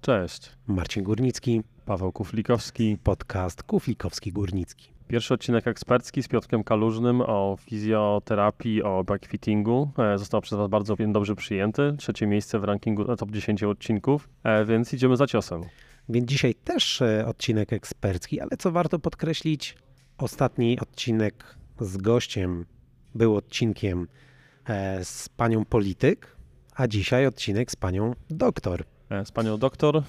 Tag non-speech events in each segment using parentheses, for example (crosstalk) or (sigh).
Cześć. Marcin Górnicki, Paweł Kuflikowski. Podcast Kuflikowski-Górnicki. Pierwszy odcinek ekspercki z Piotrkiem Kalużnym o fizjoterapii, o backfittingu. E, został przez Was bardzo dobrze przyjęty. Trzecie miejsce w rankingu top 10 odcinków, e, więc idziemy za ciosem. Więc dzisiaj też e, odcinek ekspercki, ale co warto podkreślić, ostatni odcinek z gościem był odcinkiem z panią polityk, a dzisiaj odcinek z panią doktor. E, z panią doktor, e,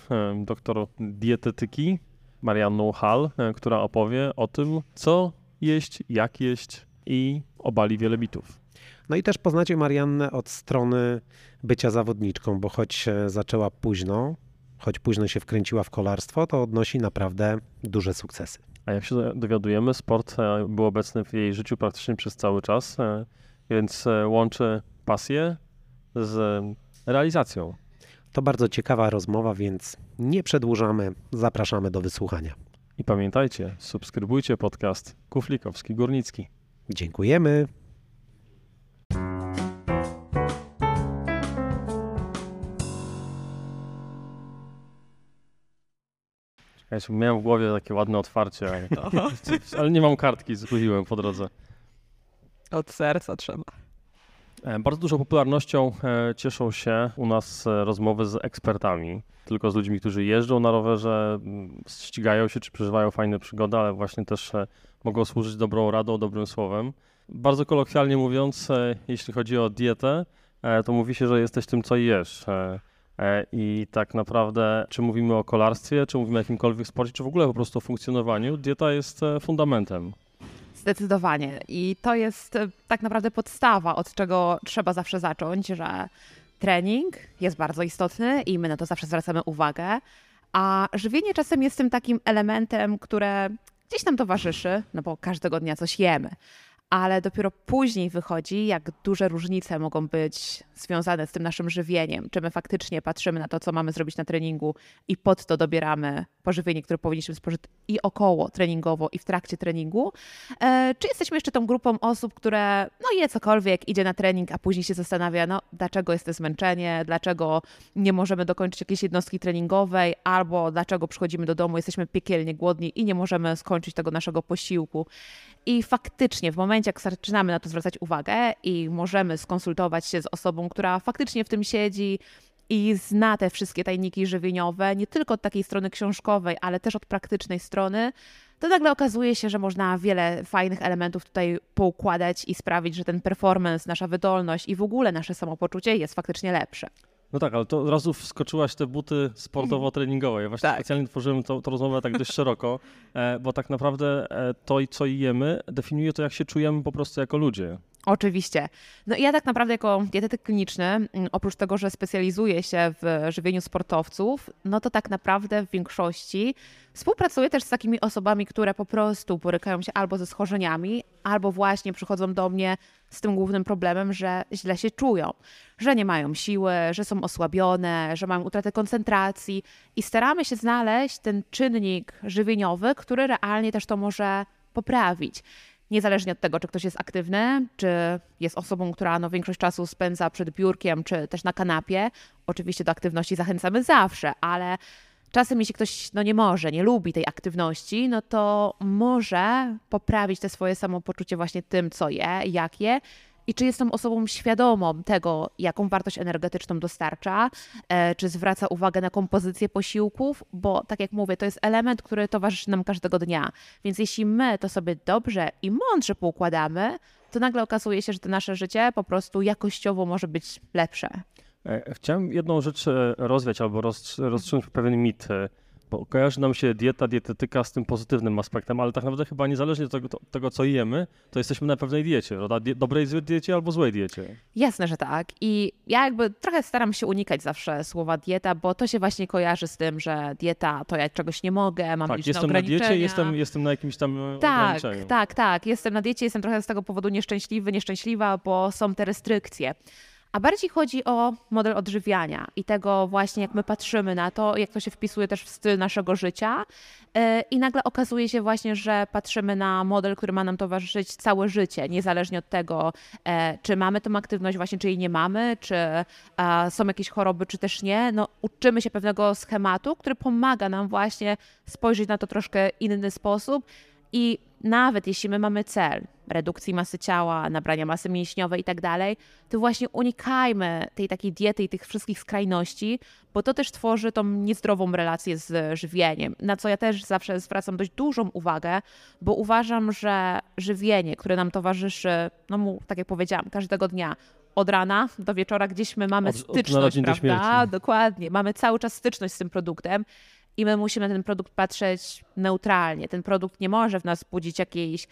doktor dietetyki Marianną Hall, e, która opowie o tym, co jeść, jak jeść i obali wiele mitów. No i też poznacie Mariannę od strony bycia zawodniczką, bo choć zaczęła późno, choć późno się wkręciła w kolarstwo, to odnosi naprawdę duże sukcesy. A jak się dowiadujemy, sport był obecny w jej życiu praktycznie przez cały czas, więc łączy pasję z realizacją. To bardzo ciekawa rozmowa, więc nie przedłużamy. Zapraszamy do wysłuchania. I pamiętajcie, subskrybujcie podcast Kuflikowski Górnicki. Dziękujemy. Ja miałem w głowie takie ładne otwarcie, ale, (laughs) ale nie mam kartki, zgubiłem po drodze. Od serca trzeba. E, bardzo dużą popularnością e, cieszą się u nas e, rozmowy z ekspertami, tylko z ludźmi, którzy jeżdżą na rowerze, ścigają się czy przeżywają fajne przygody, ale właśnie też mogą służyć dobrą radą, dobrym słowem. Bardzo kolokwialnie mówiąc, jeśli chodzi o dietę, to mówi się, że jesteś tym, co jesz. I tak naprawdę, czy mówimy o kolarstwie, czy mówimy o jakimkolwiek sporcie, czy w ogóle po prostu o funkcjonowaniu, dieta jest fundamentem. Zdecydowanie. I to jest e, tak naprawdę podstawa, od czego trzeba zawsze zacząć, że trening jest bardzo istotny i my na to zawsze zwracamy uwagę, a żywienie czasem jest tym takim elementem, które gdzieś nam towarzyszy, no bo każdego dnia coś jemy ale dopiero później wychodzi, jak duże różnice mogą być związane z tym naszym żywieniem. Czy my faktycznie patrzymy na to, co mamy zrobić na treningu i pod to dobieramy pożywienie, które powinniśmy spożyć i około treningowo, i w trakcie treningu, e, czy jesteśmy jeszcze tą grupą osób, które no je cokolwiek, idzie na trening, a później się zastanawia, no dlaczego jest to zmęczenie, dlaczego nie możemy dokończyć jakiejś jednostki treningowej, albo dlaczego przychodzimy do domu, jesteśmy piekielnie głodni i nie możemy skończyć tego naszego posiłku. I faktycznie w momencie, jak zaczynamy na to zwracać uwagę i możemy skonsultować się z osobą, która faktycznie w tym siedzi i zna te wszystkie tajniki żywieniowe, nie tylko od takiej strony książkowej, ale też od praktycznej strony, to nagle okazuje się, że można wiele fajnych elementów tutaj poukładać i sprawić, że ten performance, nasza wydolność i w ogóle nasze samopoczucie jest faktycznie lepsze. No tak, ale to od razu wskoczyłaś te buty sportowo-treningowe. Ja właśnie tak. specjalnie tworzyłem tą, rozmowę tak dość szeroko, e, bo tak naprawdę e, to, co jemy, definiuje to, jak się czujemy po prostu jako ludzie. Oczywiście. No i ja tak naprawdę jako dietetyk kliniczny, mm, oprócz tego, że specjalizuję się w żywieniu sportowców, no to tak naprawdę w większości współpracuję też z takimi osobami, które po prostu borykają się albo ze schorzeniami, albo właśnie przychodzą do mnie z tym głównym problemem, że źle się czują, że nie mają siły, że są osłabione, że mają utratę koncentracji i staramy się znaleźć ten czynnik żywieniowy, który realnie też to może poprawić niezależnie od tego, czy ktoś jest aktywny, czy jest osobą, która no, większość czasu spędza przed biurkiem, czy też na kanapie. Oczywiście do aktywności zachęcamy zawsze, ale czasem jeśli ktoś no, nie może, nie lubi tej aktywności, no to może poprawić te swoje samopoczucie właśnie tym, co je, jak je i czy jestem osobą świadomą tego, jaką wartość energetyczną dostarcza, e, czy zwraca uwagę na kompozycję posiłków, bo tak jak mówię, to jest element, który towarzyszy nam każdego dnia. Więc jeśli my to sobie dobrze i mądrze poukładamy, to nagle okazuje się, że to nasze życie po prostu jakościowo może być lepsze. E, chciałem jedną rzecz e, rozwiać albo rozstrzygnąć pewien mit kojarzy nam się dieta, dietetyka z tym pozytywnym aspektem, ale tak naprawdę chyba niezależnie od tego, to, tego co jemy, to jesteśmy na pewnej diecie, prawda? Die, dobrej diecie albo złej diecie. Jasne, że tak. I ja jakby trochę staram się unikać zawsze słowa dieta, bo to się właśnie kojarzy z tym, że dieta to ja czegoś nie mogę, mam tak, jestem na diecie, jestem, jestem na jakimś tam e, tak, ograniczeniu. Tak, tak, jestem na diecie, jestem trochę z tego powodu nieszczęśliwy, nieszczęśliwa, bo są te restrykcje A bardziej chodzi o model odżywiania i tego właśnie, jak my patrzymy na to, jak to się wpisuje też w styl naszego życia. E, I nagle okazuje się właśnie, że patrzymy na model, który ma nam towarzyszyć całe życie, niezależnie od tego, e, czy mamy tą aktywność właśnie, czy jej nie mamy, czy są jakieś choroby, czy też nie. No, uczymy się pewnego schematu, który pomaga nam właśnie spojrzeć na to troszkę inny sposób i nawet jeśli my mamy cel redukcji masy ciała, nabrania masy mięśniowej i tak dalej, to właśnie unikajmy tej takiej diety i tych wszystkich skrajności, bo to też tworzy tą niezdrową relację z żywieniem, na co ja też zawsze zwracam dość dużą uwagę, bo uważam, że żywienie, które nam towarzyszy, no mu, tak jak powiedziałam, każdego dnia, od rana do wieczora gdzieś my mamy Od- od styczność, do prawda? Dokładnie. Mamy cały czas styczność z tym produktem i my musimy na ten produkt patrzeć neutralnie. Ten produkt nie może w nas budzić jakiejś,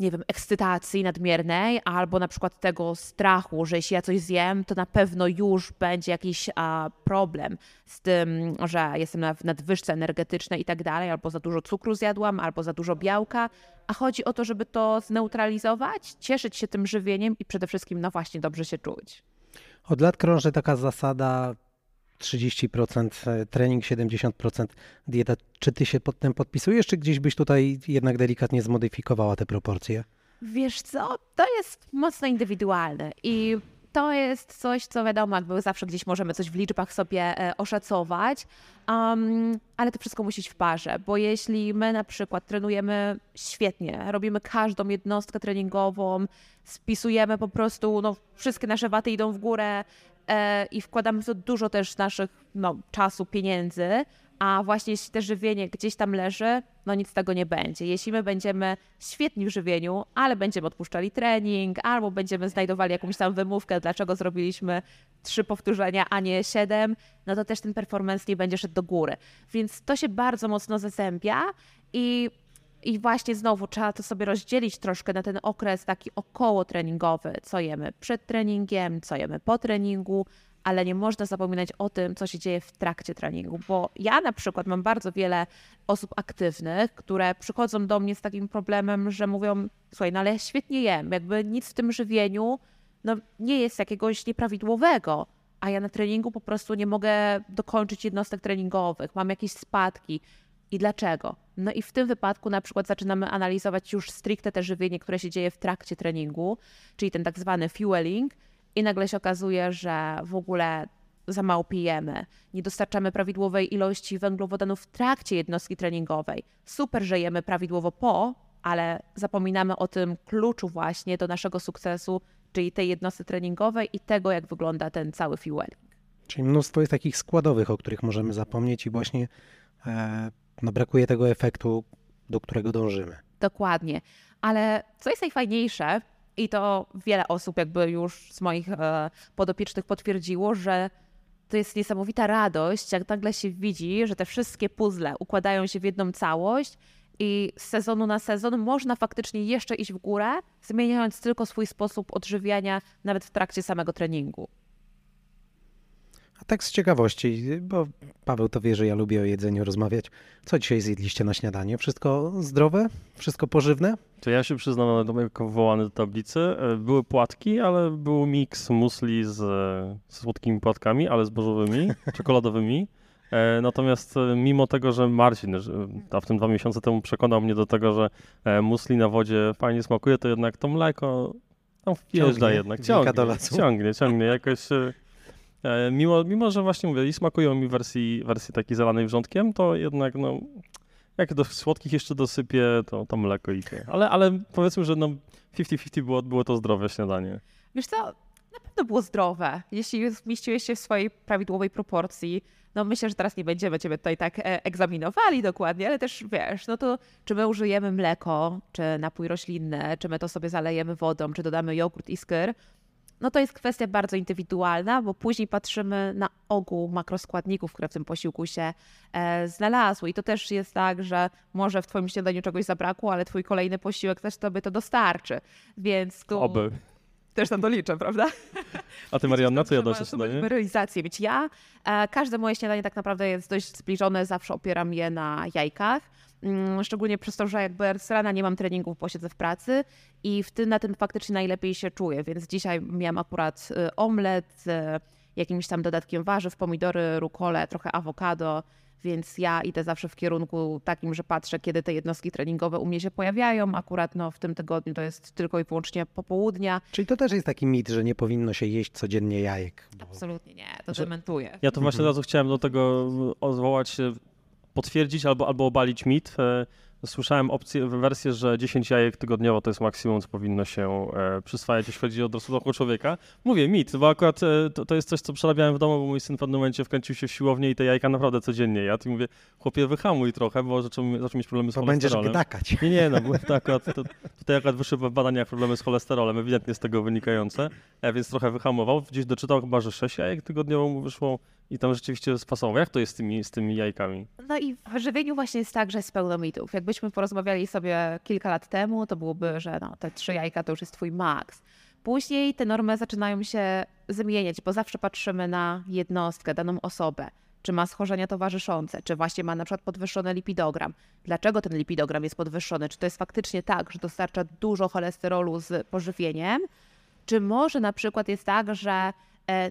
nie wiem, ekscytacji nadmiernej albo na przykład tego strachu, że jeśli ja coś zjem, to na pewno już będzie jakiś a, problem z tym, że jestem na, w nadwyżce energetycznej i tak dalej, albo za dużo cukru zjadłam, albo za dużo białka. A chodzi o to, żeby to zneutralizować, cieszyć się tym żywieniem i przede wszystkim, no właśnie, dobrze się czuć. Od lat krąży taka zasada 30% trening, 70% dieta. Czy ty się pod tym podpisujesz, czy gdzieś byś tutaj jednak delikatnie zmodyfikowała te proporcje? Wiesz co, to jest mocno indywidualne i to jest coś, co wiadomo, jakby zawsze gdzieś możemy coś w liczbach sobie e, oszacować, um, ale to wszystko musi iść w parze, bo jeśli my na przykład trenujemy świetnie, robimy każdą jednostkę treningową, spisujemy po prostu, no wszystkie nasze waty idą w górę e, i wkładamy w to dużo też naszych no, czasu, pieniędzy, a właśnie jeśli te żywienie gdzieś tam leży, no nic z tego nie będzie. Jeśli my będziemy świetni w żywieniu, ale będziemy odpuszczali trening, albo będziemy znajdowali jakąś tam wymówkę, dlaczego zrobiliśmy trzy powtórzenia, a nie siedem, no to też ten performance nie będzie szedł do góry. Więc to się bardzo mocno zazębia i i właśnie znowu trzeba to sobie rozdzielić troszkę na ten okres taki około treningowy, co jemy przed treningiem, co jemy po treningu, ale nie można zapominać o tym, co się dzieje w trakcie treningu, bo ja na przykład mam bardzo wiele osób aktywnych, które przychodzą do mnie z takim problemem, że mówią, słuchaj, no ale ja świetnie jem, jakby nic w tym żywieniu no, nie jest jakiegoś nieprawidłowego, a ja na treningu po prostu nie mogę dokończyć jednostek treningowych, mam jakieś spadki. I dlaczego? No i w tym wypadku na przykład zaczynamy analizować już stricte te żywienie, które się dzieje w trakcie treningu, czyli ten tak zwany fueling i nagle się okazuje, że w ogóle za mało pijemy, nie dostarczamy prawidłowej ilości węglowodanów w trakcie jednostki treningowej. Super, że jemy prawidłowo po, ale zapominamy o tym kluczu właśnie do naszego sukcesu, czyli tej jednostki treningowej i tego, jak wygląda ten cały fueling. Czyli mnóstwo jest takich składowych, o których możemy zapomnieć i właśnie e, no, brakuje tego efektu, do którego dążymy. Dokładnie. Ale co jest najfajniejsze, i to wiele osób jakby już z moich e, podopiecznych potwierdziło, że to jest niesamowita radość, jak nagle się widzi, że te wszystkie puzzle układają się w jedną całość i z sezonu na sezon można faktycznie jeszcze iść w górę, zmieniając tylko swój sposób odżywiania nawet w trakcie samego treningu. A tak z ciekawości, bo Paweł to wie, że ja lubię o jedzeniu rozmawiać. Co dzisiaj zjedliście na śniadanie? Wszystko zdrowe? Wszystko pożywne? To ja się przyznam, jako wywołany do tablicy. E, Były płatki, ale był miks musli z, e, z słodkimi płatkami, ale zbożowymi, (laughs) czekoladowymi. E, Natomiast mimo tego, że Marcin a w tym dwa miesiące temu przekonał mnie do tego, że musli na wodzie fajnie smakuje, to jednak to mleko tam wjeżdża Ciągnie, jednak, ciągnie, ciągnie, ciągnie jakoś. E, Mimo, mimo, że właśnie mówię, i smakują mi wersji, wersji takiej zalanej wrzątkiem, to jednak no, jak do słodkich jeszcze dosypię, to, to mleko idzie. Ale, ale powiedzmy, że no 50-50 było, było to zdrowe śniadanie. Wiesz co, na pewno było zdrowe, jeśli zmieściłeś się w swojej prawidłowej proporcji. No myślę, że teraz nie będziemy ciebie tutaj tak e, egzaminowali dokładnie, ale też wiesz, no to czy my użyjemy mleko, czy napój roślinny, czy my to sobie zalejemy wodą, czy dodamy jogurt i skyr, no to jest kwestia bardzo indywidualna, bo później patrzymy na ogół makroskładników, które w tym posiłku się e, znalazły. I to też jest tak, że może w twoim śniadaniu czegoś zabrakło, ale twój kolejny posiłek też tobie to dostarczy. Więc tu Oby. też tam doliczę, prawda? (laughs) A ty Marianna, co jadłaś na śniadanie? realizację mieć. Ja, e, każde moje śniadanie tak naprawdę jest dość zbliżone, zawsze opieram je na jajkach. Mm, szczególnie przez to, że jakby z rana nie mam treningów, bo siedzę w pracy i w tym, na tym faktycznie najlepiej się czuję, więc dzisiaj miałam akurat y, omlet z jakimś tam dodatkiem warzyw, pomidory, rukole, trochę awokado, więc ja idę zawsze w kierunku takim, że patrzę, kiedy te jednostki treningowe u mnie się pojawiają. Akurat no, w tym tygodniu to jest tylko i wyłącznie popołudnia. Czyli to też jest taki mit, że nie powinno się jeść codziennie jajek. bo- Absolutnie nie, to Że- dementuję. Ja to właśnie od razu chciałem do tego odwołać się, potwierdzić albo, albo obalić mit. E, Słyszałem opcję, wersję, że 10 jajek tygodniowo to jest maksimum, co powinno się e, przyswajać, jeśli chodzi o dorosłego człowieka. Mówię mit, bo akurat e, to, to jest coś, co przerabiałem w domu, bo mój syn w pewnym momencie wkręcił się w siłownię i te jajka naprawdę codziennie jadł. I mówię, chłopie, wyhamuj trochę, bo zaczął, zaczął mieć problemy z To będziesz cholesterolem. gdakać. Nie, nie, no bo to akurat, to, tutaj akurat wyszły w badaniach problemy z cholesterolem, ewidentnie z tego wynikające, e, więc trochę wyhamował. Gdzieś doczytał chyba, że 6 jajek tygodniowo mu wyszło i tam rzeczywiście spasował. Jak to jest z tymi, z tymi jajkami? No i w żywieniu właśnie jest tak, że jest pełno mitów. Jakbyśmy porozmawiali sobie kilka lat temu, to byłoby, że no, te trzy jajka to już jest twój maks. Później te normy zaczynają się zmieniać, bo zawsze patrzymy na jednostkę, daną osobę. Czy ma schorzenia towarzyszące, czy właśnie ma na przykład podwyższony lipidogram. Dlaczego ten lipidogram jest podwyższony? Czy to jest faktycznie tak, że dostarcza dużo cholesterolu z pożywieniem? Czy może na przykład jest tak, że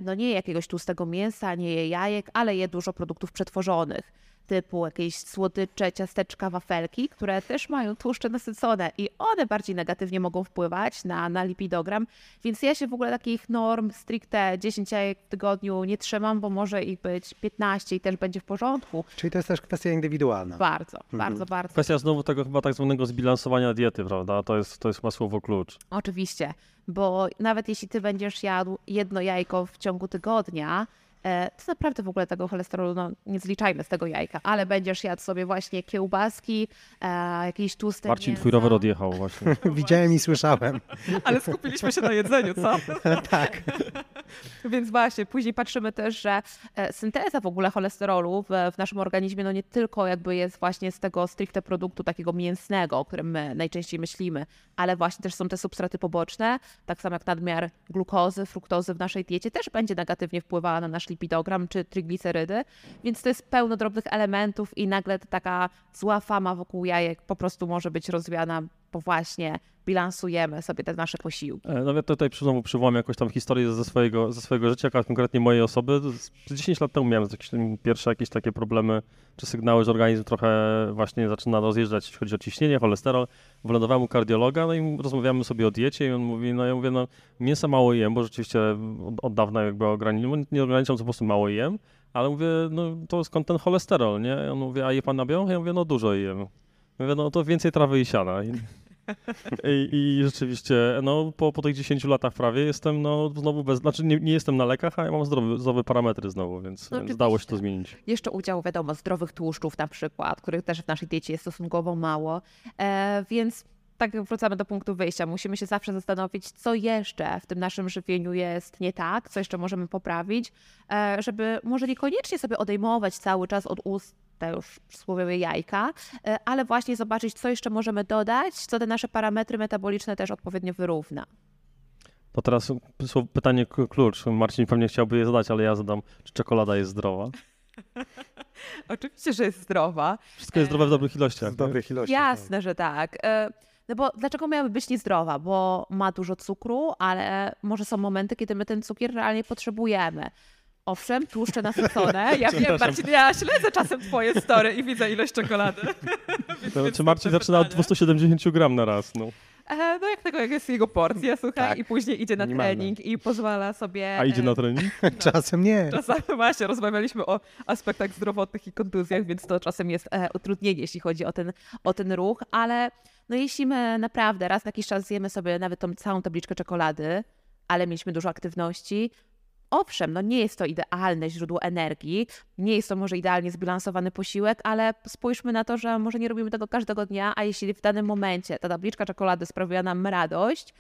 no nie je jakiegoś tłustego mięsa, nie je jajek, ale je dużo produktów przetworzonych, typu jakieś słodycze, ciasteczka, wafelki, które też mają tłuszcze nasycone i one bardziej negatywnie mogą wpływać na, na lipidogram, więc ja się w ogóle takich norm stricte 10 jajek w tygodniu nie trzymam, bo może ich być 15 i też będzie w porządku. Czyli to jest też kwestia indywidualna. Bardzo, bardzo, bardzo. Kwestia znowu tego chyba tak zwanego zbilansowania diety, prawda? To jest, to jest chyba słowo klucz. Oczywiście, bo nawet jeśli ty będziesz jadł jedno jajko w ciągu tygodnia, to naprawdę w ogóle tego cholesterolu, no nie zliczajmy z tego jajka, ale będziesz jadł sobie właśnie kiełbaski, e, jakieś tłuste Marcin, mięsa. twój rower odjechał właśnie. (laughs) Widziałem i słyszałem. (laughs) Ale skupiliśmy się na jedzeniu, co? (laughs) tak. Więc właśnie, później patrzymy też, że e, synteza w ogóle cholesterolu w, w naszym organizmie, no nie tylko jakby jest właśnie z tego stricte produktu takiego mięsnego, o którym my najczęściej myślimy, ale właśnie też są te substraty poboczne, tak samo jak nadmiar glukozy, fruktozy w naszej diecie też będzie negatywnie wpływała na nasz lipidogram czy triglicerydy, więc to jest pełno drobnych elementów i nagle ta taka zła fama wokół jajek po prostu może być rozwiana, bo właśnie bilansujemy sobie te nasze posiłki. E, No ja tutaj znowu przywołam jakąś tam historię ze swojego, ze swojego życia, a konkretnie mojej osoby. Z 10 lat temu miałem jakieś, pierwsze jakieś takie problemy, czy sygnały, że organizm trochę właśnie zaczyna rozjeżdżać, jeśli chodzi o ciśnienie, cholesterol. Wylądowałem u kardiologa, no i rozmawiamy sobie o diecie i on mówi, no ja mówię, no mięsa mało jem, bo rzeczywiście od, od dawna jakby ograniczam, nie ograniczam, po prostu mało jem, ale mówię, no to skąd ten cholesterol, nie? I on mówi, a je pan nabiał? Ja mówię, no dużo jem. Mówię, no to więcej trawy i siana. (laughs) I, i, rzeczywiście, no po, po tych 10 latach prawie jestem no znowu bez, znaczy nie, nie jestem na lekach, a ja mam zdrowe, zdrowe parametry znowu, więc, No się to zmienić. Jeszcze udział, wiadomo, zdrowych tłuszczów na przykład, których też w naszej diecie jest stosunkowo mało, e, więc tak jak wracamy do punktu wyjścia, musimy się zawsze zastanowić, co jeszcze w tym naszym żywieniu jest nie tak, co jeszcze możemy poprawić, e, żeby może niekoniecznie sobie odejmować cały czas od ust te już przysłowiowe jajka, e, ale właśnie zobaczyć, co jeszcze możemy dodać, co te nasze parametry metaboliczne też odpowiednio wyrówna. To teraz pytanie klucz. Marcin pewnie chciałby je zadać, ale ja zadam, czy czekolada jest zdrowa? (laughs) Oczywiście, że jest zdrowa, Wszystko jest zdrowe w dobrych ilościach. Nie? dobrych ilości. Jasne, że tak. E, No bo dlaczego miałaby być niezdrowa? Bo ma dużo cukru, ale może są momenty, kiedy my ten cukier realnie potrzebujemy. Owszem, tłuszcze nasycone. (laughs) Ja wiem, Marcin, ja śledzę czasem twoje story i widzę ilość czekolady. (laughs) No, Więc czy Marcin zaczyna od pytanie. 270 gram na raz? No. E, No jak tego, jak jest jego porcja, słuchaj, Tak. i później idzie na Minimalne. trening i pozwala sobie... A idzie e, na trening? (laughs) Czasem nie. Czasami właśnie rozmawialiśmy o aspektach zdrowotnych i kontuzjach, więc to czasem jest e, utrudnienie, jeśli chodzi o ten, o ten ruch, ale no jeśli my naprawdę raz na jakiś czas zjemy sobie nawet tą całą tabliczkę czekolady, ale mieliśmy dużo aktywności, owszem, no nie jest to idealne źródło energii, nie jest to może idealnie zbilansowany posiłek, ale spójrzmy na to, że może nie robimy tego każdego dnia, a jeśli w danym momencie ta tabliczka czekolady sprawia nam radość,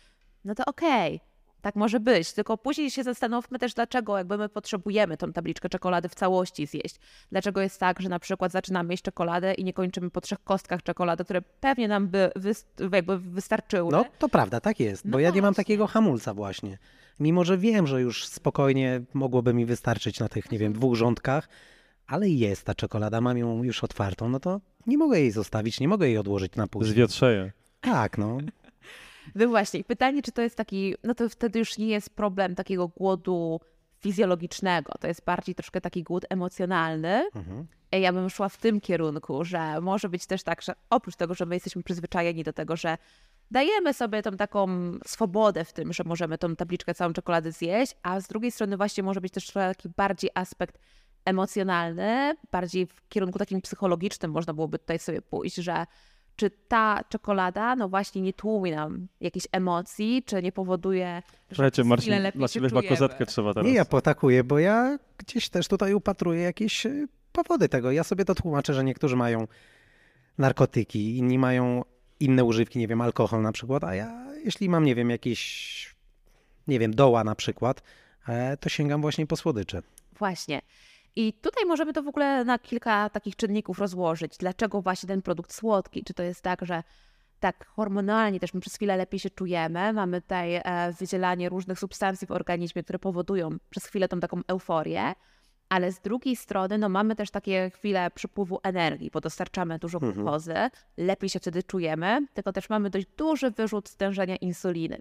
no to okej, tak może być, tylko później się zastanówmy też, dlaczego jakby my potrzebujemy tą tabliczkę czekolady w całości zjeść. Dlaczego jest tak, że na przykład zaczynamy jeść czekoladę i nie kończymy po trzech kostkach czekolady, które pewnie nam by wyst- jakby wystarczyły. No to prawda, tak jest, bo No ja nie mam takiego hamulca właśnie. Mimo, że wiem, że już spokojnie mogłoby mi wystarczyć na tych, nie wiem, dwóch rządkach, ale jest ta czekolada, mam ją już otwartą, no to nie mogę jej zostawić, nie mogę jej odłożyć na później. Zwietrzeje. Tak, no. (laughs) No właśnie, pytanie, czy to jest taki, no to wtedy już nie jest problem takiego głodu fizjologicznego, to jest bardziej troszkę taki głód emocjonalny. Mhm. I Ja bym szła w tym kierunku, że może być też tak, że oprócz tego, że my jesteśmy przyzwyczajeni do tego, że dajemy sobie tą taką swobodę w tym, że możemy tą tabliczkę całą czekolady zjeść, a z drugiej strony właśnie może być też trochę taki bardziej aspekt emocjonalny, bardziej w kierunku takim psychologicznym można byłoby tutaj sobie pójść, że czy ta czekolada, no właśnie nie tłumi nam jakichś emocji, czy nie powoduje, że Słuchajcie, Marcin, chwilę lepiej dla się ciebie chyba czujemy. kozetkę trzeba teraz. Nie, ja potakuję, bo ja gdzieś też tutaj upatruję jakieś y, powody tego. Ja sobie to tłumaczę, że niektórzy mają narkotyki, inni mają inne używki, nie wiem, alkohol na przykład, a ja jeśli mam, nie wiem, jakieś, nie wiem, doła na przykład, e, to sięgam właśnie po słodycze. Właśnie. I tutaj możemy to w ogóle na kilka takich czynników rozłożyć. Dlaczego właśnie ten produkt słodki? Czy to jest tak, że tak hormonalnie też my przez chwilę lepiej się czujemy, mamy tutaj e, wydzielanie różnych substancji w organizmie, które powodują przez chwilę tą taką euforię, ale z drugiej strony no, mamy też takie chwile przypływu energii, bo dostarczamy dużo Mhm. glukozy, lepiej się wtedy czujemy, tylko też mamy dość duży wyrzut stężenia insuliny.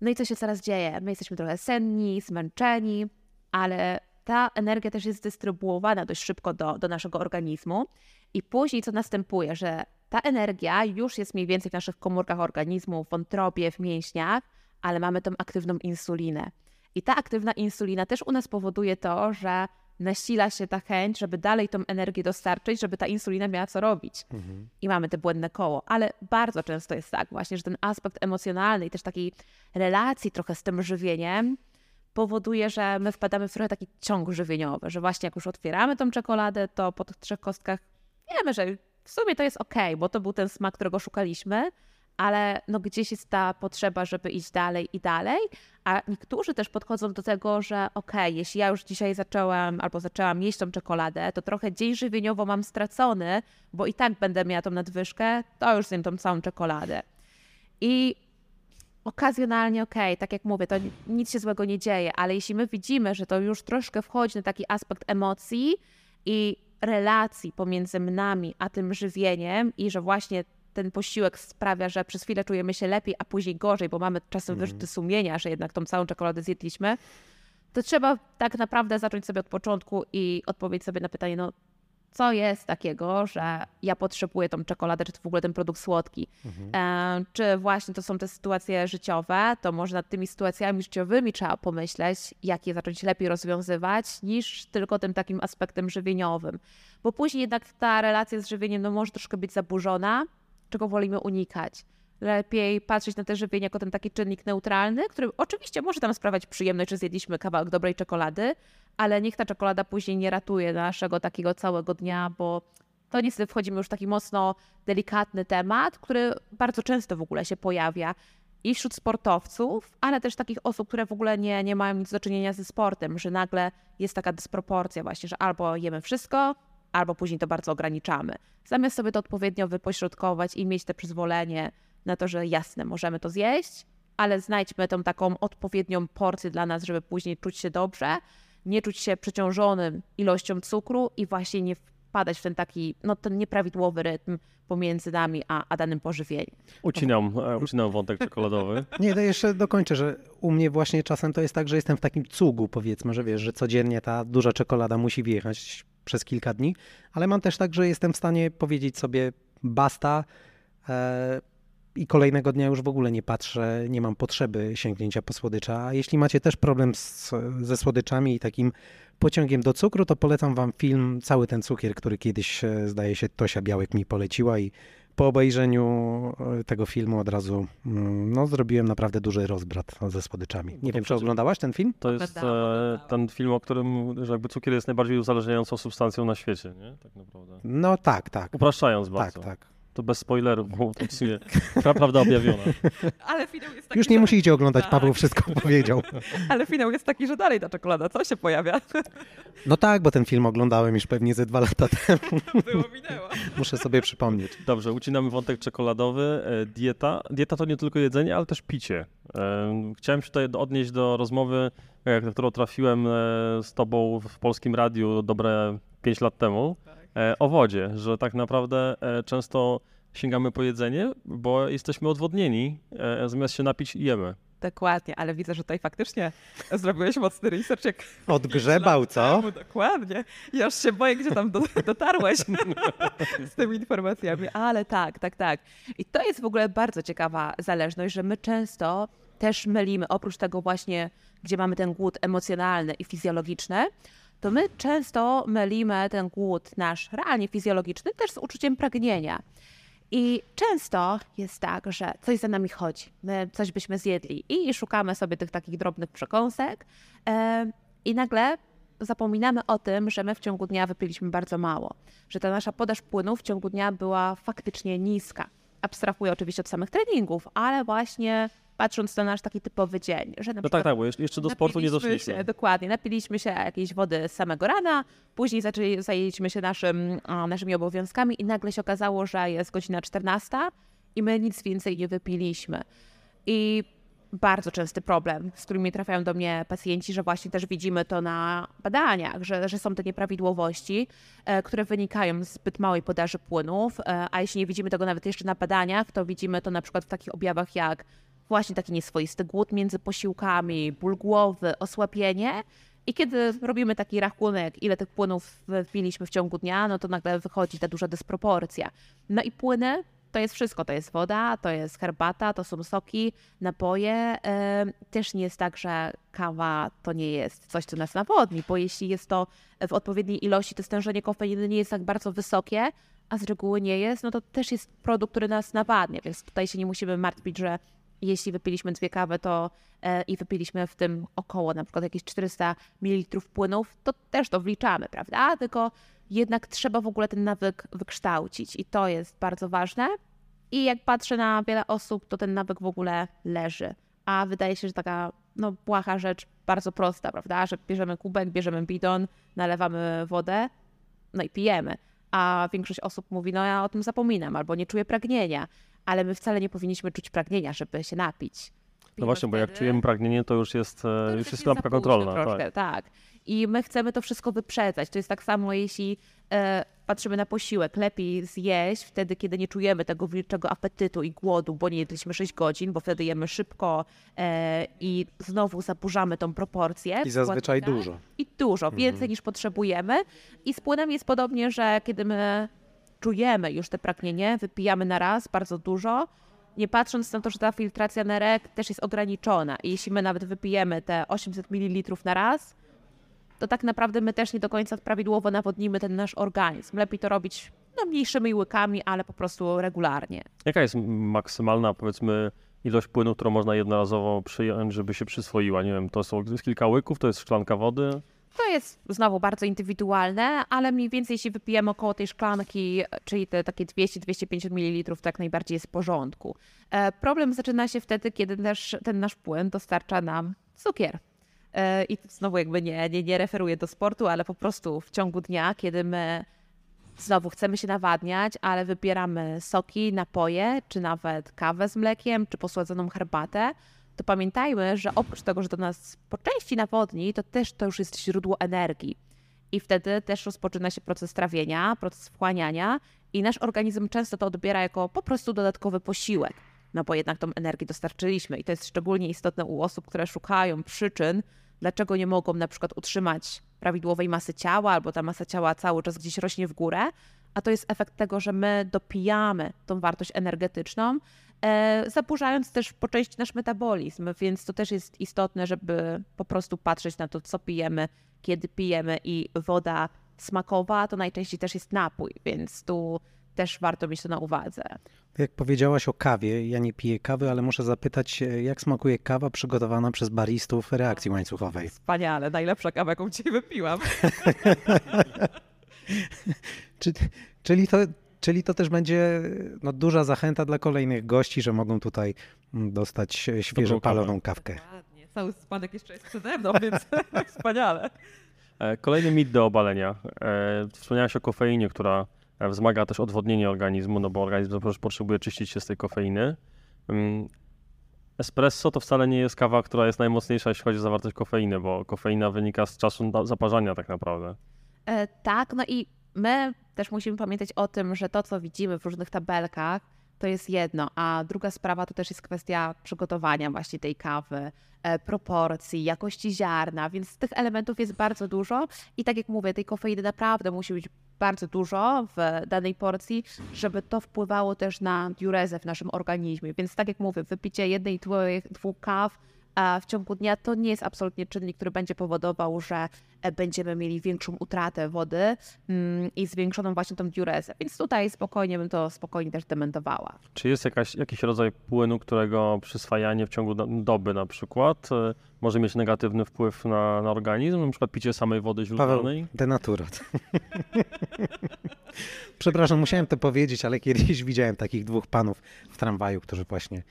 No i co się teraz dzieje? My jesteśmy trochę senni, zmęczeni, ale ta energia też jest dystrybuowana dość szybko do, do naszego organizmu. I później co następuje, że ta energia już jest mniej więcej w naszych komórkach organizmu, w wątrobie, w mięśniach, ale mamy tą aktywną insulinę. I ta aktywna insulina też u nas powoduje to, że nasila się ta chęć, żeby dalej tą energię dostarczyć, żeby ta insulina miała co robić. I mamy te błędne koło. Ale bardzo często jest tak właśnie, że ten aspekt emocjonalny i też takiej relacji trochę z tym żywieniem powoduje, że my wpadamy w trochę taki ciąg żywieniowy, że właśnie jak już otwieramy tą czekoladę, to po tych trzech kostkach wiemy, że w sumie to jest ok, bo to był ten smak, którego szukaliśmy, ale no gdzieś jest ta potrzeba, żeby iść dalej i dalej, a niektórzy też podchodzą do tego, że ok, jeśli ja już dzisiaj zaczęłam albo zaczęłam jeść tą czekoladę, to trochę dzień żywieniowo mam stracony, bo i tak będę miała tą nadwyżkę, to już zjem tą całą czekoladę. I okazjonalnie okej, tak jak mówię, to ni- nic się złego nie dzieje, ale jeśli my widzimy, że to już troszkę wchodzi na taki aspekt emocji i relacji pomiędzy nami a tym żywieniem i że właśnie ten posiłek sprawia, że przez chwilę czujemy się lepiej, a później gorzej, bo mamy czasem wyrzuty sumienia, że jednak tą całą czekoladę zjedliśmy, to trzeba tak naprawdę zacząć sobie od początku i odpowiedzieć sobie na pytanie, no co jest takiego, że ja potrzebuję tą czekoladę, czy to w ogóle ten produkt słodki. E, czy właśnie to są te sytuacje życiowe, to może nad tymi sytuacjami życiowymi trzeba pomyśleć, jak je zacząć lepiej rozwiązywać, niż tylko tym takim aspektem żywieniowym. Bo później jednak ta relacja z żywieniem no, może troszkę być zaburzona, czego wolimy unikać. Lepiej patrzeć na te żywienie jako ten taki czynnik neutralny, który oczywiście może nam sprawiać przyjemność, że zjedliśmy kawałek dobrej czekolady, ale niech ta czekolada później nie ratuje naszego takiego całego dnia, bo to niestety wchodzimy już w taki mocno delikatny temat, który bardzo często w ogóle się pojawia i wśród sportowców, ale też takich osób, które w ogóle nie, nie mają nic do czynienia ze sportem, że nagle jest taka dysproporcja właśnie, że albo jemy wszystko, albo później to bardzo ograniczamy. Zamiast sobie to odpowiednio wypośrodkować i mieć te przyzwolenie na to, że jasne, możemy to zjeść, ale znajdźmy tą taką odpowiednią porcję dla nas, żeby później czuć się dobrze, nie czuć się przeciążonym ilością cukru i właśnie nie wpadać w ten taki, no ten nieprawidłowy rytm pomiędzy nami a, a danym pożywieniem. Ucinam, e, ucinam wątek czekoladowy. (laughs) Nie, to jeszcze dokończę, że u mnie właśnie czasem to jest tak, że jestem w takim cugu, powiedzmy, że wiesz, że codziennie ta duża czekolada musi wjechać przez kilka dni, ale mam też tak, że jestem w stanie powiedzieć sobie basta e, i kolejnego dnia już w ogóle nie patrzę, nie mam potrzeby sięgnięcia po słodycza. A jeśli macie też problem z, ze słodyczami i takim pociągiem do cukru, to polecam wam film Cały ten cukier, który kiedyś, e, zdaje się, Tosia Białek mi poleciła i po obejrzeniu e, tego filmu od razu mm, no, zrobiłem naprawdę duży rozbrat ze słodyczami. Nie to wiem, czy oglądałaś ten film? To jest e, ten film, o którym, że jakby cukier jest najbardziej uzależniającą substancją na świecie, nie? Tak naprawdę. No tak, tak. Upraszczając Tak, bardzo. tak. To bez spoilerów, bo to w sumie pra- prawda objawiona. (laughs) Ale finał jest taki, Już nie że... musicie oglądać, Tak. Paweł wszystko (laughs) powiedział. Ale finał jest taki, że dalej ta czekolada, co się pojawia? (laughs) No tak, bo ten film oglądałem już pewnie ze dwa lata temu. Było, minęło. Muszę sobie przypomnieć. Dobrze, ucinamy wątek czekoladowy. E, Dieta. Dieta to nie tylko jedzenie, ale też picie. E, Chciałem się tutaj odnieść do rozmowy, na którą trafiłem e, z tobą w polskim radiu dobre 5 lat temu e, o wodzie, że tak naprawdę e, często sięgamy po jedzenie, bo jesteśmy odwodnieni, e, zamiast się napić jemy. Dokładnie, ale widzę, że tutaj faktycznie zrobiłeś mocny research. Jak Odgrzebał, co? (laughs) temu, dokładnie. Ja już się boję, gdzie tam do, (laughs) dotarłeś (laughs) z tymi informacjami. Ale tak, tak, tak. I to jest w ogóle bardzo ciekawa zależność, że my często też mylimy, oprócz tego właśnie, gdzie mamy ten głód emocjonalny i fizjologiczny, to my często mylimy ten głód nasz realnie fizjologiczny też z uczuciem pragnienia. I często jest tak, że coś za nami chodzi, my coś byśmy zjedli i szukamy sobie tych takich drobnych przekąsek e, i nagle zapominamy o tym, że my w ciągu dnia wypiliśmy bardzo mało, że ta nasza podaż płynów w ciągu dnia była faktycznie niska. Abstrahuję oczywiście od samych treningów, ale właśnie patrząc na nasz taki typowy dzień, że No tak, tak, bo jeszcze- do sportu nie doszliśmy. Się, dokładnie, napiliśmy się jakiejś wody z samego rana, później zaczęli, zajęliśmy się naszym, naszymi obowiązkami i nagle się okazało, że jest godzina 14 i my nic więcej nie wypiliśmy. I bardzo częsty problem, z którymi trafiają do mnie pacjenci, że właśnie też widzimy to na badaniach, że, że są te nieprawidłowości, e, które wynikają z zbyt małej podaży płynów, e, a jeśli nie widzimy tego nawet jeszcze na badaniach, to widzimy to na przykład w takich objawach jak właśnie taki nieswoisty głód między posiłkami, ból głowy, osłabienie. I kiedy robimy taki rachunek, ile tych płynów wypiliśmy w ciągu dnia, no to nagle wychodzi ta duża dysproporcja. No i płyny to jest wszystko. To jest woda, to jest herbata, to są soki, napoje. Też nie jest tak, że kawa to nie jest coś, co nas nawodni, bo jeśli jest to w odpowiedniej ilości, to stężenie kofeiny nie jest tak bardzo wysokie, a z reguły nie jest, no to też jest produkt, który nas nawadnia, więc tutaj się nie musimy martwić, że jeśli wypiliśmy dwie kawy to e, i wypiliśmy w tym około na przykład jakieś 400 ml płynów, to też to wliczamy, prawda? Tylko jednak trzeba w ogóle ten nawyk wykształcić i to jest bardzo ważne. I jak patrzę na wiele osób, to ten nawyk w ogóle leży. A wydaje się, że taka no, błaha rzecz, bardzo prosta, prawda? Że bierzemy kubek, bierzemy bidon, nalewamy wodę, no i pijemy. A większość osób mówi, no ja o tym zapominam, albo nie czuję pragnienia, ale my wcale nie powinniśmy czuć pragnienia, żeby się napić. No Pijemy właśnie, bo jak wtedy- czujemy pragnienie, to już jest, e, to już jest lampka kontrolna. Troszkę, Tak. tak. I my chcemy to wszystko wyprzedzać. To jest tak samo, jeśli e, patrzymy na posiłek. Lepiej zjeść wtedy, kiedy nie czujemy tego wilczego apetytu i głodu, bo nie jedliśmy 6 godzin, bo wtedy jemy szybko e, i znowu zaburzamy tą proporcję. I zazwyczaj dużo. I dużo, więcej niż potrzebujemy. I z płynem jest podobnie, że kiedy my czujemy już te pragnienie, wypijamy na raz bardzo dużo, nie patrząc na to, że ta filtracja nerek też jest ograniczona. I jeśli my nawet wypijemy te 800 ml na raz, to tak naprawdę my też nie do końca prawidłowo nawodnimy ten nasz organizm. Lepiej to robić no, mniejszymi łykami, ale po prostu regularnie. Jaka jest maksymalna, powiedzmy, ilość płynu, którą można jednorazowo przyjąć, żeby się przyswoiła? Nie wiem, to są kilka łyków, to jest szklanka wody. To jest znowu bardzo indywidualne, ale mniej więcej jeśli wypijemy około tej szklanki, czyli te takie 200-250 ml, to jak najbardziej jest w porządku. E, problem zaczyna się wtedy, kiedy też ten nasz płyn dostarcza nam cukier. E, I znowu jakby nie, nie, nie referuję do sportu, ale po prostu w ciągu dnia, kiedy my znowu chcemy się nawadniać, ale wybieramy soki, napoje, czy nawet kawę z mlekiem, czy posładzoną herbatę, to pamiętajmy, że oprócz tego, że to nas po części nawodni, to też to już jest źródło energii. I wtedy też rozpoczyna się proces trawienia, proces wchłaniania i nasz organizm często to odbiera jako po prostu dodatkowy posiłek, no bo jednak tą energię dostarczyliśmy i to jest szczególnie istotne u osób, które szukają przyczyn, dlaczego nie mogą na przykład utrzymać prawidłowej masy ciała, albo ta masa ciała cały czas gdzieś rośnie w górę, a to jest efekt tego, że my dopijamy tą wartość energetyczną, zaburzając też po części nasz metabolizm, więc to też jest istotne, żeby po prostu patrzeć na to, co pijemy, kiedy pijemy i woda smakowa to najczęściej też jest napój, więc tu też warto mieć to na uwadze. Jak powiedziałaś o kawie, ja nie piję kawy, ale muszę zapytać, się, jak smakuje kawa przygotowana przez baristów reakcji łańcuchowej? Wspaniale, najlepsza kawa, jaką dzisiaj wypiłam. (laughs) Czy, czyli to Czyli to też będzie no, duża zachęta dla kolejnych gości, że mogą tutaj mm, dostać świeżo paloną kawkę. Dokładnie. Cały spadek jeszcze jest przede mną, więc (laughs) wspaniale. E, Kolejny mit do obalenia. E, Wspomniałeś o kofeinie, która e, wzmaga też odwodnienie organizmu, no bo organizm potrzebuje czyścić się z tej kofeiny. Mm, Espresso to wcale nie jest kawa, która jest najmocniejsza, jeśli chodzi o zawartość kofeiny, bo kofeina wynika z czasu zaparzania tak naprawdę. E, tak, no i my też musimy pamiętać o tym, że to, co widzimy w różnych tabelkach, to jest jedno, a druga sprawa to też jest kwestia przygotowania właśnie tej kawy, e, proporcji, jakości ziarna, więc tych elementów jest bardzo dużo i tak jak mówię, tej kofeiny naprawdę musi być bardzo dużo w danej porcji, żeby to wpływało też na diurezę w naszym organizmie. Więc tak jak mówię, wypicie jednej, dwóch, dwóch kaw w ciągu dnia to nie jest absolutnie czynnik, który będzie powodował, że będziemy mieli większą utratę wody mm, i zwiększoną właśnie tą diurezę. Więc tutaj spokojnie bym to spokojnie też dementowała. Czy jest jakaś, jakiś rodzaj płynu, którego przyswajanie w ciągu do- doby na przykład e, może mieć negatywny wpływ na, na organizm? Na przykład picie samej wody Paweł, źródlanej? denaturat. Przepraszam, musiałem to powiedzieć, ale kiedyś widziałem takich dwóch panów w tramwaju, którzy właśnie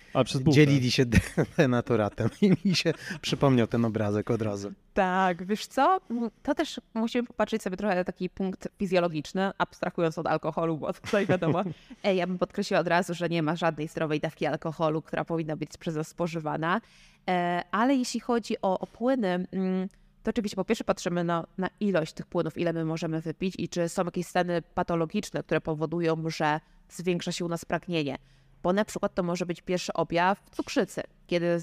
dzielili się de- denaturatem i mi się przypomniał ten obrazek od razu. Tak, wiesz co? To też musimy popatrzeć sobie trochę na taki punkt fizjologiczny, abstrahując od alkoholu, bo tutaj wiadomo. (laughs) Ja bym podkreśliła od razu, że nie ma żadnej zdrowej dawki alkoholu, która powinna być przez nas spożywana. E, Ale jeśli chodzi o, o płyny, mm, to oczywiście po pierwsze patrzymy na, na ilość tych płynów, ile my możemy wypić i czy są jakieś stany patologiczne, które powodują, że zwiększa się u nas pragnienie. Bo na przykład to może być pierwszy objaw cukrzycy, kiedy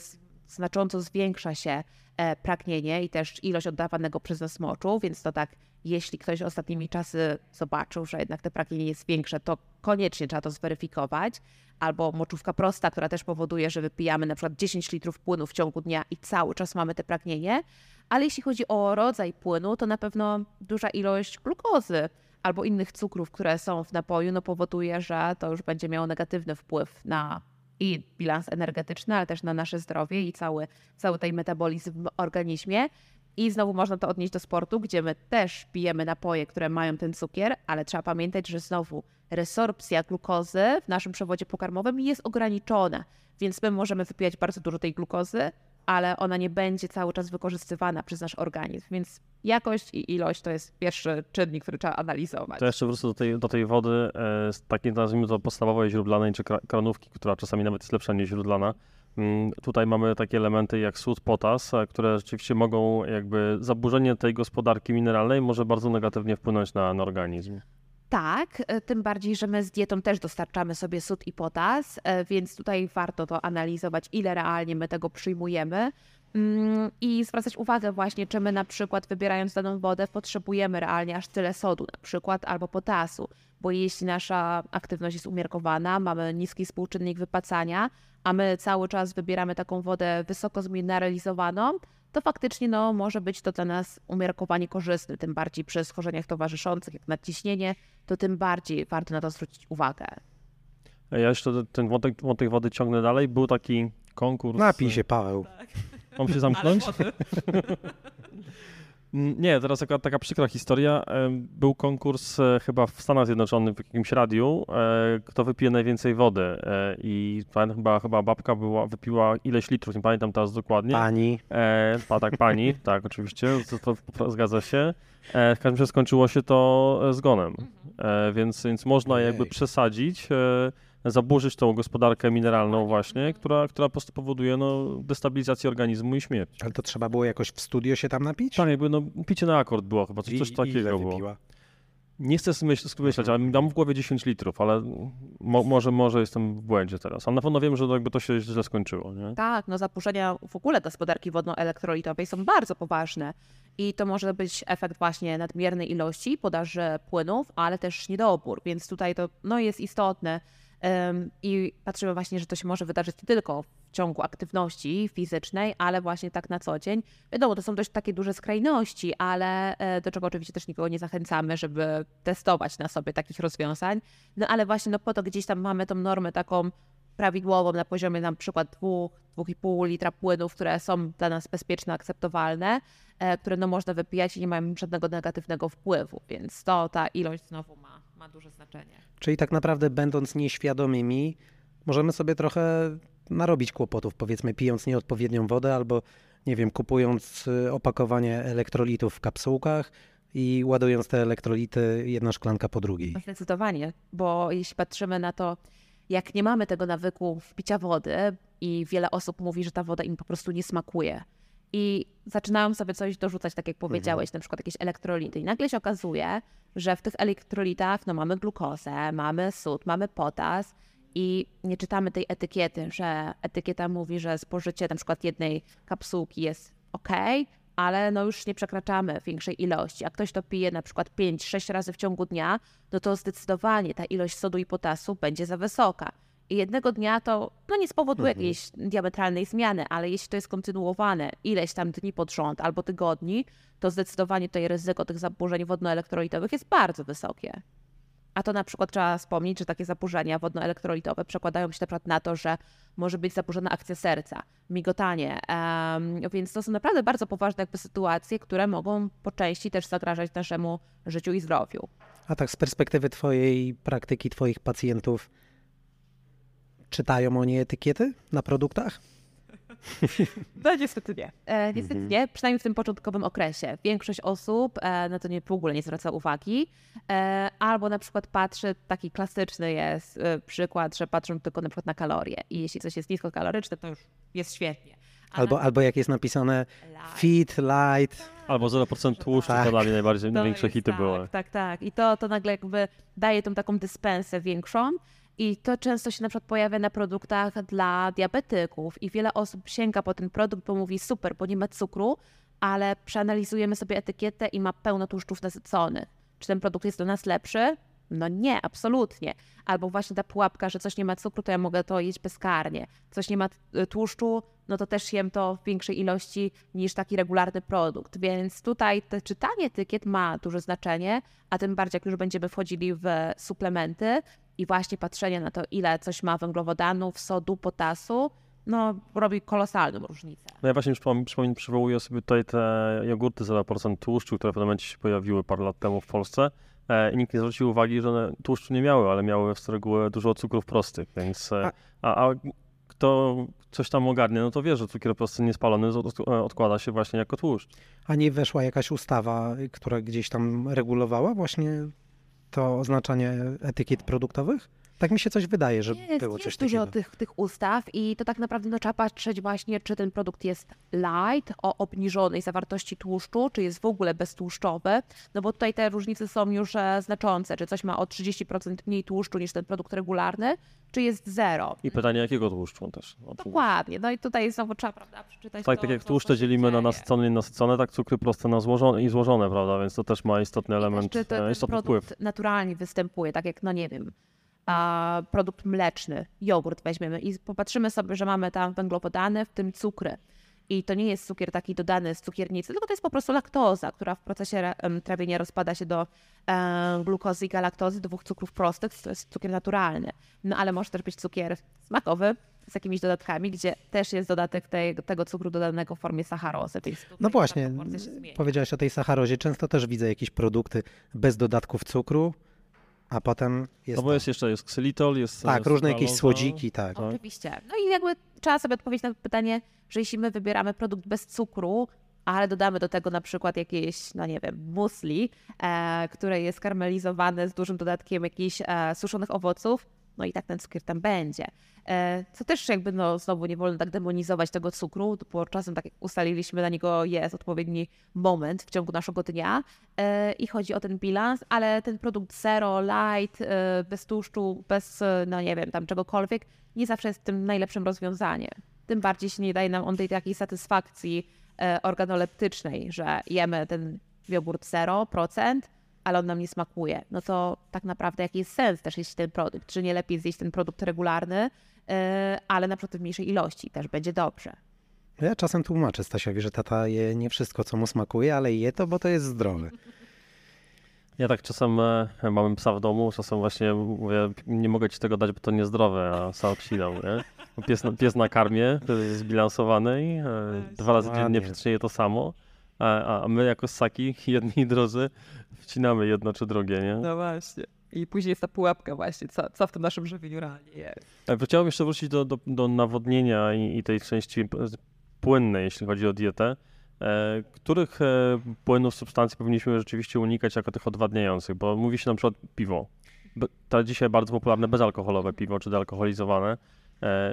znacząco zwiększa się e, pragnienie i też ilość oddawanego przez nas moczu, więc to tak, jeśli ktoś ostatnimi czasy zobaczył, że jednak te pragnienie jest większe, to koniecznie trzeba to zweryfikować. Albo moczówka prosta, która też powoduje, że wypijamy na przykład 10 litrów płynu w ciągu dnia i cały czas mamy te pragnienie. Ale jeśli chodzi o rodzaj płynu, to na pewno duża ilość glukozy albo innych cukrów, które są w napoju, no powoduje, że to już będzie miało negatywny wpływ na i bilans energetyczny, ale też na nasze zdrowie i cały, cały tej metabolizm w organizmie. I znowu można to odnieść do sportu, gdzie my też pijemy napoje, które mają ten cukier, ale trzeba pamiętać, że znowu resorpcja glukozy w naszym przewodzie pokarmowym jest ograniczona, więc my możemy wypijać bardzo dużo tej glukozy, ale ona nie będzie cały czas wykorzystywana przez nasz organizm, więc jakość i ilość to jest pierwszy czynnik, który trzeba analizować. To jeszcze wrócę do tej, do tej wody, e, z takiej nazwijmy to podstawowej źródlanej czy kra- kranówki, która czasami nawet jest lepsza niż źródlana. Mm, Tutaj mamy takie elementy jak sód, potas, e, które rzeczywiście mogą jakby zaburzenie tej gospodarki mineralnej może bardzo negatywnie wpłynąć na, na organizm. Tak, e, tym bardziej, że my z dietą też dostarczamy sobie sód i potas, e, więc tutaj warto to analizować, ile realnie my tego przyjmujemy. Mm, I zwracać uwagę właśnie, czy my na przykład wybierając daną wodę potrzebujemy realnie aż tyle sodu na przykład albo potasu, bo jeśli nasza aktywność jest umiarkowana, mamy niski współczynnik wypacania, a my cały czas wybieramy taką wodę wysoko zmineralizowaną, to faktycznie no, może być to dla nas umiarkowanie korzystne, tym bardziej przy schorzeniach towarzyszących, jak nadciśnienie, to tym bardziej warto na to zwrócić uwagę. E, Ja jeszcze ten wątek, wątek wody ciągnę dalej. Był taki konkurs. Napij się, Paweł. Mam się zamknąć? (laughs) Mm, Nie, teraz taka, taka przykra historia. Em, Był konkurs e, chyba w Stanach Zjednoczonych w jakimś radiu, e, kto wypije najwięcej wody. E, I pamiętam, chyba, chyba babka była, wypiła ileś litrów, nie pamiętam teraz dokładnie. Pani. E, pa, tak, pani, (laughs) tak, oczywiście, to, to, to zgadza się. E, w każdym razie skończyło się to e, zgonem, e, więc, więc można jakby przesadzić, e, zaburzyć tą gospodarkę mineralną właśnie, która, która po prostu powoduje no, destabilizację organizmu i śmierć. Ale to trzeba było jakoś w studio się tam napić? Tak, jakby no, picie na akord było chyba, coś, I- coś ile takiego było. Nie chcę myśleć, ale mam w głowie 10 litrów, ale mo, może, może jestem w błędzie teraz. Ale na pewno wiem, że to jakby to się źle skończyło, nie? Tak, no zaburzenia w ogóle gospodarki wodno-elektrolitowej są bardzo poważne i to może być efekt właśnie nadmiernej ilości podaży płynów, ale też niedobór, więc tutaj to no, jest istotne i patrzymy właśnie, że to się może wydarzyć nie tylko w ciągu aktywności fizycznej, ale właśnie tak na co dzień. Wiadomo, to są dość takie duże skrajności, ale e, do czego oczywiście też nikogo nie zachęcamy, żeby testować na sobie takich rozwiązań. No ale właśnie no po to gdzieś tam mamy tą normę taką prawidłową na poziomie na przykład 2-2,5 litra płynów, które są dla nas bezpieczne, akceptowalne, e, które no można wypijać i nie mają żadnego negatywnego wpływu, więc to ta ilość znowu ma ma duże znaczenie. Czyli tak naprawdę będąc nieświadomymi, możemy sobie trochę narobić kłopotów, powiedzmy pijąc nieodpowiednią wodę albo, nie wiem, kupując y, opakowanie elektrolitów w kapsułkach i ładując te elektrolity jedna szklanka po drugiej. Zdecydowanie, bo jeśli patrzymy na to, jak nie mamy tego nawyku picia wody i wiele osób mówi, że ta woda im po prostu nie smakuje i zaczynają sobie coś dorzucać, tak jak powiedziałeś, na przykład jakieś elektrolity i nagle się okazuje, że w tych elektrolitach no, mamy glukozę, mamy sód, mamy potas i nie czytamy tej etykiety, że etykieta mówi, że spożycie na przykład jednej kapsułki jest ok, ale no już nie przekraczamy większej ilości. A ktoś to pije na przykład 5-6 razy w ciągu dnia, no to zdecydowanie ta ilość sodu i potasu będzie za wysoka. I jednego dnia to no nie spowoduje jakiejś diametralnej zmiany, ale jeśli to jest kontynuowane ileś tam dni pod rząd albo tygodni, to zdecydowanie tutaj ryzyko tych zaburzeń wodnoelektrolitowych jest bardzo wysokie. A to na przykład trzeba wspomnieć, że takie zaburzenia wodnoelektrolitowe przekładają się na przykład na to, że może być zaburzona akcja serca, migotanie, em, więc to są naprawdę bardzo poważne jakby sytuacje, które mogą po części też zagrażać naszemu życiu i zdrowiu. A tak z perspektywy twojej praktyki, twoich pacjentów, czytają oni etykiety na produktach? (laughs) No niestety nie. E, niestety nie, przynajmniej w tym początkowym okresie. Większość osób e, na to nie, w ogóle nie zwraca uwagi, e, albo na przykład patrzy, taki klasyczny jest e, przykład, że patrzą tylko na przykład na kalorie i jeśli coś jest niskokaloryczne, to już jest świetnie. A Albo, na albo jak jest napisane light, fit, light, Albo 0% tłuszczu Tak. to dla mnie najbardziej, największe hity tak, były. Tak, tak. I to, to nagle jakby daje tą taką dyspensę większą. I to często się na przykład pojawia na produktach dla diabetyków i wiele osób sięga po ten produkt, bo mówi super, bo nie ma cukru, ale przeanalizujemy sobie etykietę i ma pełno tłuszczów nasyconych. Czy ten produkt jest dla nas lepszy? No nie, absolutnie. Albo właśnie ta pułapka, że coś nie ma cukru, to ja mogę to jeść bezkarnie. Coś nie ma y, tłuszczu, no to też jem to w większej ilości niż taki regularny produkt. Więc tutaj te czytanie etykiet ma duże znaczenie, a tym bardziej jak już będziemy wchodzili w suplementy i właśnie patrzenie na to, ile coś ma węglowodanów, sodu, potasu, no robi kolosalną różnicę. No ja właśnie przypom- przypom- przywołuję sobie tutaj te jogurty 0% tłuszczu, które w pewnym momencie się pojawiły parę lat temu w Polsce. E, I nikt nie zwrócił uwagi, że one tłuszczu nie miały, ale miały z reguły dużo cukrów prostych, więc e, a, a kto coś tam ogarnie, no to wie, że cukier prosty niespalony odkłada się właśnie jako tłuszcz. a nie weszła jakaś ustawa, która gdzieś tam regulowała właśnie to oznaczanie etykiet produktowych? Tak mi się coś wydaje, że Jest, było coś jest dużo takiego. tych, tych ustaw i to tak naprawdę no, trzeba patrzeć właśnie, czy ten produkt jest light, o obniżonej zawartości tłuszczu, czy jest w ogóle beztłuszczowy, no bo tutaj te różnice są już e, znaczące, czy coś ma o 30% mniej tłuszczu niż ten produkt regularny, czy jest zero. I pytanie, jakiego tłuszczu też. Dokładnie, no i tutaj znowu trzeba prawda, przeczytać Tak, to, tak jak tłuszcze dzielimy na nasycone i nienasycone, tak cukry proste na złożone i złożone, prawda? Więc to też ma istotny element, Jeszcze to, e, ten istotny produkt wpływ. naturalnie występuje, tak jak, no nie wiem, a, produkt mleczny, jogurt weźmiemy i popatrzymy sobie, że mamy tam węglowodany, w tym cukry. I to nie jest cukier taki dodany z cukiernicy, tylko to jest po prostu laktoza, która w procesie trawienia rozpada się do e, glukozy i galaktozy, dwóch cukrów prostych, to jest cukier naturalny. No ale może też być cukier smakowy z jakimiś dodatkami, gdzie też jest dodatek tej, tego cukru dodanego w formie sacharozy. No właśnie, powiedziałeś o tej sacharozie. Często też widzę jakieś produkty bez dodatków cukru, a potem jest, No bo to. jest jeszcze jest ksylitol, jest tak, jest różne jakieś sukraloza. słodziki, tak. Tak. Oczywiście. No i jakby trzeba sobie odpowiedzieć na pytanie, że jeśli my wybieramy produkt bez cukru, ale dodamy do tego na przykład jakieś, no nie wiem, musli, e, które jest karmelizowane z dużym dodatkiem jakichś e, suszonych owoców, no i tak ten cukier tam będzie. E, co też jakby, no znowu nie wolno tak demonizować tego cukru, bo czasem tak jak ustaliliśmy, na niego jest odpowiedni moment w ciągu naszego dnia e, i chodzi o ten bilans, ale ten produkt zero, light, e, bez tłuszczu, bez, no nie wiem, tam czegokolwiek, nie zawsze jest tym najlepszym rozwiązaniem. Tym bardziej się nie daje nam on tej takiej satysfakcji organoleptycznej, że jemy ten jogurt 0%, ale on nam nie smakuje. No to tak naprawdę jaki jest sens też jeść ten produkt? Czy nie lepiej zjeść ten produkt regularny, e, ale na przykład w mniejszej ilości też będzie dobrze. Ja czasem tłumaczę Stasiowi, że tata je nie wszystko, co mu smakuje, ale je to, bo to jest zdrowe. (laughs) Ja tak czasem e, mamy psa w domu, czasem właśnie mówię, nie mogę ci tego dać, bo to niezdrowe, a sam obsinam, nie? Pies, na- pies na karmie, jest zbilansowany i e, dwa razy dziennie przyczynie to samo, a, a my jako ssaki, (laughs) jedni i drudzy, wcinamy jedno czy drugie, nie? No właśnie. I później jest ta pułapka właśnie, co, co w tym naszym żywieniu realnie jest. E, Chciałbym jeszcze wrócić do, do, do nawodnienia i, i tej części płynnej, jeśli chodzi o dietę. E, których e, płynów, substancji powinniśmy rzeczywiście unikać jako tych odwadniających? Bo mówi się na przykład piwo. Be- To dzisiaj bardzo popularne bezalkoholowe piwo, czy dealkoholizowane,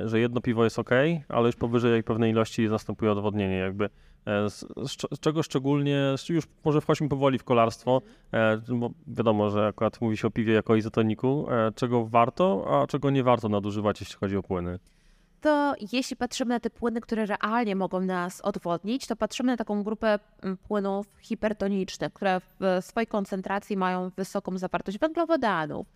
że jedno piwo jest ok, ale już powyżej pewnej ilości następuje odwodnienie. Jakby e, z, z, cze- z czego szczególnie, już może wchodźmy powoli w kolarstwo, e, bo wiadomo, że akurat mówi się o piwie jako izotoniku, e, czego warto, a czego nie warto nadużywać, jeśli chodzi o płyny. to jeśli patrzymy na te płyny, które realnie mogą nas odwodnić, to patrzymy na taką grupę płynów hipertonicznych, które w swojej koncentracji mają wysoką zawartość węglowodanów.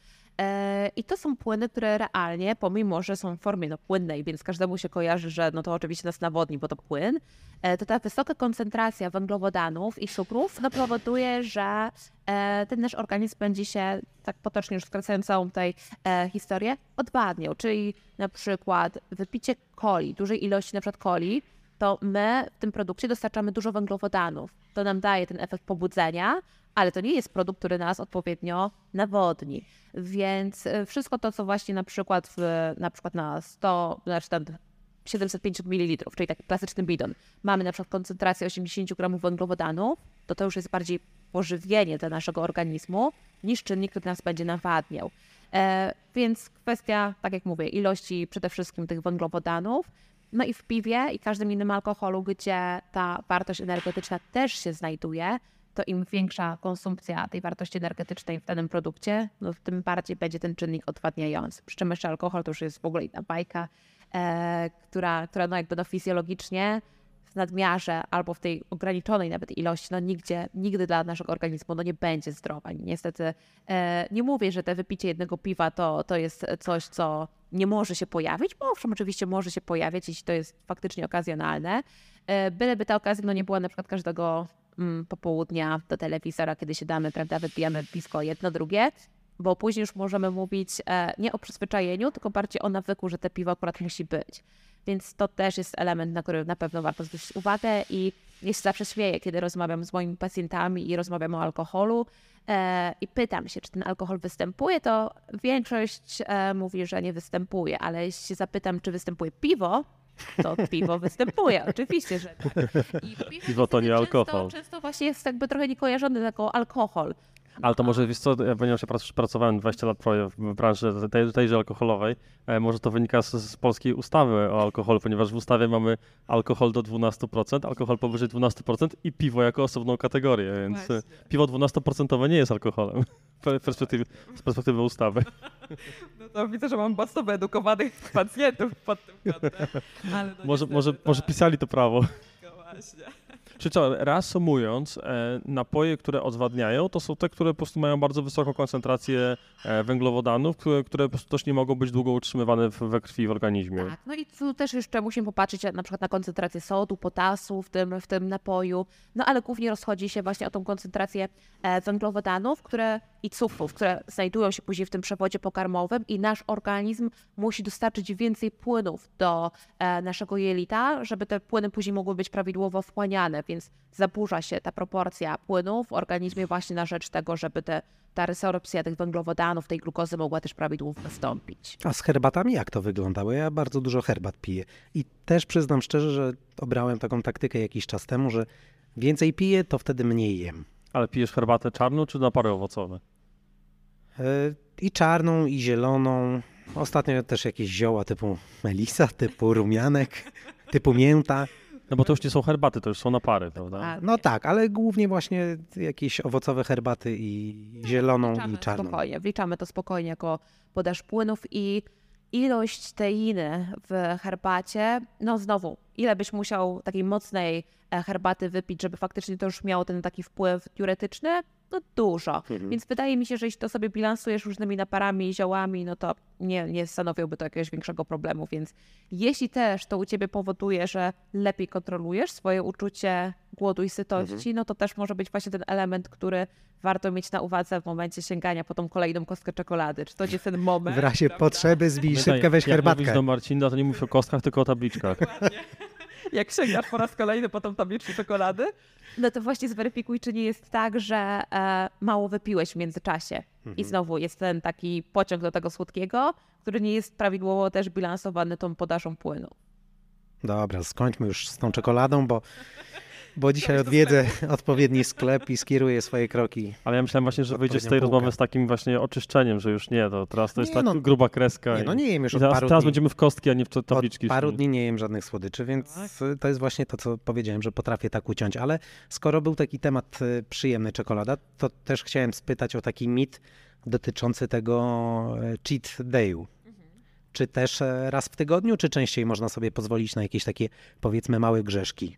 E, I to są płyny, które realnie, pomimo że są w formie no, płynnej, więc każdemu się kojarzy, że no to oczywiście nas nawodni, bo to płyn, e, to ta wysoka koncentracja węglowodanów i cukrów no, powoduje, że e, ten nasz organizm będzie się, tak potocznie już skracając całą tutaj historię, odwadniał. Czyli na przykład wypicie coli, dużej ilości na przykład coli, to my w tym produkcie dostarczamy dużo węglowodanów. To nam daje ten efekt pobudzenia, ale to nie jest produkt, który nas odpowiednio nawodni. Więc e, wszystko to, co właśnie na przykład, w, na, przykład na 100, znaczy tam 750 ml, czyli taki klasyczny bidon, mamy na przykład koncentrację 80 gramów węglowodanów, to to już jest bardziej pożywienie dla naszego organizmu niż czynnik, który nas będzie nawadniał. E, więc kwestia, tak jak mówię, ilości przede wszystkim tych węglowodanów, no i w piwie i każdym innym alkoholu, gdzie ta wartość energetyczna też się znajduje, to im większa konsumpcja tej wartości energetycznej w danym produkcie, no tym bardziej będzie ten czynnik odwadniający. Przy czym jeszcze alkohol to już jest w ogóle inna bajka, e, która, która no jakby no fizjologicznie w nadmiarze albo w tej ograniczonej nawet ilości, no nigdzie, nigdy dla naszego organizmu no nie będzie zdrowa. Niestety e, nie mówię, że te wypicie jednego piwa to, to jest coś, co nie może się pojawić, bo owszem, oczywiście może się pojawiać, jeśli to jest faktycznie okazjonalne. E, byleby ta okazja no nie była na przykład każdego popołudnia do telewizora, kiedy siadamy, prawda, wypijamy blisko jedno, drugie, bo później już możemy mówić e, nie o przyzwyczajeniu, tylko bardziej o nawyku, że te piwo akurat musi być. Więc to też jest element, na który na pewno warto zwrócić uwagę i ja się zawsze śmieję, kiedy rozmawiam z moimi pacjentami i rozmawiam o alkoholu e, i pytam się, czy ten alkohol występuje, to większość e, mówi, że nie występuje, ale jeśli się zapytam, czy występuje piwo, to piwo występuje, oczywiście, że tak. I Piwo to nie często, alkohol. Często właśnie jest jakby trochę niekojarzony jako alkohol. Ale to może, wiesz co, ponieważ ja prac- pracowałem 20 lat w branży tej, tejże alkoholowej, e, może to wynika z, z polskiej ustawy o alkoholu, ponieważ w ustawie mamy alkohol do 12%, alkohol powyżej 12% i piwo jako osobną kategorię, więc e, Właśnie. piwo 12% nie jest alkoholem w perspektywie, z perspektywy ustawy. No to widzę, że mam mocno wyedukowanych pacjentów pod tym kątem. Ale no Może, niestety, może, tak, może pisali to prawo. właśnie. Czy co, reasumując, e, napoje, które odwadniają, to są te, które po prostu mają bardzo wysoką koncentrację e, węglowodanów, które, które po prostu też nie mogą być długo utrzymywane we krwi w organizmie. Tak, no i tu też jeszcze musimy popatrzeć na przykład na koncentrację sodu, potasu w tym, w tym napoju, no ale głównie rozchodzi się właśnie o tą koncentrację e, węglowodanów które, i cukrów, które znajdują się później w tym przewodzie pokarmowym i nasz organizm musi dostarczyć więcej płynów do e, naszego jelita, żeby te płyny później mogły być prawidłowo wchłaniane, więc zaburza się ta proporcja płynów w organizmie właśnie na rzecz tego, żeby te, ta resorpcja tych węglowodanów, tej glukozy mogła też prawidłowo nastąpić. A z herbatami jak to wyglądało? Ja bardzo dużo herbat piję. I też przyznam szczerze, że obrałem taką taktykę jakiś czas temu, że więcej piję, to wtedy mniej jem. Ale pijesz herbatę czarną czy napary owocowe? E, I czarną, i zieloną. Ostatnio też jakieś zioła typu melisa, typu rumianek, typu mięta. No bo to już nie są herbaty, to już są napary, prawda? A, No tak, ale głównie właśnie jakieś owocowe herbaty i zieloną, Wliczamy i czarną. Spokojnie, wliczamy to spokojnie jako podaż płynów i ilość teiny w herbacie, no znowu, ile byś musiał takiej mocnej herbaty wypić, żeby faktycznie to już miało ten taki wpływ diuretyczny? No dużo. Mhm. Więc wydaje mi się, że jeśli to sobie bilansujesz różnymi naparami i ziołami, no to nie, nie stanowiłoby to jakiegoś większego problemu. Więc jeśli też to u ciebie powoduje, że lepiej kontrolujesz swoje uczucie głodu i sytości, Mhm. no to też może być właśnie ten element, który warto mieć na uwadze w momencie sięgania po tą kolejną kostkę czekolady. Czy to jest ten moment? W razie prawda? potrzeby zbij Pamiętaj, szybkę, weź jak mówisz herbatkę. do Marcina, to nie mów o kostkach, tylko o tabliczkach. Jak sięgasz po raz kolejny po tą tabliczkę czekolady, no to właśnie zweryfikuj, czy nie jest tak, że e, mało wypiłeś w międzyczasie. I znowu jest ten taki pociąg do tego słodkiego, który nie jest prawidłowo też bilansowany tą podażą płynu. Dobra, skończmy już z tą czekoladą, bo, bo dzisiaj odwiedzę (laughs) odpowiedni sklep i skieruję swoje kroki. Ale ja myślałem właśnie, że wyjdzie z tej Odpowiednią rozmowy półkę. z takim właśnie oczyszczeniem, że już nie, to teraz to jest Nie, tak no. gruba kreska. Nie, no nie jem już od teraz, paru teraz dni. będziemy w kostki, a nie w tabliczki. Od paru dni nie jem żadnych słodyczy, więc to jest właśnie to, co powiedziałem, że potrafię tak uciąć. Ale skoro był taki temat y, przyjemny czekolada, to też chciałem spytać o taki mit dotyczący tego e, cheat day'u. Czy też e, raz w tygodniu, czy częściej można sobie pozwolić na jakieś takie, powiedzmy, małe grzeszki?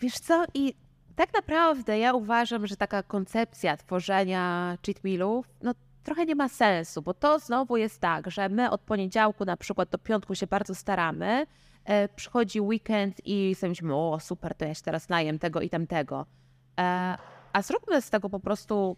Wiesz co, i tak naprawdę ja uważam, że taka koncepcja tworzenia cheat mealów, no trochę nie ma sensu, bo to znowu jest tak, że my od poniedziałku na przykład do piątku się bardzo staramy, e, przychodzi weekend i sobie myślimy, o super, to ja się teraz najem tego i tamtego. E, a zróbmy z tego po prostu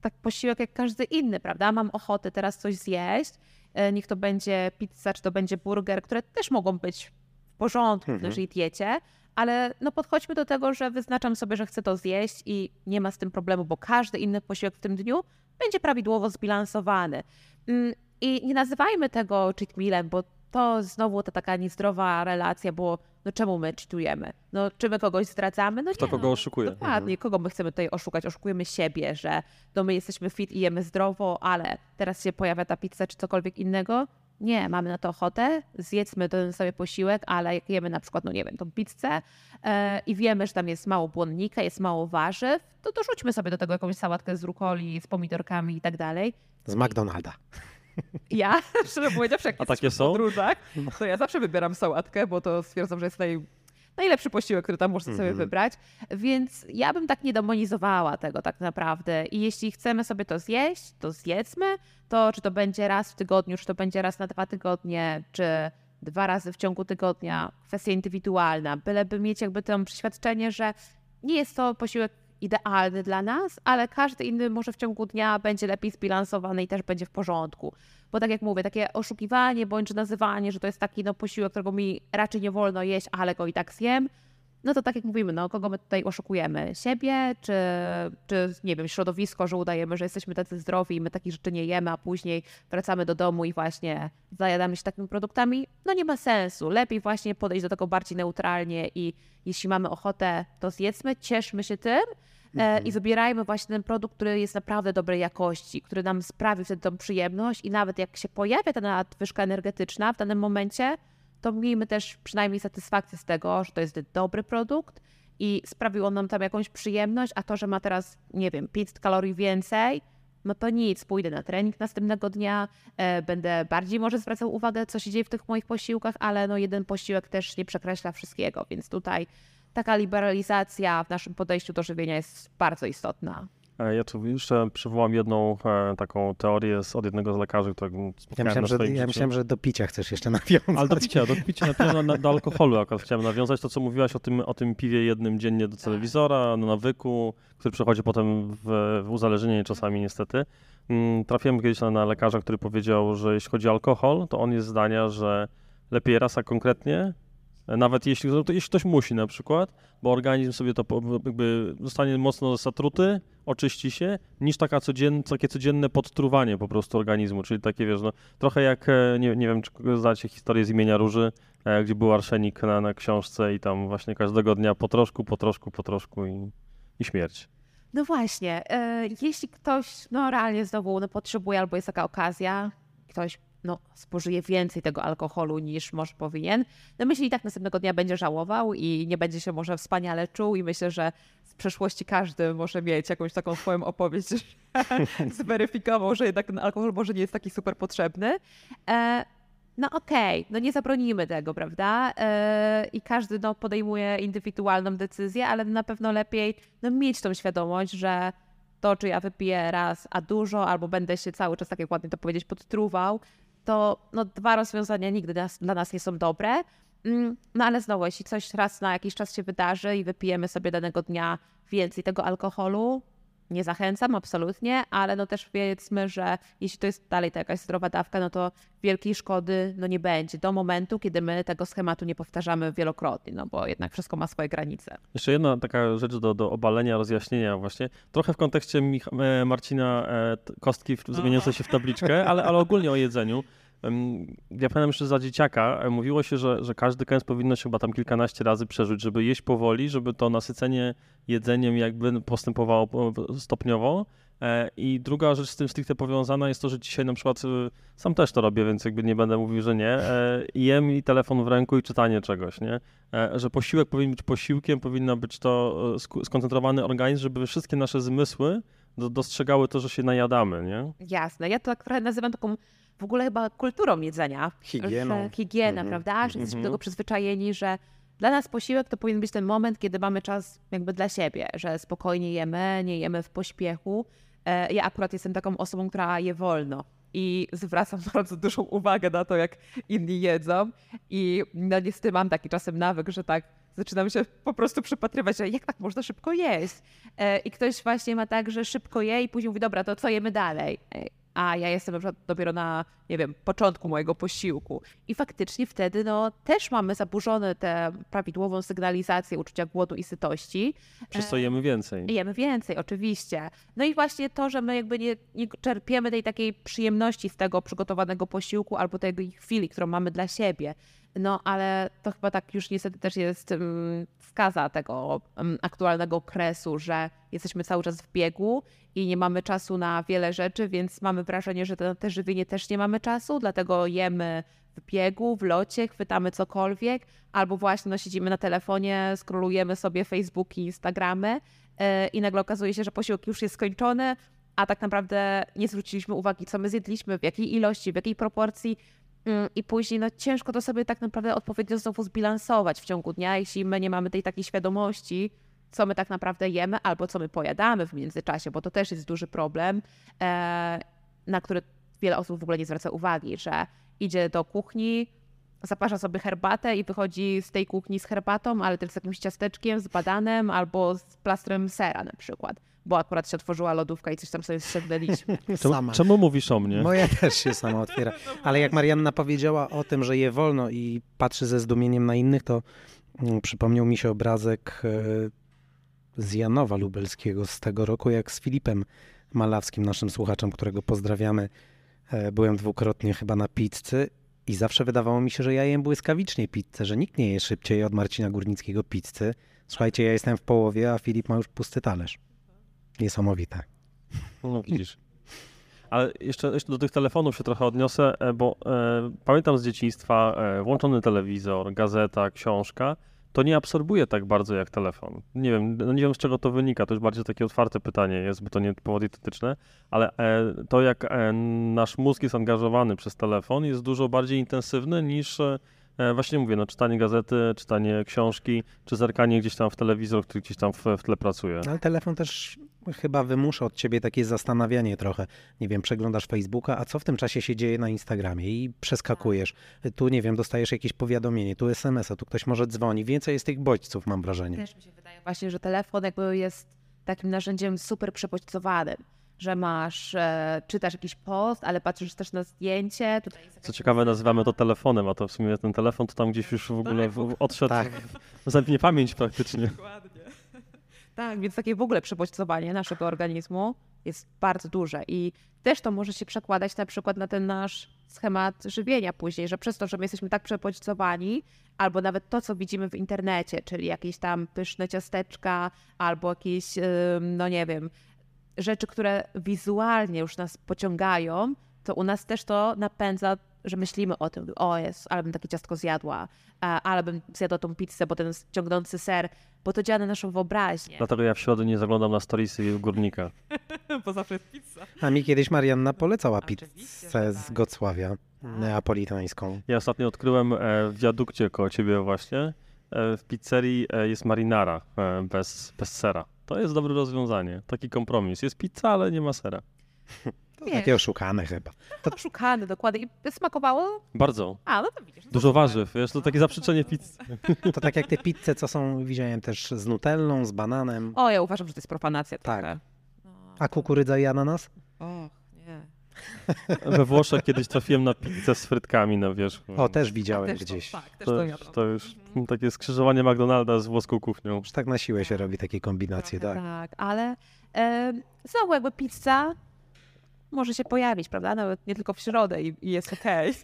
tak posiłek jak każdy inny, prawda? Mam ochotę teraz coś zjeść, e, niech to będzie pizza, czy to będzie burger, które też mogą być w porządku w Mhm. naszej diecie, ale no podchodźmy do tego, że wyznaczam sobie, że chcę to zjeść i nie ma z tym problemu, bo każdy inny posiłek w tym dniu będzie prawidłowo zbilansowany. Mm, I nie nazywajmy tego cheat mealem, bo to znowu ta taka niezdrowa relacja, bo no czemu my cheatujemy? No czy my kogoś zdradzamy? No nie, kogo no, oszukuje. Dokładnie, kogo my chcemy tutaj oszukać? Oszukujemy siebie, że no my jesteśmy fit i jemy zdrowo, ale teraz się pojawia ta pizza czy cokolwiek innego. Nie, mamy na to ochotę, zjedzmy ten sobie posiłek, ale jak jemy na przykład, no nie wiem, tą pizzę e, i wiemy, że tam jest mało błonnika, jest mało warzyw, to dorzućmy sobie do tego jakąś sałatkę z rukoli, z pomidorkami i tak dalej. Z McDonalda. (laughs) Ja, szczerze powiedziawszy, jak A takie w są? podróżach, to ja zawsze wybieram sałatkę, bo to stwierdzam, że jest naj, najlepszy posiłek, który tam można sobie Mhm. wybrać. Więc ja bym tak nie demonizowała tego tak naprawdę. I jeśli chcemy sobie to zjeść, to zjedzmy. To czy to będzie raz w tygodniu, czy to będzie raz na dwa tygodnie, czy dwa razy w ciągu tygodnia, kwestia indywidualna. Byleby mieć jakby to przeświadczenie, że nie jest to posiłek idealny dla nas, ale każdy inny może w ciągu dnia będzie lepiej zbilansowany i też będzie w porządku. Bo tak jak mówię, takie oszukiwanie bądź nazywanie, że to jest taki no, posiłek, którego mi raczej nie wolno jeść, ale go i tak zjem, no to tak jak mówimy, no kogo my tutaj oszukujemy? Siebie, czy, czy nie wiem, środowisko, że udajemy, że jesteśmy tacy zdrowi i my takich rzeczy nie jemy, a później wracamy do domu i właśnie zajadamy się takimi produktami? No nie ma sensu. Lepiej właśnie podejść do tego bardziej neutralnie i jeśli mamy ochotę, to zjedzmy, cieszmy się tym, E, I wybierajmy właśnie ten produkt, który jest naprawdę dobrej jakości, który nam sprawi wtedy tą przyjemność i nawet jak się pojawia ta nadwyżka energetyczna w danym momencie, to miejmy też przynajmniej satysfakcję z tego, że to jest dobry produkt i sprawił on nam tam jakąś przyjemność, a to, że ma teraz, nie wiem, 500 kalorii więcej, no to nic, pójdę na trening następnego dnia, e, będę bardziej może zwracał uwagę, co się dzieje w tych moich posiłkach, ale no jeden posiłek też nie przekreśla wszystkiego, więc tutaj taka liberalizacja w naszym podejściu do żywienia jest bardzo istotna. E, Ja tu jeszcze przywołam jedną e, taką teorię z, od jednego z lekarzy, którego Ja myślałem, że, ja myślałem, że do picia chcesz jeszcze nawiązać. Ale do picia, do picia, na pewno na, do alkoholu akurat chciałem nawiązać. To, co mówiłaś o tym, o tym piwie jednym dziennie do telewizora, na nawyku, który przechodzi potem w, w uzależnienie czasami niestety. Mm, Trafiłem kiedyś na, na lekarza, który powiedział, że jeśli chodzi o alkohol, to on jest zdania, że lepiej raz, a konkretnie, nawet jeśli, jeśli ktoś musi na przykład, bo organizm sobie to jakby zostanie mocno zatruty, oczyści się, niż taka codzien, takie codzienne podtruwanie po prostu organizmu, czyli takie wiesz, no trochę jak, e, nie, nie wiem czy znacie historię z imienia Róży, e, gdzie był arszenik na, na książce i tam właśnie każdego dnia po troszku, po troszku, po troszku i, i śmierć. No właśnie, e, jeśli ktoś no realnie znowu no, potrzebuje albo jest taka okazja, ktoś no, spożyje więcej tego alkoholu niż może powinien, no myśli i tak następnego dnia będzie żałował i nie będzie się może wspaniale czuł i myślę, że z przeszłości każdy może mieć jakąś taką swoją opowieść, że (laughs) zweryfikował, że jednak ten alkohol może nie jest taki super potrzebny. E, no okej, no nie zabronimy tego, prawda? E, I każdy no, podejmuje indywidualną decyzję, ale na pewno lepiej no, mieć tą świadomość, że to, czy ja wypiję raz, a dużo, albo będę się cały czas, tak jak ładnie to powiedzieć, podtruwał, to no, dwa rozwiązania nigdy nas, dla nas nie są dobre. Mm, No ale znowu, jeśli coś raz na jakiś czas się wydarzy i wypijemy sobie danego dnia więcej tego alkoholu, nie zachęcam absolutnie, ale no też powiedzmy, że jeśli to jest dalej ta jakaś zdrowa dawka, no to wielkiej szkody no nie będzie do momentu, kiedy my tego schematu nie powtarzamy wielokrotnie, no bo jednak wszystko ma swoje granice. Jeszcze jedna taka rzecz do, do obalenia, rozjaśnienia właśnie. Trochę w kontekście Mich- e, Marcina e, kostki w- zamieniające się w tabliczkę, ale, ale ogólnie o jedzeniu. Ja pamiętam jeszcze za dzieciaka, e, mówiło się, że, że każdy kęs powinno się chyba tam kilkanaście razy przeżyć, żeby jeść powoli, żeby to nasycenie jedzeniem jakby postępowało po- stopniowo. E, I druga rzecz z tym stricte powiązana jest to, że dzisiaj na przykład, y, sam też to robię, więc jakby nie będę mówił, że nie, e, jem i telefon w ręku i czytanie czegoś, nie? E, że posiłek powinien być posiłkiem, powinno być to e, sk- skoncentrowany organizm, żeby wszystkie nasze zmysły do, dostrzegały to, że się najadamy, nie? Jasne, ja to tak trochę nazywam taką w ogóle chyba kulturą jedzenia. Higieną. Higiena, Mhm. prawda? Że jesteśmy Mhm. do tego przyzwyczajeni, że dla nas posiłek to powinien być ten moment, kiedy mamy czas jakby dla siebie, że spokojnie jemy, nie jemy w pośpiechu. E, Ja akurat jestem taką osobą, która je wolno i zwracam (laughs) bardzo dużą uwagę na to, jak inni jedzą i no niestety mam taki czasem nawyk, że tak zaczynam się po prostu przypatrywać, że jak tak można szybko jeść. E, I ktoś właśnie ma tak, że szybko je i później mówi, dobra, to co jemy dalej? E, A ja jestem na przykład dopiero na, nie wiem, początku mojego posiłku. I faktycznie wtedy no, też mamy zaburzone tę prawidłową sygnalizację uczucia głodu i sytości. Przez co jemy więcej. I Jemy więcej, oczywiście. No i właśnie to, że my jakby nie, nie czerpiemy tej takiej przyjemności z tego przygotowanego posiłku albo tej chwili, którą mamy dla siebie. No ale to chyba tak już niestety też jest um, skaza tego um, aktualnego okresu, że jesteśmy cały czas w biegu i nie mamy czasu na wiele rzeczy, więc mamy wrażenie, że na te żywienie też nie mamy czasu, dlatego jemy w biegu, w locie, chwytamy cokolwiek, albo właśnie no, siedzimy na telefonie, scrollujemy sobie Facebooki, Instagramy e, i nagle okazuje się, że posiłek już jest skończony, a tak naprawdę nie zwróciliśmy uwagi, co my zjedliśmy, w jakiej ilości, w jakiej proporcji. Mm, I później no, ciężko to sobie tak naprawdę odpowiednio znowu zbilansować w ciągu dnia, jeśli my nie mamy tej takiej świadomości, co my tak naprawdę jemy albo co my pojadamy w międzyczasie, bo to też jest duży problem, e, na który wiele osób w ogóle nie zwraca uwagi, że idzie do kuchni, zaparza sobie herbatę i wychodzi z tej kuchni z herbatą, ale też z jakimś ciasteczkiem, z badanem albo z plastrem sera na przykład, bo akurat się otworzyła lodówka i coś tam sobie. (laughs) Czemu, Sama. czemu mówisz o mnie? Moja (laughs) też się sama otwiera. (laughs) Ale jak Marianna powiedziała o tym, że je wolno i patrzy ze zdumieniem na innych, to mm, przypomniał mi się obrazek e, z Janowa Lubelskiego z tego roku, jak z Filipem Malawskim, naszym słuchaczem, którego pozdrawiamy. E, Byłem dwukrotnie chyba na pizzy i zawsze wydawało mi się, że ja jem błyskawicznie pizzę, że nikt nie je szybciej od Marcina Górnickiego pizzy. Słuchajcie, ja jestem w połowie, a Filip ma już pusty talerz. Niesamowite. No widzisz. Ale jeszcze, jeszcze do tych telefonów się trochę odniosę, e, bo e, pamiętam z dzieciństwa e, włączony telewizor, gazeta, książka, to nie absorbuje tak bardzo jak telefon. Nie wiem, no nie wiem z czego to wynika, to już bardziej takie otwarte pytanie jest, bo to nie typowo dietetyczne, ale e, to jak e, nasz mózg jest angażowany przez telefon jest dużo bardziej intensywny niż e, właśnie mówię, no czytanie gazety, czytanie książki, czy zerkanie gdzieś tam w telewizor, który gdzieś tam w, w tle pracuje. Ale telefon też chyba wymusza od ciebie takie zastanawianie trochę. Nie wiem, przeglądasz Facebooka, a co w tym czasie się dzieje na Instagramie i przeskakujesz. Tu, nie wiem, dostajesz jakieś powiadomienie, tu SMS-a, tu ktoś może dzwoni. Więcej jest tych bodźców, mam wrażenie. Też mi się wydaje właśnie, że telefon jakby jest takim narzędziem super przebodźcowanym, że masz, e, czytasz jakiś post, ale patrzysz też na zdjęcie. Co ciekawe, nazywamy to telefonem, a to w sumie ten telefon to tam gdzieś już w ogóle w, odszedł Tak. zębnie pamięć praktycznie. Dokładnie. Tak, więc takie w ogóle przebodźcowanie naszego organizmu jest bardzo duże i też to może się przekładać na przykład na ten nasz schemat żywienia później, że przez to, że my jesteśmy tak przebodźcowani, albo nawet to, co widzimy w internecie, czyli jakieś tam pyszne ciasteczka, albo jakieś, no nie wiem, rzeczy, które wizualnie już nas pociągają, to u nas też to napędza, że myślimy o tym, o jest, ale bym takie ciastko zjadła, ale bym zjadła tą pizzę, bo ten ciągnący ser, bo to działa na naszą wyobraźnię. Dlatego ja w środę nie zaglądam na storiesy górnika. (laughs) bo zawsze jest pizza. A mi kiedyś Marianna polecała pizzę z tak. Gocławia, neapolitańską. Ja ostatnio odkryłem e, w wiadukcie koło ciebie właśnie, e, w pizzerii e, jest marinara bez, bez sera. To jest dobre rozwiązanie, taki kompromis. Jest pizza, ale nie ma sera. (laughs) To Wiesz. takie oszukane chyba. To szukane, dokładnie. I smakowało? Bardzo. A, no to widzisz. no to Dużo super. warzyw, wiesz, to takie zaprzeczenie pizzy. To tak jak te pizze, co są, widziałem też z nutellą, z bananem. O, ja uważam, że to jest profanacja Tak. trochę. A kukurydza i ananas? Och. (laughs) We Włoszech kiedyś trafiłem na pizzę z frytkami na wierzchu. O, też widziałem Też to, gdzieś. tak, też to, to to już takie skrzyżowanie McDonalda z włoską kuchnią. Już tak na siłę się robi takie kombinacje, Trochę tak. Tak, ale e, znowu jakby pizza może się pojawić, prawda? Nawet nie tylko w środę i, i jest okej.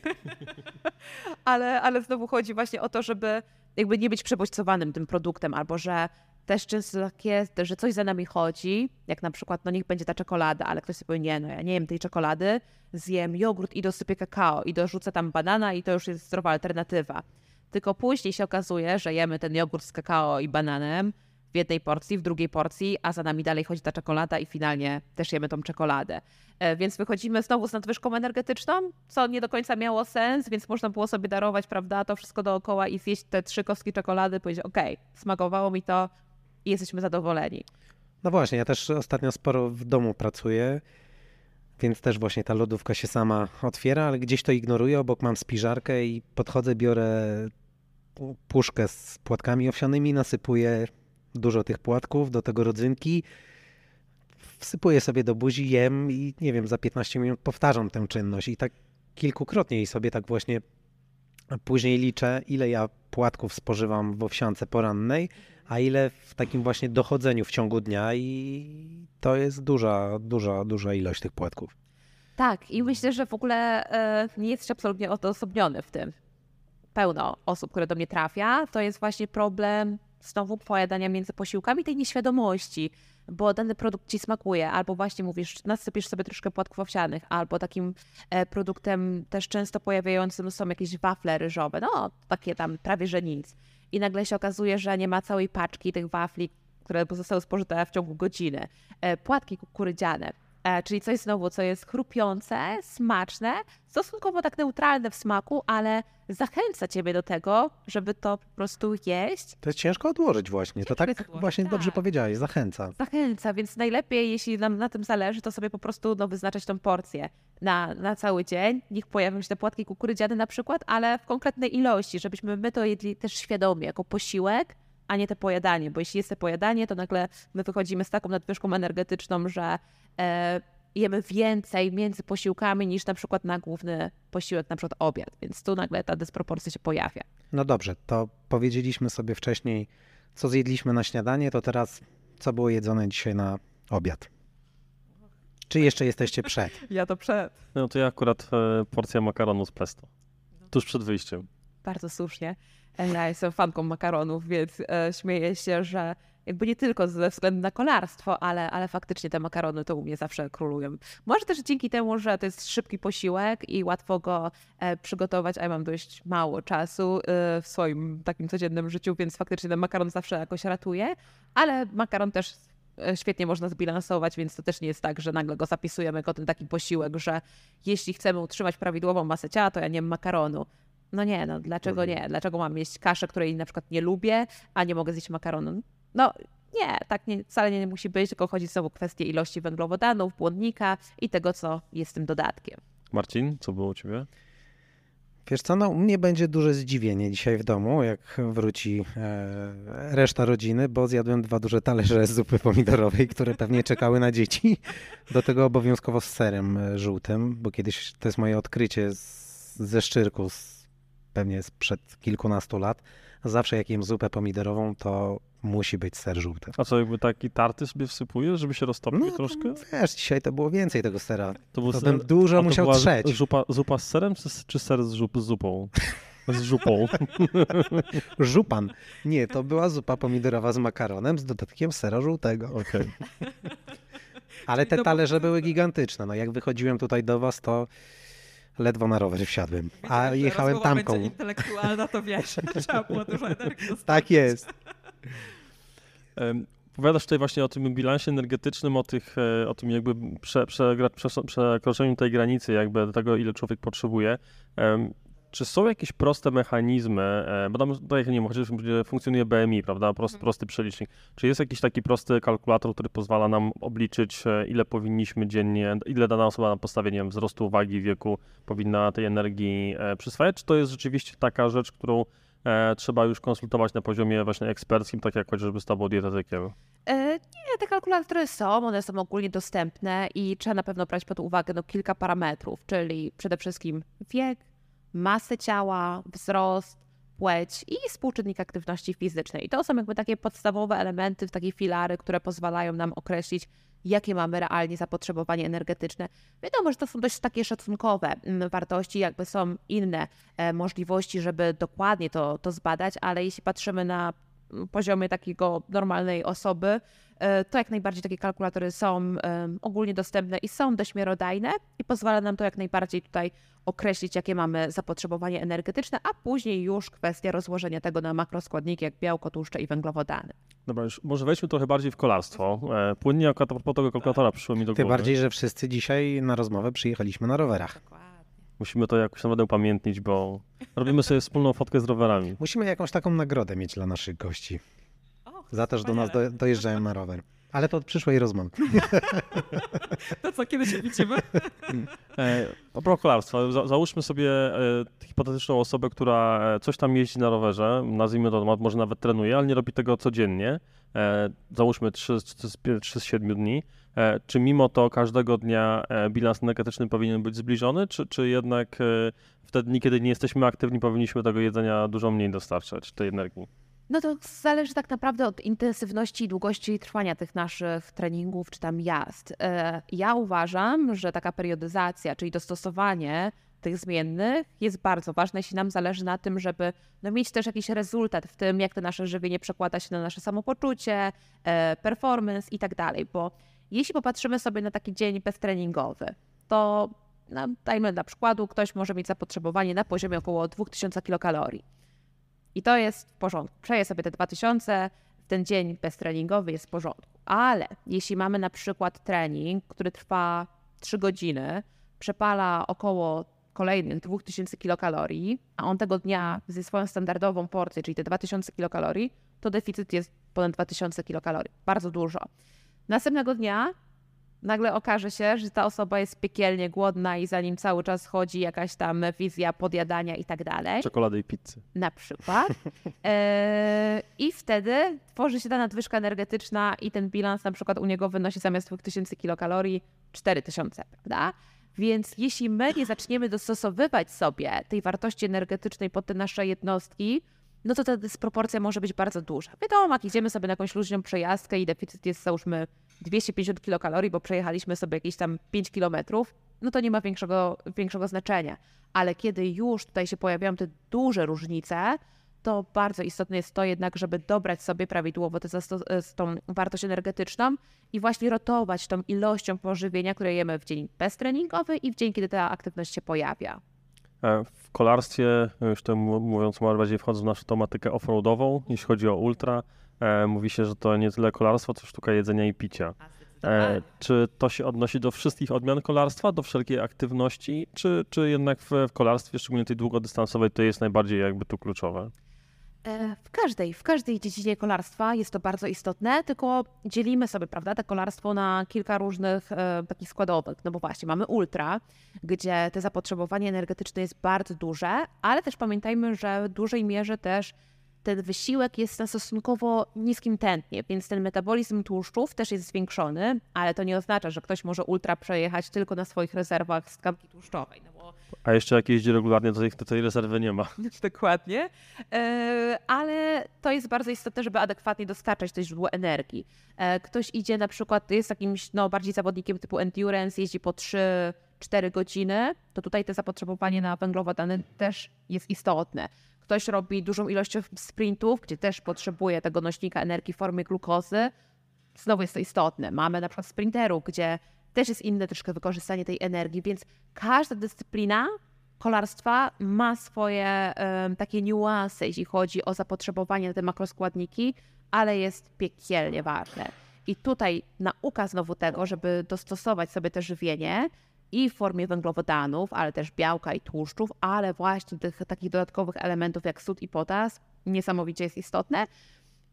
(laughs) ale, ale znowu chodzi właśnie o to, żeby jakby nie być przebodźcowanym tym produktem, albo że też często tak jest, że coś za nami chodzi, jak na przykład, no niech będzie ta czekolada, ale ktoś sobie powie, nie, no ja nie jem tej czekolady, zjem jogurt i dosypię kakao i dorzucę tam banana i to już jest zdrowa alternatywa. Tylko później się okazuje, że jemy ten jogurt z kakao i bananem w jednej porcji, w drugiej porcji, a za nami dalej chodzi ta czekolada i finalnie też jemy tą czekoladę. E, Więc wychodzimy znowu z nadwyżką energetyczną, co nie do końca miało sens, więc można było sobie darować, prawda, to wszystko dookoła i zjeść te trzy kostki czekolady, powiedzieć, okej, smakowało mi to i jesteśmy zadowoleni. No właśnie, ja też ostatnio sporo w domu pracuję, więc też właśnie ta lodówka się sama otwiera, ale gdzieś to ignoruję. Obok mam spiżarkę i podchodzę, biorę puszkę z płatkami owsianymi, nasypuję dużo tych płatków, do tego rodzynki, wsypuję sobie do buzi, jem i nie wiem, za 15 minut powtarzam tę czynność i tak kilkukrotnie i sobie tak właśnie później liczę, ile ja płatków spożywam w owsiance porannej, a ile w takim właśnie dochodzeniu w ciągu dnia i to jest duża, duża, duża ilość tych płatków. Tak, i myślę, że w ogóle e, nie jesteś absolutnie odosobniony w tym. Pełno osób, które do mnie trafia, to jest właśnie problem znowu pojadania między posiłkami, tej nieświadomości, bo dany produkt ci smakuje, albo właśnie mówisz, nasypiesz sobie troszkę płatków owsianych, albo takim e, produktem też często pojawiającym są jakieś wafle ryżowe, no takie tam prawie że nic. I nagle się okazuje, że nie ma całej paczki tych wafli, które zostały spożyte w ciągu godziny. E, płatki kukurydziane, czyli coś znowu, co jest chrupiące, smaczne, stosunkowo tak neutralne w smaku, ale zachęca ciebie do tego, żeby to po prostu jeść. To jest ciężko odłożyć właśnie. To Ciężko tak jest odłożyć, właśnie tak. dobrze powiedziałeś, zachęca. Zachęca, więc najlepiej, jeśli nam na tym zależy, to sobie po prostu no, wyznaczać tą porcję na, na cały dzień. Niech pojawią się te płatki kukurydziane na przykład, ale w konkretnej ilości, żebyśmy my to jedli też świadomie, jako posiłek, a nie te pojadanie, bo jeśli jest te pojadanie, to nagle my wychodzimy z taką nadwyżką energetyczną, że e, jemy więcej między posiłkami niż na przykład na główny posiłek, na przykład obiad, więc tu nagle ta dysproporcja się pojawia. No dobrze, to powiedzieliśmy sobie wcześniej, co zjedliśmy na śniadanie, to teraz co było jedzone dzisiaj na obiad? Czy jeszcze jesteście przed? (laughs) Ja to przed. No to ja akurat e, porcja makaronu z pesto. Tuż przed wyjściem. Bardzo słusznie. E, Ja jestem fanką makaronów, więc e, śmieję się, że jakby nie tylko ze względu na kolarstwo, ale, ale faktycznie te makarony to u mnie zawsze królują. Może też dzięki temu, że to jest szybki posiłek i łatwo go e, przygotować, a ja mam dość mało czasu e, w swoim takim codziennym życiu, więc faktycznie ten makaron zawsze jakoś ratuje, ale makaron też e, świetnie można zbilansować, więc to też nie jest tak, że nagle go zapisujemy jako ten taki posiłek, że jeśli chcemy utrzymać prawidłową masę ciała, to ja nie jem makaronu. No nie, no dlaczego nie? Dlaczego mam jeść kaszę, której na przykład nie lubię, a nie mogę zjeść makaronu? No nie, tak nie, wcale nie musi być, tylko chodzi znowu o kwestię ilości węglowodanów, błonnika i tego, co jest tym dodatkiem. Marcin, co było u ciebie? Wiesz co, no u mnie będzie duże zdziwienie dzisiaj w domu, jak wróci e, reszta rodziny, bo zjadłem dwa duże talerze zupy pomidorowej, które pewnie czekały na dzieci. Do tego obowiązkowo z serem e, żółtym, bo kiedyś to jest moje odkrycie z, ze szczyrku, z, pewnie sprzed kilkunastu lat. Zawsze jak jem zupę pomidorową, to musi być ser żółty. A co, jakby taki tarty sobie wsypujesz, żeby się roztopił No, troszkę? Wiesz, dzisiaj to było więcej tego sera. To, był To ser- bym dużo musiał była trzeć. Zupa, zupa z serem, czy, czy ser z, żup, z zupą? (laughs) Z żupą. (laughs) Żupan. Nie, to była zupa pomidorowa z makaronem z dodatkiem sera żółtego. Okej. (laughs) Ale te talerze były gigantyczne. No jak wychodziłem tutaj do was, to ledwo na rower wsiadłem. A jechałem tamką. intelektualna, to wiesz, trzeba było dużo energii Tak jest. Em, Powiadasz tutaj właśnie o tym bilansie energetycznym, o, tych, e, o tym jakby prze, przegra- prze, przekroczeniu tej granicy, jakby tego, ile człowiek potrzebuje. Czy są jakieś proste mechanizmy, e, bo tam, tak jak nie wiem, chociażby funkcjonuje BMI, prawda, prosty, Mhm. prosty przelicznik. Czy jest jakiś taki prosty kalkulator, który pozwala nam obliczyć, e, ile powinniśmy dziennie, ile dana osoba na podstawie, nie wiem, wzrostu wagi, wieku powinna tej energii przyswajać? Czy to jest rzeczywiście taka rzecz, którą e, trzeba już konsultować na poziomie właśnie eksperckim, tak jak chociażby z tobą dietetykiem? E, Nie, te kalkulatory są, one są ogólnie dostępne i trzeba na pewno brać pod uwagę no, kilka parametrów, czyli przede wszystkim wiek, masę ciała, wzrost, płeć i współczynnik aktywności fizycznej. I to są jakby takie podstawowe elementy, takie filary, które pozwalają nam określić, jakie mamy realnie zapotrzebowanie energetyczne. Wiadomo, że to są dość takie szacunkowe mm, wartości, jakby są inne e, możliwości, żeby dokładnie to, to zbadać, ale jeśli patrzymy na poziomie takiego normalnej osoby, e, to jak najbardziej takie kalkulatory są ogólnie dostępne i są dość miarodajne i pozwala nam to jak najbardziej tutaj określić, jakie mamy zapotrzebowanie energetyczne, a później już kwestia rozłożenia tego na makroskładniki, jak białko, tłuszcze i węglowodany. Dobra, już może wejdźmy trochę bardziej w kolarstwo. E, płynnie akurat propos tego kalkulatora przyszło mi do Tym głowy. bardziej, że wszyscy dzisiaj na rozmowę przyjechaliśmy na rowerach. Dokładnie. Musimy to jakoś naprawdę upamiętnić, bo robimy sobie wspólną fotkę z rowerami. Musimy jakąś taką nagrodę mieć dla naszych gości. O, Za to, że do nas do, dojeżdżają na rower. Ale to od przyszłej rozmowy. (laughs) To co, kiedy się widzimy? E, a propos kolarstwa, za, załóżmy sobie e, hipotetyczną osobę, która e, coś tam jeździ na rowerze, nazwijmy to, może nawet trenuje, ale nie robi tego codziennie. E, załóżmy 3, z 7 dni. Czy mimo to każdego dnia bilans energetyczny powinien być zbliżony, czy, czy jednak w te dni, kiedy nie jesteśmy aktywni, powinniśmy tego jedzenia dużo mniej dostarczać, tej energii? No to zależy tak naprawdę od intensywności i długości trwania tych naszych treningów czy tam jazd. E, Ja uważam, że taka periodyzacja, czyli dostosowanie tych zmiennych jest bardzo ważne, jeśli nam zależy na tym, żeby no, mieć też jakiś rezultat w tym, jak to nasze żywienie przekłada się na nasze samopoczucie, e, performance i tak dalej. Bo jeśli popatrzymy sobie na taki dzień beztreningowy, to no, dajmy dla przykładu, ktoś może mieć zapotrzebowanie na poziomie około 2000 kilokalorii. I to jest w porządku. Przeje sobie te 2000, w ten dzień beztreningowy jest w porządku. Ale jeśli mamy na przykład trening, który trwa 3 godziny, przepala około kolejnych 2000 kilokalorii, a on tego dnia ze swoją standardową porcję, czyli te 2000 kilokalorii, to deficyt jest ponad 2000 kilokalorii. Bardzo dużo. Następnego dnia nagle okaże się, że ta osoba jest piekielnie głodna i za nim cały czas chodzi jakaś tam wizja podjadania i tak dalej Czekolady i pizzy. na przykład. (laughs) E, I wtedy tworzy się ta nadwyżka energetyczna i ten bilans na przykład u niego wynosi zamiast 2000 kilokalorii 4000, prawda? Więc jeśli my nie zaczniemy dostosowywać sobie tej wartości energetycznej pod te nasze jednostki, no to ta dysproporcja może być bardzo duża. Wiadomo, jak idziemy sobie na jakąś luźną przejażdżkę i deficyt jest załóżmy 250 kilokalorii, bo przejechaliśmy sobie jakieś tam 5 kilometrów, no to nie ma większego, większego znaczenia. Ale kiedy już tutaj się pojawiają te duże różnice, to bardzo istotne jest to jednak, żeby dobrać sobie prawidłowo tę z tą wartość energetyczną i właśnie rotować tą ilością pożywienia, które jemy w dzień beztreningowy i w dzień, kiedy ta aktywność się pojawia. E, W kolarstwie, już to mówiąc może bardziej wchodząc w naszą tematykę offroadową, jeśli chodzi o ultra, e, mówi się, że to nie tyle kolarstwo, co sztuka jedzenia i picia. E, czy to się odnosi do wszystkich odmian kolarstwa, do wszelkiej aktywności, czy, czy jednak w, w kolarstwie, szczególnie tej długodystansowej, to jest najbardziej jakby tu kluczowe? E, W każdej, w każdej dziedzinie kolarstwa jest to bardzo istotne, tylko dzielimy sobie, prawda, to kolarstwo na kilka różnych e, takich składowych. No bo właśnie, mamy ultra, gdzie te zapotrzebowanie energetyczne jest bardzo duże, ale też pamiętajmy, że w dużej mierze też ten wysiłek jest na stosunkowo niskim tętnie, więc ten metabolizm tłuszczów też jest zwiększony, ale to nie oznacza, że ktoś może ultra przejechać tylko na swoich rezerwach z tkanki tłuszczowej. No A jeszcze jak jeździ regularnie, to to tej rezerwy nie ma. (laughs) Dokładnie. E, Ale to jest bardzo istotne, żeby adekwatnie dostarczać to źródło energii. E, Ktoś idzie na przykład, jest jakimś no, bardziej zawodnikiem typu endurance, jeździ po 3-4 godziny, to tutaj to zapotrzebowanie na węglowodany też jest istotne. Ktoś robi dużą ilość sprintów, gdzie też potrzebuje tego nośnika energii w formie glukozy. Znowu jest to istotne. Mamy na przykład sprinterów, gdzie też jest inne troszkę wykorzystanie tej energii, więc każda dyscyplina kolarstwa ma swoje em, takie niuanse, jeśli chodzi o zapotrzebowanie na te makroskładniki, ale jest piekielnie ważne. I tutaj nauka znowu tego, żeby dostosować sobie te żywienie i w formie węglowodanów, ale też białka i tłuszczów, ale właśnie tych takich dodatkowych elementów jak sód i potas, niesamowicie jest istotne.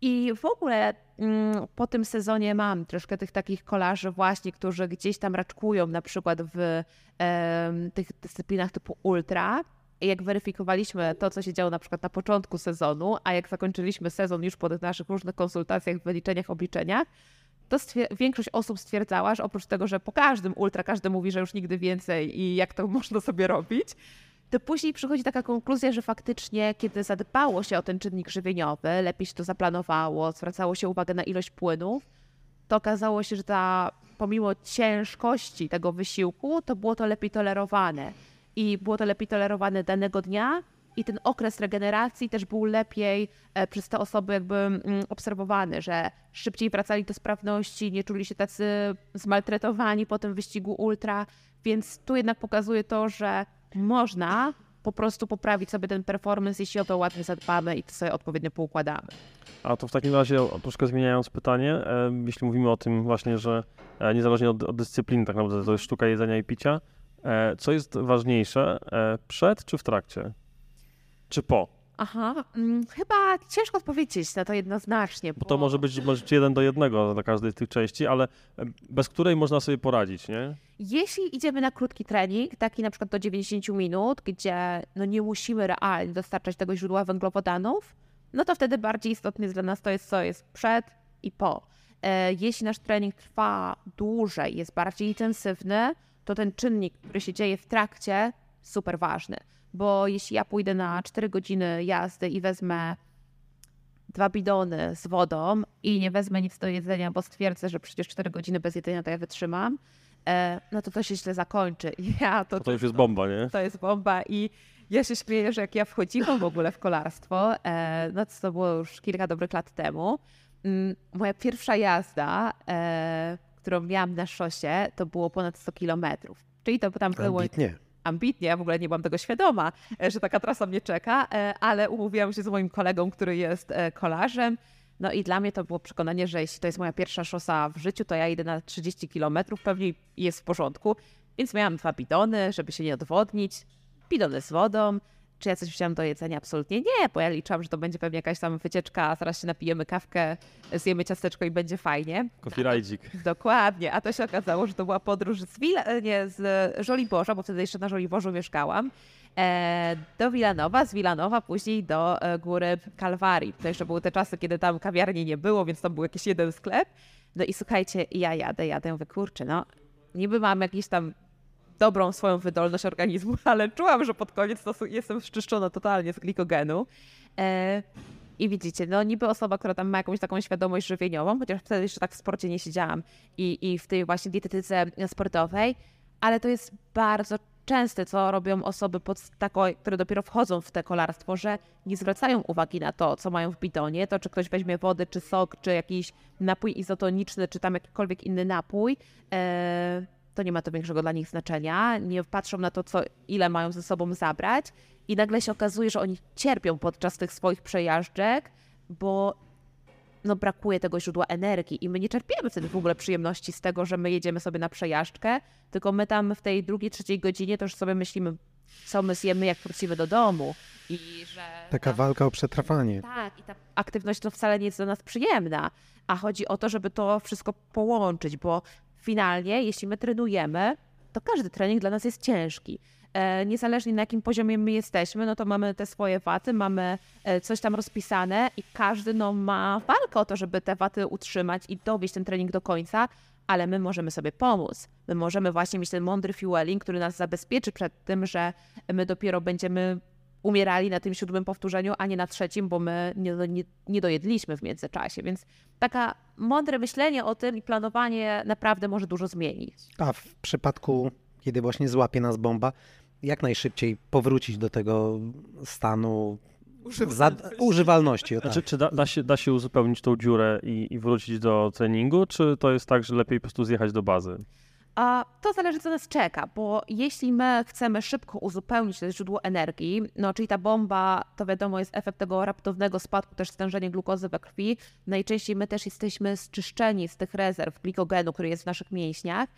I w ogóle mm, po tym sezonie mam troszkę tych takich kolarzy właśnie, którzy gdzieś tam raczkują na przykład w em, tych dyscyplinach typu ultra. I jak weryfikowaliśmy to, co się działo na przykład na początku sezonu, a jak zakończyliśmy sezon już po tych naszych różnych konsultacjach, wyliczeniach, obliczeniach, to większość osób stwierdzała, że oprócz tego, że po każdym ultra każdy mówi, że już nigdy więcej i jak to (laughs) można sobie robić, to później przychodzi taka konkluzja, że faktycznie, kiedy zadbało się o ten czynnik żywieniowy, lepiej się to zaplanowało, zwracało się uwagę na ilość płynów, to okazało się, że ta, pomimo ciężkości tego wysiłku, to było to lepiej tolerowane. I było to lepiej tolerowane danego dnia, i ten okres regeneracji też był lepiej e, przez te osoby jakby mm, obserwowany, że szybciej wracali do sprawności, nie czuli się tacy zmaltretowani po tym wyścigu ultra, więc tu jednak pokazuje to, że można po prostu poprawić sobie ten performance, jeśli o to ładnie zadbamy i to sobie odpowiednio poukładamy. A to w takim razie, troszkę zmieniając pytanie, jeśli mówimy o tym właśnie, że e, niezależnie od, od dyscypliny tak naprawdę to jest sztuka jedzenia i picia, e, co jest ważniejsze, e, przed czy w trakcie? Czy po? Aha, mm, chyba ciężko odpowiedzieć na to jednoznacznie. Bo to może być może jeden do jednego dla każdej z tych części, ale e, bez której można sobie poradzić, nie? Jeśli idziemy na krótki trening, taki na przykład do 90 minut, gdzie no nie musimy realnie dostarczać tego źródła węglowodanów, no to wtedy bardziej istotne dla nas to jest, co jest przed i po. E, Jeśli nasz trening trwa dłużej, jest bardziej intensywny, to ten czynnik, który się dzieje w trakcie, super ważny. Bo jeśli ja pójdę na 4 godziny jazdy i wezmę dwa bidony z wodą i nie wezmę nic do jedzenia, bo stwierdzę, że przecież 4 godziny bez jedzenia to ja wytrzymam, e, no to to się źle zakończy. I ja to, To, to już jest bomba, nie? to jest bomba i ja się śmieję, że jak ja wchodziłam w ogóle w kolarstwo, e, no to, to było już kilka dobrych lat temu, mm, moja pierwsza jazda, e, którą miałam na szosie, to było ponad 100 kilometrów. Czyli to tam było Ambitnie. Ambitnie, ja w ogóle nie byłam tego świadoma, e, że taka trasa mnie czeka, e, ale umówiłam się z moim kolegą, który jest e, kolarzem. No i dla mnie to było przekonanie, że jeśli to jest moja pierwsza szosa w życiu, to ja idę na 30 kilometrów, pewnie jest w porządku. Więc miałam dwa bidony, żeby się nie odwodnić, bidony z wodą. Czy ja coś wziąłam do jedzenia? Absolutnie nie, bo ja liczyłam, że to będzie pewnie jakaś tam wycieczka, a zaraz się napijemy kawkę, zjemy ciasteczko i będzie fajnie. Kofirajdzik. Dokładnie, a to się okazało, że to była podróż z, Wila, nie, z Żoliborza, bo wtedy jeszcze na Żoliborzu mieszkałam, e, do Wilanowa, z Wilanowa później do e, góry Kalwarii. To jeszcze były te czasy, kiedy tam kawiarni nie było, więc tam był jakiś jeden sklep. No i słuchajcie, ja jadę, jadę, mówię, kurczę, no niby mam jakiś tam dobrą swoją wydolność organizmu, (laughs) ale czułam, że pod koniec jestem szczyszczona totalnie z glikogenu. E, I widzicie, no niby osoba, która tam ma jakąś taką świadomość żywieniową, chociaż wtedy jeszcze tak w sporcie nie siedziałam i, i w tej właśnie dietetyce sportowej, ale to jest bardzo częste, co robią osoby, pod tako, które dopiero wchodzą w te kolarstwo, że nie zwracają uwagi na to, co mają w bidonie, to czy ktoś weźmie wodę, czy sok, czy jakiś napój izotoniczny, czy tam jakikolwiek inny napój. E, to nie ma to większego dla nich znaczenia. Nie patrzą na to, co, ile mają ze sobą zabrać, i nagle się okazuje, że oni cierpią podczas tych swoich przejażdżek, bo no, brakuje tego źródła energii i my nie czerpiemy wtedy w ogóle przyjemności z tego, że my jedziemy sobie na przejażdżkę, tylko my tam w tej drugiej, trzeciej godzinie to już sobie myślimy, co my zjemy, jak wrócimy do domu. I że Taka ta- walka o przetrwanie. tak, i ta aktywność to wcale nie jest dla nas przyjemna, a chodzi o to, żeby to wszystko połączyć, bo finalnie, jeśli my trenujemy, to każdy trening dla nas jest ciężki. E, niezależnie na jakim poziomie my jesteśmy, no to mamy te swoje waty, mamy e, coś tam rozpisane i każdy no, ma walkę o to, żeby te waty utrzymać i dowieść ten trening do końca, ale my możemy sobie pomóc. My możemy właśnie mieć ten mądry fueling, który nas zabezpieczy przed tym, że my dopiero będziemy umierali na tym siódmym powtórzeniu, a nie na trzecim, bo my nie, nie, nie dojedliśmy w międzyczasie. Więc taka mądre myślenie o tym i planowanie naprawdę może dużo zmienić. A w przypadku, kiedy właśnie złapie nas bomba, jak najszybciej powrócić do tego stanu za, używalności. O tak. Znaczy, czy da, da, się, da się uzupełnić tą dziurę i, i wrócić do treningu, czy to jest tak, że lepiej po prostu zjechać do bazy? A to zależy, co nas czeka, bo jeśli my chcemy szybko uzupełnić to źródło energii, no czyli ta bomba, to wiadomo, jest efekt tego raptownego spadku też stężenia glukozy we krwi. Najczęściej my też jesteśmy zczyszczeni z tych rezerw glikogenu, który jest w naszych mięśniach.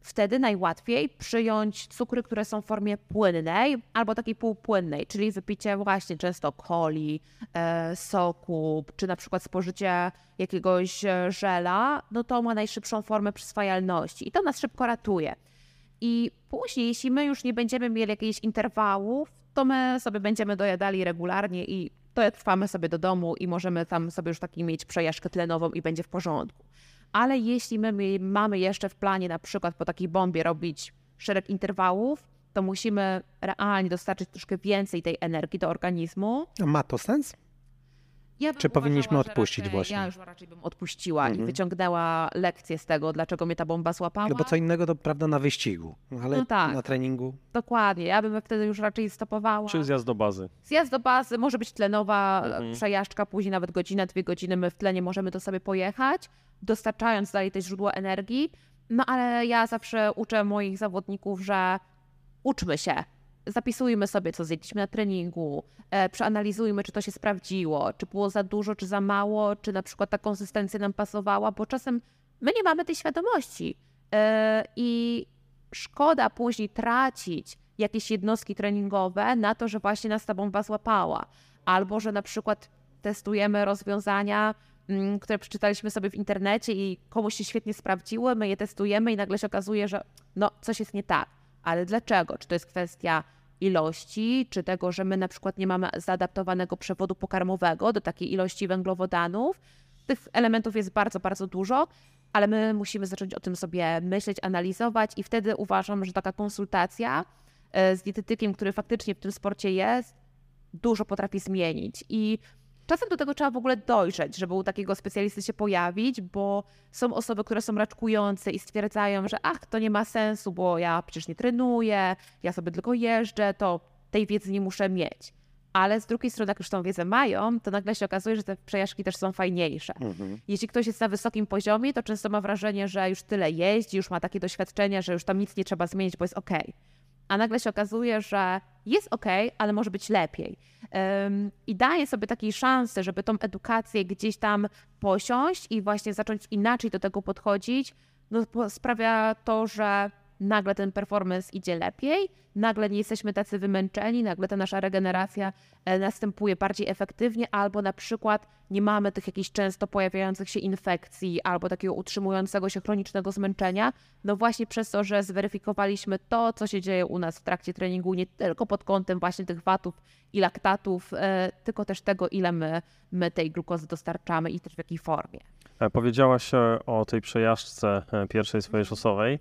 Wtedy najłatwiej przyjąć cukry, które są w formie płynnej albo takiej półpłynnej, czyli wypicie właśnie często coli, e, soku, czy na przykład spożycie jakiegoś e, żela, no to ma najszybszą formę przyswajalności i to nas szybko ratuje. I później, jeśli my już nie będziemy mieli jakichś interwałów, to my sobie będziemy dojadali regularnie i dotrwamy sobie do domu i możemy tam sobie już taki mieć przejażdżkę tlenową i będzie w porządku. Ale jeśli my mamy jeszcze w planie na przykład po takiej bombie robić szereg interwałów, to musimy realnie dostarczyć troszkę więcej tej energii do organizmu. A Ma to sens? Ja Czy powinniśmy odpuścić raczej, właśnie? Ja już raczej bym odpuściła i Mhm. wyciągnęła lekcję z tego, dlaczego mnie ta bomba złapała. No bo co innego to prawda na wyścigu, ale No tak. na treningu. Dokładnie, ja bym wtedy już raczej stopowała. Czy zjazd do bazy? Zjazd do bazy, może być tlenowa Mhm. przejażdżka, później nawet godzina, dwie godziny my w tlenie możemy to sobie pojechać, dostarczając dalej też źródło energii. No ale ja zawsze uczę moich zawodników, że uczmy się. Zapisujmy sobie, co zjedliśmy na treningu, e, przeanalizujmy, czy to się sprawdziło, czy było za dużo, czy za mało, czy na przykład ta konsystencja nam pasowała, bo czasem my nie mamy tej świadomości. E, I szkoda później tracić jakieś jednostki treningowe na to, że właśnie nas ta bomba złapała. Albo że na przykład testujemy rozwiązania, które przeczytaliśmy sobie w internecie i komuś się świetnie sprawdziły, my je testujemy i nagle się okazuje, że no coś jest nie tak. Ale dlaczego? Czy to jest kwestia ilości, czy tego, że my na przykład nie mamy zaadaptowanego przewodu pokarmowego do takiej ilości węglowodanów? Tych elementów jest bardzo, bardzo dużo, ale my musimy zacząć o tym sobie myśleć, analizować i wtedy uważam, że taka konsultacja e, z dietetykiem, który faktycznie w tym sporcie jest, dużo potrafi zmienić. I czasem do tego trzeba w ogóle dojrzeć, żeby u takiego specjalisty się pojawić, bo są osoby, które są raczkujące i stwierdzają, że ach, to nie ma sensu, bo ja przecież nie trenuję, ja sobie tylko jeżdżę, to tej wiedzy nie muszę mieć. Ale z drugiej strony, jak już tą wiedzę mają, to nagle się okazuje, że te przejażdżki też są fajniejsze. Jeśli ktoś jest na wysokim poziomie, to często ma wrażenie, że już tyle jeździ, już ma takie doświadczenie, że już tam nic nie trzeba zmienić, bo jest ok. A nagle się okazuje, że jest ok, ale może być lepiej. I daje sobie takiej szansy, żeby tą edukację gdzieś tam posiąść i właśnie zacząć inaczej do tego podchodzić, no sprawia to, że nagle ten performance idzie lepiej, nagle nie jesteśmy tacy wymęczeni, nagle ta nasza regeneracja e, następuje bardziej efektywnie, albo na przykład nie mamy tych jakichś często pojawiających się infekcji, albo takiego utrzymującego się chronicznego zmęczenia, no właśnie przez to, że zweryfikowaliśmy to, co się dzieje u nas w trakcie treningu, nie tylko pod kątem właśnie tych watów i laktatów, e, tylko też tego, ile my, my tej glukozy dostarczamy i też w jakiej formie. E, Powiedziałaś o tej przejażdżce pierwszej swojej szosowej.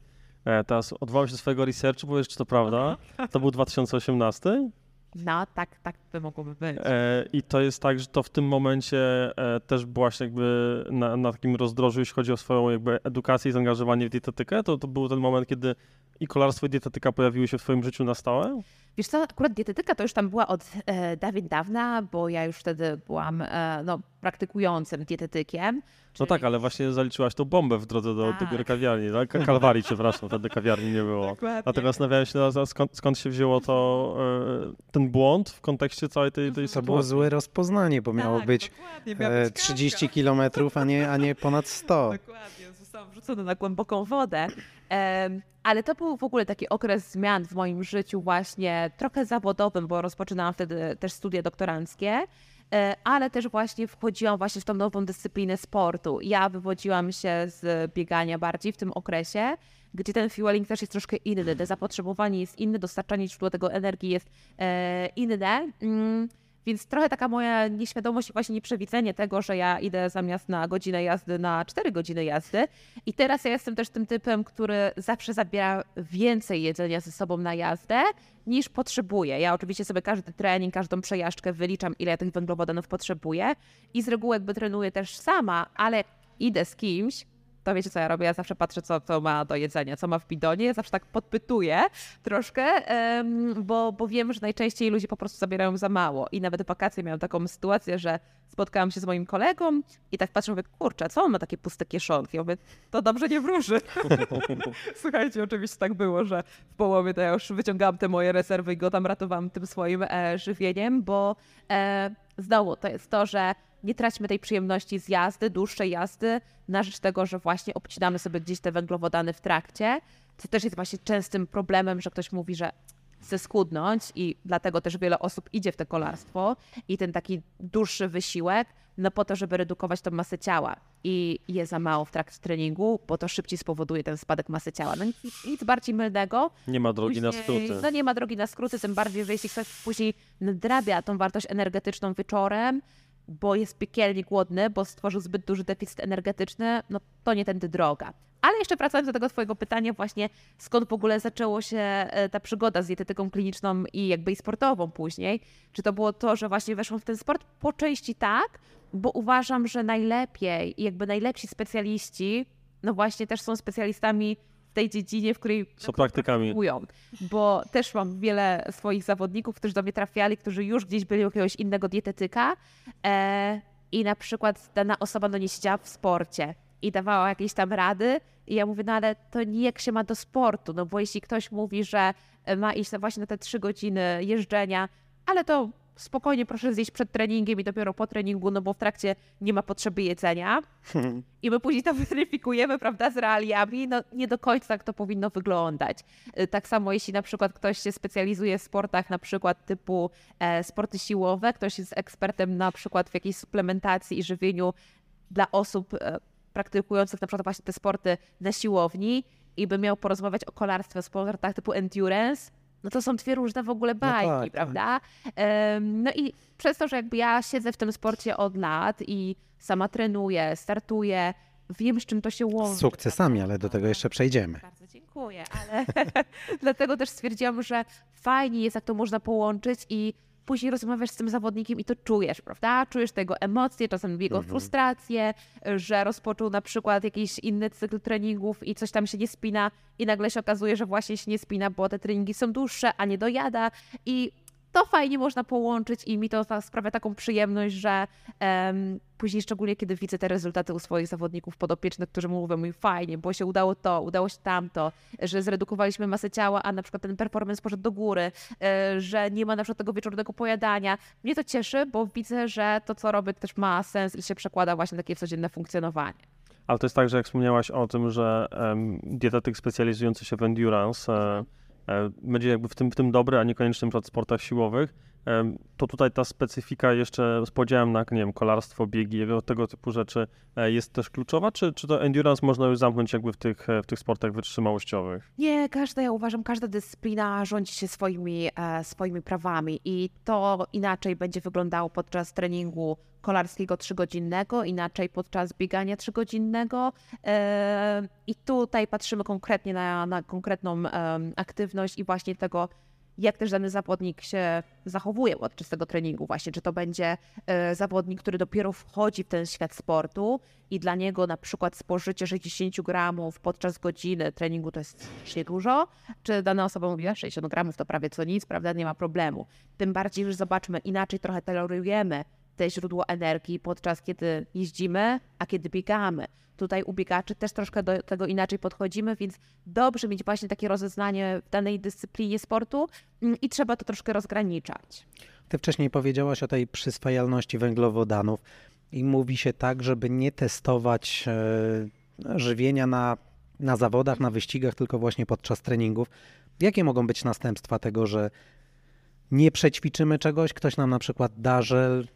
E, Teraz odwołam się do swojego researchu, powiesz, czy to prawda. (laughs) To był 2018 No, tak, tak by mogło być. e, i to jest tak, że to w tym momencie e, też byłaś jakby na, na takim rozdrożu, jeśli chodzi o swoją jakby edukację i zaangażowanie w dietetykę. To, to był ten moment, kiedy i kolarstwo i dietetyka pojawiły się w twoim życiu na stałe? Wiesz co, akurat dietetyka to już tam była od e, dawien dawna, bo ja już wtedy byłam e, no, praktykującym dietetykiem. No tak, ale właśnie zaliczyłaś tą bombę w drodze do Tak. tego kawiarni, tak? Ka- Kalwarii, przepraszam, wtedy kawiarni nie było. Dokładnie. Dlatego zastanawiałem się, skąd, skąd się wzięło to, e, ten błąd w kontekście całej tej, tej To było sytuacji. złe rozpoznanie, bo miało Tak, być dokładnie, miała e, być 30 kilometrów, a nie, a nie ponad 100. Dokładnie, zostałam wrzucona na głęboką wodę. Ale to był w ogóle taki okres zmian w moim życiu właśnie trochę zawodowym, bo rozpoczynałam wtedy też studia doktoranckie, ale też właśnie wchodziłam właśnie w tą nową dyscyplinę sportu. Ja wywodziłam się z biegania bardziej w tym okresie, gdzie ten fueling też jest troszkę inny, zapotrzebowanie jest inne, dostarczanie źródła tego energii jest e, inne. Więc trochę taka moja nieświadomość i właśnie nieprzewidzenie tego, że ja idę zamiast na godzinę jazdy na 4 godziny jazdy. I teraz ja jestem też tym typem, który zawsze zabiera więcej jedzenia ze sobą na jazdę niż potrzebuję. Ja oczywiście sobie każdy trening, każdą przejażdżkę wyliczam, ile ja tych węglowodanów potrzebuję i z reguły jakby trenuję też sama, ale idę z kimś, to wiecie co ja robię? Ja zawsze patrzę, co, co ma do jedzenia, co ma w bidonie. Zawsze tak podpytuję troszkę, bo, bo wiem, że najczęściej ludzie po prostu zabierają za mało. I nawet w wakacje miałam taką sytuację, że spotkałam się z moim kolegą i tak patrzę, mówię, kurczę, co on ma takie puste kieszonki? Ja mówię, to dobrze nie wróży. (laughs) Słuchajcie, oczywiście tak było, że w połowie to ja już wyciągałam te moje rezerwy i go tam ratowałam tym swoim e, żywieniem, bo e, znowu to jest to, że nie traćmy tej przyjemności z jazdy, dłuższej jazdy, na rzecz tego, że właśnie obcinamy sobie gdzieś te węglowodany w trakcie. Co też jest właśnie częstym problemem, że ktoś mówi, że chce schudnąć i dlatego też wiele osób idzie w te kolarstwo i ten taki dłuższy wysiłek, no po to, żeby redukować tą masę ciała i je za mało w trakcie treningu, bo to szybciej spowoduje ten spadek masy ciała. No nic, nic bardziej mylnego. Nie ma drogi na Później- skróty. No nie ma drogi na skróty, tym bardziej, że jeśli ktoś później nadrabia tą wartość energetyczną wieczorem, bo jest piekielnie głodny, bo stworzył zbyt duży deficyt energetyczny, no to nie tędy droga. Ale jeszcze wracając do tego twojego pytania właśnie, skąd w ogóle zaczęło się e, ta przygoda z dietetyką kliniczną i jakby i sportową później? Czy to było to, że właśnie weszłam w ten sport? Po części tak, bo uważam, że najlepiej i jakby najlepsi specjaliści, no właśnie też są specjalistami tej dziedzinie, w której Są praktykami. praktikują. Bo też mam wiele swoich zawodników, którzy do mnie trafiali, którzy już gdzieś byli u jakiegoś innego dietetyka e, i na przykład dana osoba no nie siedziała w sporcie i dawała jakieś tam rady i ja mówię, no ale to nie jak się ma do sportu, no bo jeśli ktoś mówi, że ma iść właśnie na te trzy godziny jeżdżenia, ale to spokojnie proszę zjeść przed treningiem i dopiero po treningu, no bo w trakcie nie ma potrzeby jedzenia. I my później to (laughs) weryfikujemy, prawda, z realiami. No nie do końca tak to powinno wyglądać. Y, Tak samo jeśli na przykład ktoś się specjalizuje w sportach na przykład typu e, sporty siłowe, ktoś jest ekspertem na przykład w jakiejś suplementacji i żywieniu dla osób e, praktykujących na przykład właśnie te sporty na siłowni i by miał porozmawiać o kolarstwie, sportach typu endurance, no to są dwie różne w ogóle bajki, tak, tak. prawda? Em, No i przez to, że jakby ja siedzę w tym sporcie od lat i sama trenuję, startuję, wiem z czym to się łączy. Z sukcesami, ale do tego jeszcze przejdziemy. Bardzo dziękuję, ale (laughs) dlatego też stwierdziłam, że fajnie jest, jak to można połączyć i później rozmawiasz z tym zawodnikiem i to czujesz, prawda? Czujesz tego emocje, czasem jego frustrację, że rozpoczął na przykład jakiś inny cykl treningów i coś tam się nie spina i nagle się okazuje, że właśnie się nie spina, bo te treningi są dłuższe, a nie dojada i to fajnie można połączyć i mi to sprawia taką przyjemność, że em, później szczególnie kiedy widzę te rezultaty u swoich zawodników podopiecznych, którzy mówią mi fajnie, bo się udało to, udało się tamto, że zredukowaliśmy masę ciała, a na przykład ten performance poszedł do góry, e, że nie ma na przykład tego wieczornego pojadania. Mnie to cieszy, bo widzę, że to, co robię, też ma sens i się przekłada właśnie na takie codzienne funkcjonowanie. Ale to jest tak, że jak wspomniałaś o tym, że em, dietetyk specjalizujący się w endurance e, e, będzie jakby w tym, w tym dobry, a niekoniecznie w sportach siłowych, to tutaj ta specyfika jeszcze z podziałem na, nie wiem, kolarstwo, biegi, tego, typu rzeczy e, jest też kluczowa, czy, czy to endurance można już zamknąć jakby w tych, e, w tych sportach wytrzymałościowych? Nie, każda, ja uważam, każda dyscyplina rządzi się swoimi, e, swoimi prawami i to inaczej będzie wyglądało podczas treningu kolarskiego trzygodzinnego, inaczej podczas biegania trzygodzinnego i tutaj patrzymy konkretnie na, na konkretną aktywność i właśnie tego, jak też dany zawodnik się zachowuje podczas tego treningu właśnie, czy to będzie e, zawodnik, który dopiero wchodzi w ten świat sportu i dla niego na przykład spożycie 60 gramów podczas godziny treningu to jest strasznie dużo, czy dana osoba mówi, a 60 gramów to prawie co nic, prawda, nie ma problemu. Tym bardziej, że zobaczmy, inaczej trochę tolerujemy te źródło energii podczas kiedy jeździmy, a kiedy biegamy. Tutaj u biegaczy też troszkę do tego inaczej podchodzimy, więc dobrze mieć właśnie takie rozeznanie w danej dyscyplinie sportu mm, i trzeba to troszkę rozgraniczać. Ty wcześniej powiedziałaś o tej przyswajalności węglowodanów i mówi się tak, żeby nie testować e, żywienia na, na zawodach, na wyścigach, tylko właśnie podczas treningów. Jakie mogą być następstwa tego, że nie przećwiczymy czegoś, ktoś nam na przykład da żel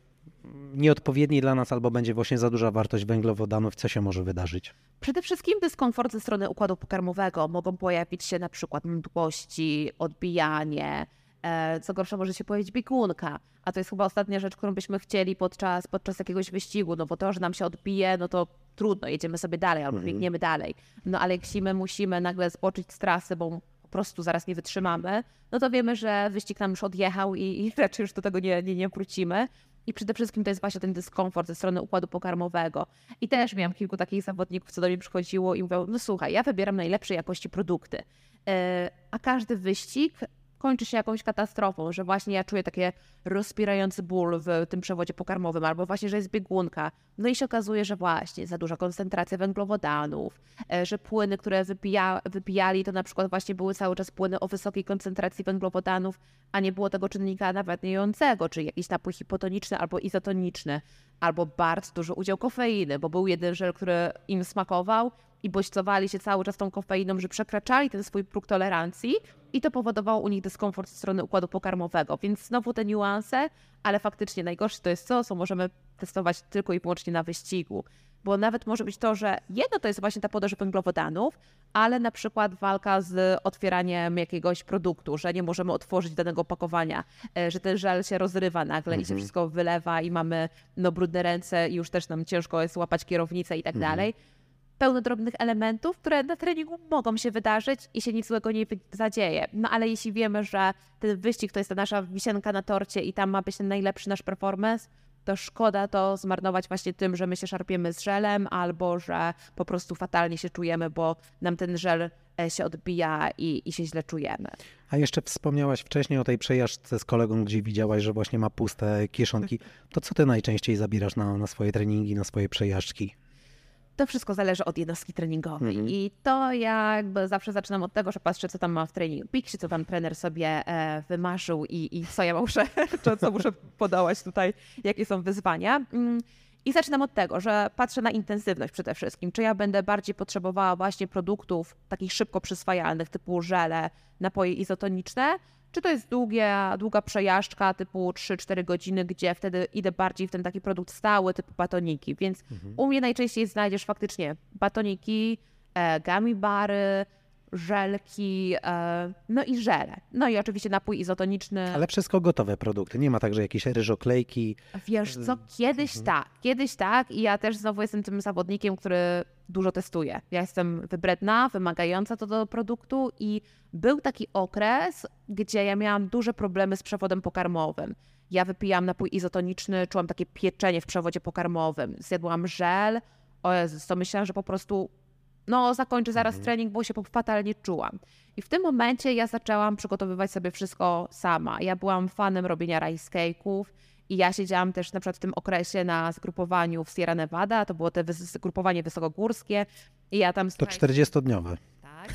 nieodpowiedni dla nas albo będzie właśnie za duża wartość węglowodanów, co się może wydarzyć? Przede wszystkim dyskomfort ze strony układu pokarmowego. Mogą pojawić się na przykład mdłości, odbijanie, e, co gorsza może się pojawić biegunka. A to jest chyba ostatnia rzecz, którą byśmy chcieli podczas, podczas jakiegoś wyścigu, no bo to, że nam się odbije, no to trudno, jedziemy sobie dalej albo biegniemy dalej. No ale jeśli my musimy nagle zboczyć z trasy, bo po prostu zaraz nie wytrzymamy, no to wiemy, że wyścig nam już odjechał i, i (laughs) raczej już do tego nie, nie, nie wrócimy. I przede wszystkim to jest właśnie ten dyskomfort ze strony układu pokarmowego. I też miałam kilku takich zawodników, co do mnie przychodziło i mówią, no słuchaj, ja wybieram najlepszej jakości produkty, E, a każdy wyścig kończy się jakąś katastrofą, że właśnie ja czuję takie rozpierający ból w tym przewodzie pokarmowym, albo właśnie, że jest biegunka. No i się okazuje, że właśnie za duża koncentracja węglowodanów, e, że płyny, które wypija, wypijali, to na przykład właśnie były cały czas płyny o wysokiej koncentracji węglowodanów, a nie było tego czynnika nawadniającego, czyli jakiś napój hipotoniczny albo izotoniczny, albo bardzo duży udział kofeiny, bo był jeden żel, który im smakował, i bodźcowali się cały czas tą kofeiną, że przekraczali ten swój próg tolerancji i to powodowało u nich dyskomfort ze strony układu pokarmowego. Więc znowu te niuanse, ale faktycznie najgorsze to jest to, co możemy testować tylko i wyłącznie na wyścigu. Bo nawet może być to, że jedno to jest właśnie ta podaż węglowodanów, ale na przykład walka z otwieraniem jakiegoś produktu, że nie możemy otworzyć danego opakowania, e, że ten żel się rozrywa nagle i się wszystko wylewa i mamy no, brudne ręce i już też nam ciężko jest łapać kierownicę i tak dalej. Pełno drobnych elementów, które na treningu mogą się wydarzyć i się nic złego nie zadzieje. No ale jeśli wiemy, że ten wyścig to jest ta nasza wisienka na torcie i tam ma być ten najlepszy nasz performance, to szkoda to zmarnować właśnie tym, że my się szarpiemy z żelem albo że po prostu fatalnie się czujemy, bo nam ten żel e, się odbija i, i się źle czujemy. A jeszcze wspomniałaś wcześniej o tej przejażdżce z kolegą, gdzie widziałaś, że właśnie ma puste kieszonki. To co ty najczęściej zabierasz na, na swoje treningi, na swoje przejażdżki? To wszystko zależy od jednostki treningowej. Mhm. I to ja jakby zawsze zaczynam od tego, że patrzę, co tam mam w treningu Pixie, co tam trener sobie e, wymarzył i, i co ja muszę, (laughs) co, co muszę podołać tutaj, jakie są wyzwania. Mm, I zaczynam od tego, że patrzę na intensywność przede wszystkim. Czy ja będę bardziej potrzebowała właśnie produktów takich szybko przyswajalnych, typu żele, napoje izotoniczne, czy to jest długa przejażdżka typu 3-4 godziny, gdzie wtedy idę bardziej w ten taki produkt stały typu batoniki. Więc u mnie najczęściej znajdziesz faktycznie batoniki, e, gummy bary, żelki, e, no i żele. No i oczywiście napój izotoniczny. Ale wszystko gotowe produkty. Nie ma także jakieś ryżoklejki. Wiesz co, kiedyś tak, kiedyś tak i ja też znowu jestem tym zawodnikiem, który dużo testuje. Ja jestem wybredna, wymagająca to do produktu i był taki okres, gdzie ja miałam duże problemy z przewodem pokarmowym. Ja wypijałam napój izotoniczny, czułam takie pieczenie w przewodzie pokarmowym. Zjadłam żel, o Jezus, to myślałam, że po prostu no zakończę zaraz trening, bo się fatalnie czułam. I w tym momencie ja zaczęłam przygotowywać sobie wszystko sama. Ja byłam fanem robienia rice cake'ów i ja siedziałam też na przykład w tym okresie na zgrupowaniu w Sierra Nevada, to było te zgrupowanie wysokogórskie i ja tam... To słuchajcie, 40-dniowe. tak.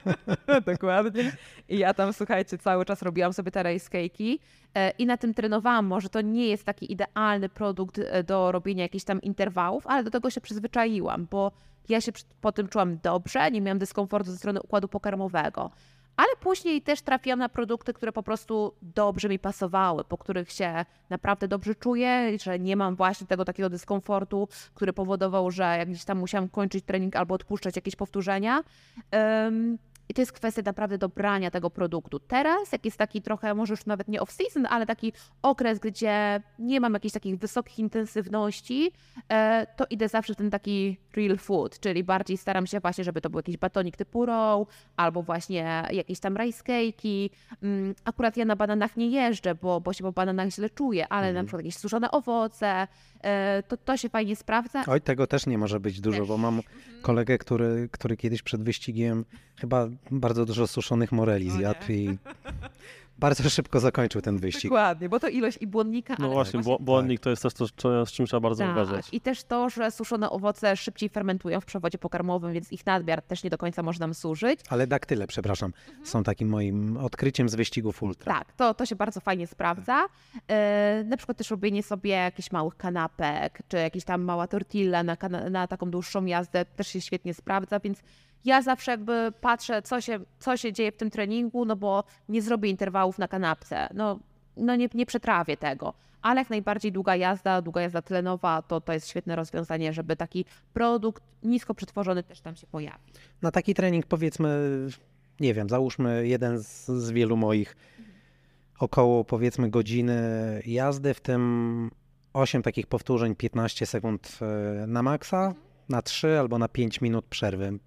(laughs) Dokładnie. I ja tam, słuchajcie, cały czas robiłam sobie te rice cake'i e, i na tym trenowałam. Może to nie jest taki idealny produkt e, do robienia jakichś tam interwałów, ale do tego się przyzwyczaiłam, bo ja się po tym czułam dobrze, nie miałam dyskomfortu ze strony układu pokarmowego. Ale później też trafiłam na produkty, które po prostu dobrze mi pasowały, po których się naprawdę dobrze czuję, że nie mam właśnie tego takiego dyskomfortu, który powodował, że jak gdzieś tam musiałam kończyć trening albo odpuszczać jakieś powtórzenia. Ym, I to jest kwestia naprawdę dobrania tego produktu. Teraz, jak jest taki trochę, może już nawet nie off-season, ale taki okres, gdzie nie mam jakichś takich wysokich intensywności, e, to idę zawsze w ten taki real food, czyli bardziej staram się właśnie, żeby to był jakiś batonik typu roll, albo właśnie jakieś tam rice cake'i. Mm, Akurat ja na bananach nie jeżdżę, bo, bo się po bananach źle czuję, ale na przykład jakieś suszone owoce, e, to, to się fajnie sprawdza. Oj, tego też nie może być dużo, bo mam kolegę, który, który kiedyś przed wyścigiem chyba bardzo dużo suszonych moreli zjadł i (laughs) bardzo szybko zakończył ten wyścig. Dokładnie, bo to ilość i błonnika, No ale właśnie, właśnie bło- błonnik to jest też to, co- z czym trzeba bardzo uważać. Tak, i też to, że suszone owoce szybciej fermentują w przewodzie pokarmowym, więc ich nadmiar też nie do końca może nam służyć. Ale daktyle, przepraszam, są takim moim odkryciem z wyścigów ultra. Tak, to, to się bardzo fajnie sprawdza. E, na przykład też robienie sobie jakichś małych kanapek, czy jakieś tam mała tortilla na, na taką dłuższą jazdę też się świetnie sprawdza, więc ja zawsze jakby patrzę, co się, co się dzieje w tym treningu, no bo nie zrobię interwałów na kanapce. No, no nie, nie przetrawię tego. Ale jak najbardziej długa jazda, długa jazda tlenowa, to to jest świetne rozwiązanie, żeby taki produkt nisko przetworzony też tam się pojawił. Na taki trening powiedzmy, nie wiem, załóżmy jeden z, z wielu moich około powiedzmy godziny jazdy, w tym 8 takich powtórzeń, 15 sekund e, na maksa, na 3 albo na 5 minut przerwy.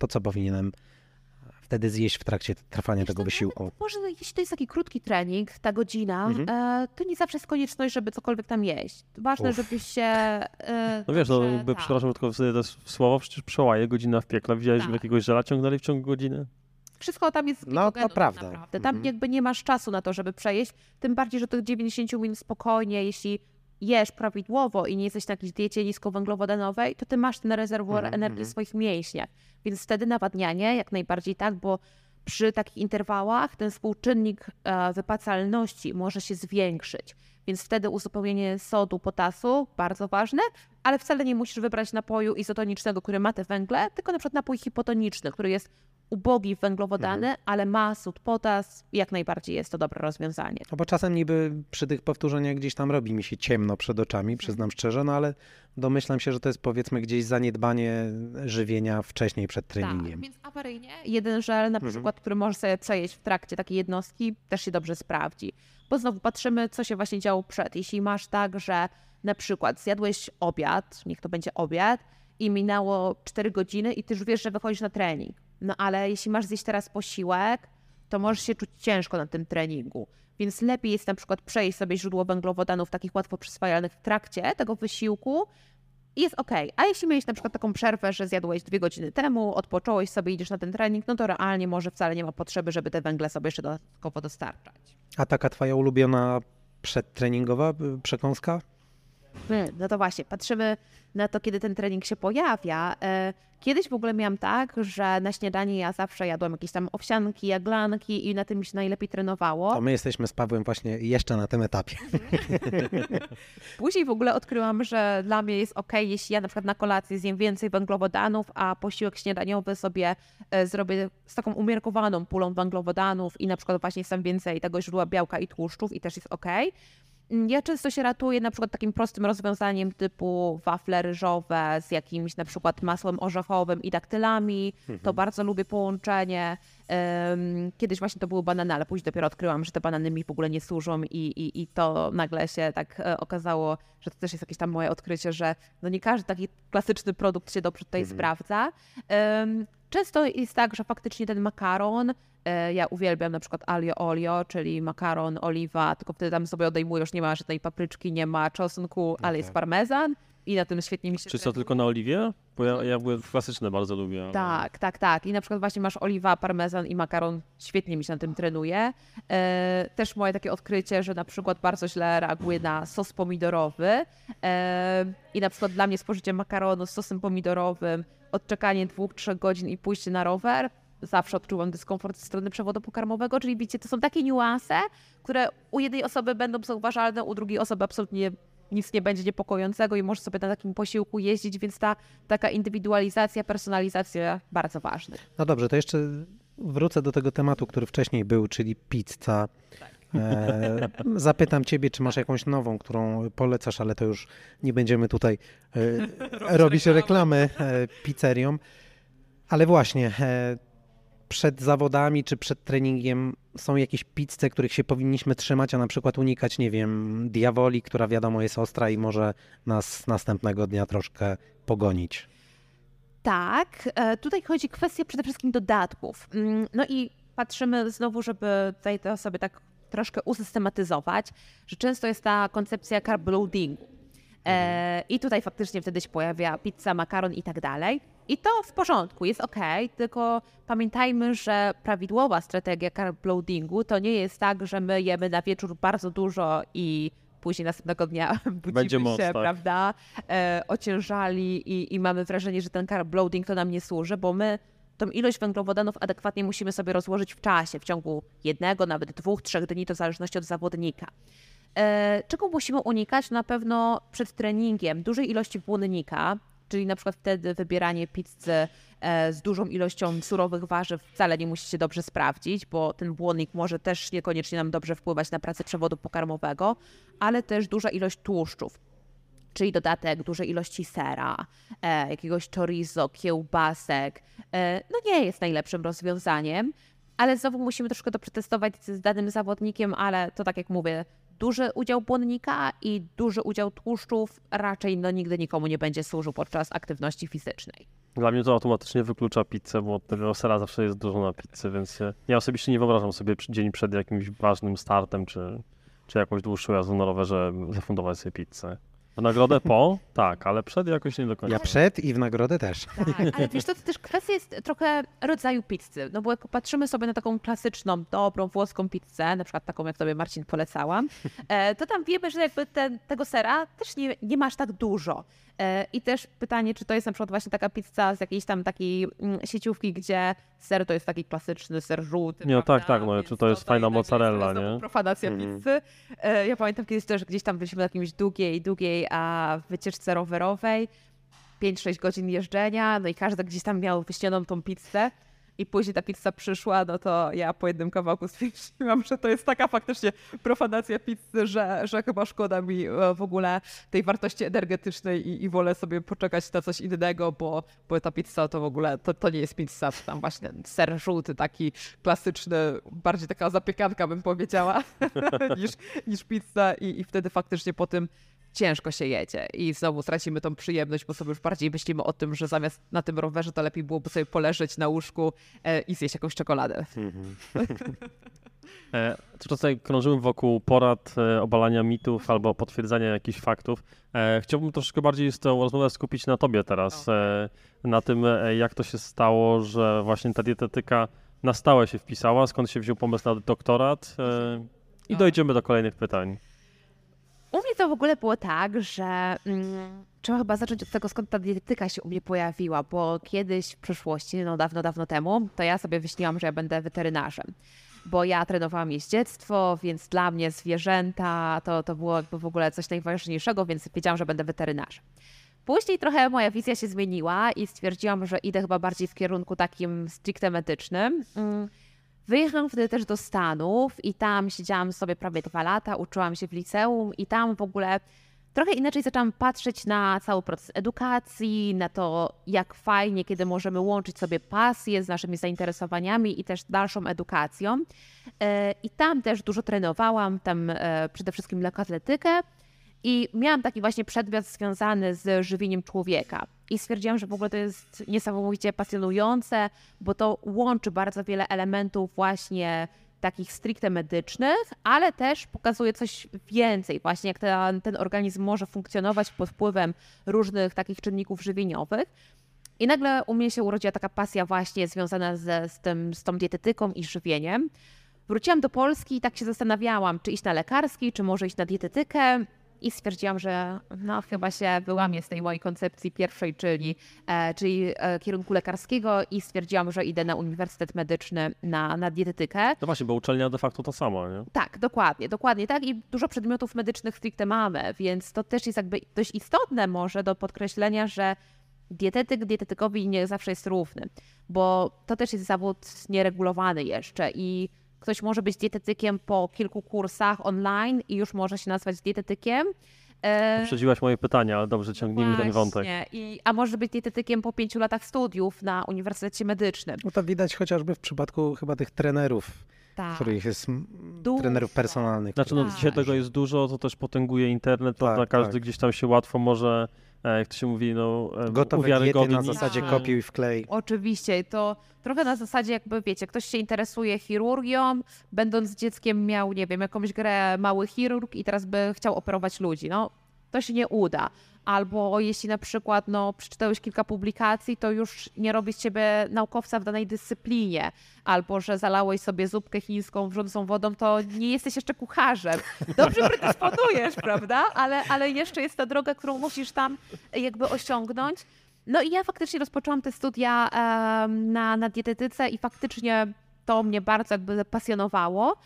To co powinienem wtedy zjeść w trakcie trwania tego wysiłku? Może jeśli to jest taki krótki trening, ta godzina, Mhm. e, to nie zawsze jest konieczność, żeby cokolwiek tam jeść. Ważne, Uff. żebyś się. E, No wiesz, no, dobrze- jakby, tak. przepraszam, tylko jest słowo, przecież przełaje, godzina w piekle. Widziałeś, Tak. że jakiegoś żela ciągnęli w ciągu godziny? Wszystko tam jest No, to tak prawda. Naprawdę. Tam Mhm. jakby nie masz czasu na to, żeby przejeść. Tym bardziej, że tych 90 minut spokojnie, jeśli jesz prawidłowo i nie jesteś na jakiejś diecie niskowęglowodanowej, to ty masz ten rezerwuar Mhm, energii w mhm. swoich mięśniach. Więc wtedy nawadnianie jak najbardziej tak, bo przy takich interwałach ten współczynnik e, wypacalności może się zwiększyć. Więc wtedy uzupełnienie sodu, potasu, bardzo ważne. Ale wcale nie musisz wybrać napoju izotonicznego, który ma te węgle, tylko na przykład napój hipotoniczny, który jest ubogi w węglowodany, ale ma sód potas jak najbardziej jest to dobre rozwiązanie. No bo czasem niby przy tych powtórzeniach gdzieś tam robi mi się ciemno przed oczami, przyznam szczerze, no ale domyślam się, że to jest powiedzmy gdzieś zaniedbanie żywienia wcześniej przed treningiem. Tak, więc awaryjnie jeden żel na Mhm. przykład, który możesz sobie przejeść w trakcie takiej jednostki, też się dobrze sprawdzi. Bo znowu patrzymy, co się właśnie działo przed. Jeśli masz tak, że na przykład zjadłeś obiad, niech to będzie obiad, i minęło 4 godziny i ty już wiesz, że wychodzisz na trening. No ale jeśli masz zjeść teraz posiłek, to możesz się czuć ciężko na tym treningu. Więc lepiej jest na przykład przejść sobie źródło węglowodanów takich łatwo przyswajalnych w trakcie tego wysiłku i jest ok. A jeśli miałeś na przykład taką przerwę, że zjadłeś dwie godziny temu, odpocząłeś sobie, idziesz na ten trening, no to realnie może wcale nie ma potrzeby, żeby te węgle sobie jeszcze dodatkowo dostarczać. A taka twoja ulubiona przedtreningowa y, przekąska? No to właśnie, patrzymy na to, kiedy ten trening się pojawia. E, Kiedyś w ogóle miałam tak, że na śniadanie ja zawsze jadłam jakieś tam owsianki, jaglanki i na tym mi się najlepiej trenowało. To my jesteśmy z Pawłem właśnie jeszcze na tym etapie. (laughs) Później w ogóle odkryłam, że dla mnie jest ok, jeśli ja na przykład na kolację zjem więcej węglowodanów, a posiłek śniadaniowy sobie e, zrobię z taką umiarkowaną pulą węglowodanów i na przykład właśnie sam więcej tego źródła białka i tłuszczów i też jest ok. Ja często się ratuję na przykład takim prostym rozwiązaniem typu wafle ryżowe z jakimś na przykład masłem orzechowym i daktylami. To bardzo lubię połączenie. Kiedyś właśnie to były banany, ale później dopiero odkryłam, że te banany mi w ogóle nie służą i, i, i to nagle się tak e, okazało, że to też jest jakieś tam moje odkrycie, że no nie każdy taki klasyczny produkt się dobrze tutaj sprawdza. Em, Często jest tak, że faktycznie ten makaron, ja uwielbiam na przykład alio olio, czyli makaron, oliwa, tylko wtedy tam sobie odejmujesz, nie ma żadnej papryczki, nie ma czosnku, ale jest parmezan i na tym świetnie mi się Czy co, tylko na oliwie? Bo ja, ja klasyczne bardzo lubię. ale- Tak, tak, tak. I na przykład właśnie masz oliwa, parmezan i makaron, świetnie mi się na tym trenuje. E, też moje takie odkrycie, że na przykład bardzo źle reaguję na sos pomidorowy e, i na przykład dla mnie spożycie makaronu z sosem pomidorowym, odczekanie dwóch, trzech godzin i pójście na rower, zawsze odczuwam dyskomfort ze strony przewodu pokarmowego, czyli widzicie, to są takie niuanse, które u jednej osoby będą zauważalne, u drugiej osoby absolutnie nic nie będzie niepokojącego i możesz sobie na takim posiłku jeździć, więc ta taka indywidualizacja, personalizacja bardzo ważna. No dobrze, to jeszcze wrócę do tego tematu, który wcześniej był, czyli pizza. E, zapytam ciebie, czy masz jakąś nową, którą polecasz, ale to już nie będziemy tutaj e, (laughs) robić reklamy e, pizzeriom. Ale właśnie, przed zawodami czy przed treningiem są jakieś pizze, których się powinniśmy trzymać, a na przykład unikać, nie wiem, diawoli, która wiadomo jest ostra i może nas następnego dnia troszkę pogonić. Tak, e, tutaj chodzi kwestia przede wszystkim dodatków. Mm, No i patrzymy znowu, żeby tutaj to sobie tak troszkę usystematyzować, że często jest ta koncepcja carb loadingu. E, I tutaj faktycznie wtedy się pojawia pizza, makaron i tak dalej. I to w porządku, jest ok, tylko pamiętajmy, że prawidłowa strategia carb loadingu to nie jest tak, że my jemy na wieczór bardzo dużo i później następnego dnia (laughs) budzimy Będzie się, moc, tak. prawda, e, ociężali i, i mamy wrażenie, że ten carb loading to nam nie służy, bo my tą ilość węglowodanów adekwatnie musimy sobie rozłożyć w czasie, w ciągu jednego, nawet dwóch, trzech dni, to w zależności od zawodnika. E, czego musimy unikać? Na pewno przed treningiem dużej ilości błonnika, czyli na przykład wtedy wybieranie pizzy e, z dużą ilością surowych warzyw wcale nie musi się dobrze sprawdzić, bo ten błonnik może też niekoniecznie nam dobrze wpływać na pracę przewodu pokarmowego, ale też duża ilość tłuszczów czyli dodatek dużej ilości sera, e, jakiegoś chorizo, kiełbasek, e, no nie jest najlepszym rozwiązaniem, ale znowu musimy troszkę to przetestować z danym zawodnikiem, ale to tak jak mówię, duży udział błonnika i duży udział tłuszczów raczej no, nigdy nikomu nie będzie służył podczas aktywności fizycznej. Dla mnie to automatycznie wyklucza pizzę, bo tego sera zawsze jest dużo na pizzy, więc ja- osobiście nie wyobrażam sobie dzień przed jakimś ważnym startem, czy, czy jakąś dłuższą jazdą na rowerze zafundować sobie pizzę. W nagrodę po, tak, ale przed jakoś nie do końca. Ja przed i w nagrodę też. Tak, ale wiesz, to też kwestia jest trochę rodzaju pizzy. No bo jak patrzymy sobie na taką klasyczną, dobrą włoską pizzę, na przykład taką, jak tobie Marcin polecałam, e, to tam wiemy, że jakby ten, tego sera też nie, nie masz tak dużo. E, I też pytanie, czy to jest na przykład właśnie taka pizza z jakiejś tam takiej mm, sieciówki, gdzie ser to jest taki klasyczny ser żółty. Nie, no prawda? tak, tak, no, Więc czy to jest fajna mozzarella, jest nie? Profanacja Mhm. pizzy. E, Ja pamiętam kiedyś też gdzieś tam byliśmy na jakimś długiej, długiej a, wycieczce rowerowej. 5-6 godzin jeżdżenia, no i każdy gdzieś tam miał wyśnioną tą pizzę. I później ta pizza przyszła, no to ja po jednym kawałku (laughs) stwierdziłam, że to jest taka faktycznie profanacja pizzy, że, że chyba szkoda mi e, w ogóle tej wartości energetycznej i, i wolę sobie poczekać na coś innego, bo, bo ta pizza to w ogóle to, to nie jest pizza, tam właśnie ser żółty, taki klasyczny, bardziej taka zapiekanka bym powiedziała, (laughs) niż, niż pizza i, i wtedy faktycznie po tym ciężko się jedzie i znowu stracimy tą przyjemność, bo sobie już bardziej myślimy o tym, że zamiast na tym rowerze to lepiej byłoby sobie poleżeć na łóżku e, i zjeść jakąś czekoladę. (laughs) E, Cały czas tutaj krążymy wokół porad, e, obalania mitów albo potwierdzania jakichś faktów. E, Chciałbym troszkę bardziej tę rozmowę skupić na tobie teraz, e, na tym, e, jak to się stało, że właśnie ta dietetyka na stałe się wpisała, skąd się wziął pomysł na doktorat e, i O. dojdziemy do kolejnych pytań. U mnie to w ogóle było tak, że mm, trzeba chyba zacząć od tego, skąd ta dietetyka się u mnie pojawiła, bo kiedyś w przeszłości, no dawno, dawno temu, to ja sobie wyśniłam, że ja będę weterynarzem. Bo ja trenowałam jeździectwo, więc dla mnie zwierzęta to, to było jakby w ogóle coś najważniejszego, więc wiedziałam, że będę weterynarzem. Później trochę moja wizja się zmieniła i stwierdziłam, że idę chyba bardziej w kierunku takim stricte medycznym. Mm. Wyjechałam wtedy też do Stanów i tam siedziałam sobie prawie dwa lata, uczyłam się w liceum i tam w ogóle trochę inaczej zaczęłam patrzeć na cały proces edukacji, na to, jak fajnie, kiedy możemy łączyć sobie pasję z naszymi zainteresowaniami i też dalszą edukacją. E, I tam też dużo trenowałam, tam e, przede wszystkim lekkoatletykę. I miałam taki właśnie przedmiot związany z żywieniem człowieka. I stwierdziłam, że w ogóle to jest niesamowicie pasjonujące, bo to łączy bardzo wiele elementów właśnie takich stricte medycznych, ale też pokazuje coś więcej, właśnie jak ten, ten organizm może funkcjonować pod wpływem różnych takich czynników żywieniowych. I nagle u mnie się urodziła taka pasja właśnie związana ze, z, tym, z tą dietetyką i żywieniem. Wróciłam do Polski i tak się zastanawiałam, czy iść na lekarski, czy może iść na dietetykę. I stwierdziłam, że no chyba się wyłamię z tej mojej koncepcji pierwszej, czyli, e, czyli e, kierunku lekarskiego i stwierdziłam, że idę na Uniwersytet Medyczny na, na dietetykę. No właśnie, bo uczelnia de facto to samo, nie? Tak, dokładnie, dokładnie tak. I dużo przedmiotów medycznych stricte mamy, więc to też jest jakby dość istotne może do podkreślenia, że dietetyk dietetykowi nie zawsze jest równy, bo to też jest zawód nieregulowany jeszcze i ktoś może być dietetykiem po kilku kursach online i już może się nazwać dietetykiem. E, Wyprzedziłaś moje pytania, ale dobrze, ciągnijmy ten wątek. Właśnie. I, a może być dietetykiem po pięciu latach studiów na Uniwersytecie Medycznym. No to widać chociażby w przypadku chyba tych trenerów, Tak. których jest Dużo. trenerów personalnych. Znaczy, no Tak. dzisiaj tego jest dużo, to też potęguje internet, prawda? Tak, Każdy tak. gdzieś tam się łatwo może, e, jak to się mówi, no, e, Gotowe diety uwiarygodnić. na zasadzie Tak. kopiuj i wklej. Oczywiście, to trochę na zasadzie jakby, wiecie, ktoś się interesuje chirurgią, będąc dzieckiem miał, nie wiem, jakąś grę mały chirurg i teraz by chciał operować ludzi, no to się nie uda. Albo jeśli na przykład no, przeczytałeś kilka publikacji, to już nie robi z ciebie naukowca w danej dyscyplinie. Albo że zalałeś sobie zupkę chińską wrzącą wodą, to nie jesteś jeszcze kucharzem. Dobrze predysponujesz, (laughs) prawda? Ale, ale jeszcze jest ta droga, którą musisz tam jakby osiągnąć. No i ja faktycznie rozpoczęłam te studia na, na dietetyce i faktycznie to mnie bardzo jakby pasjonowało.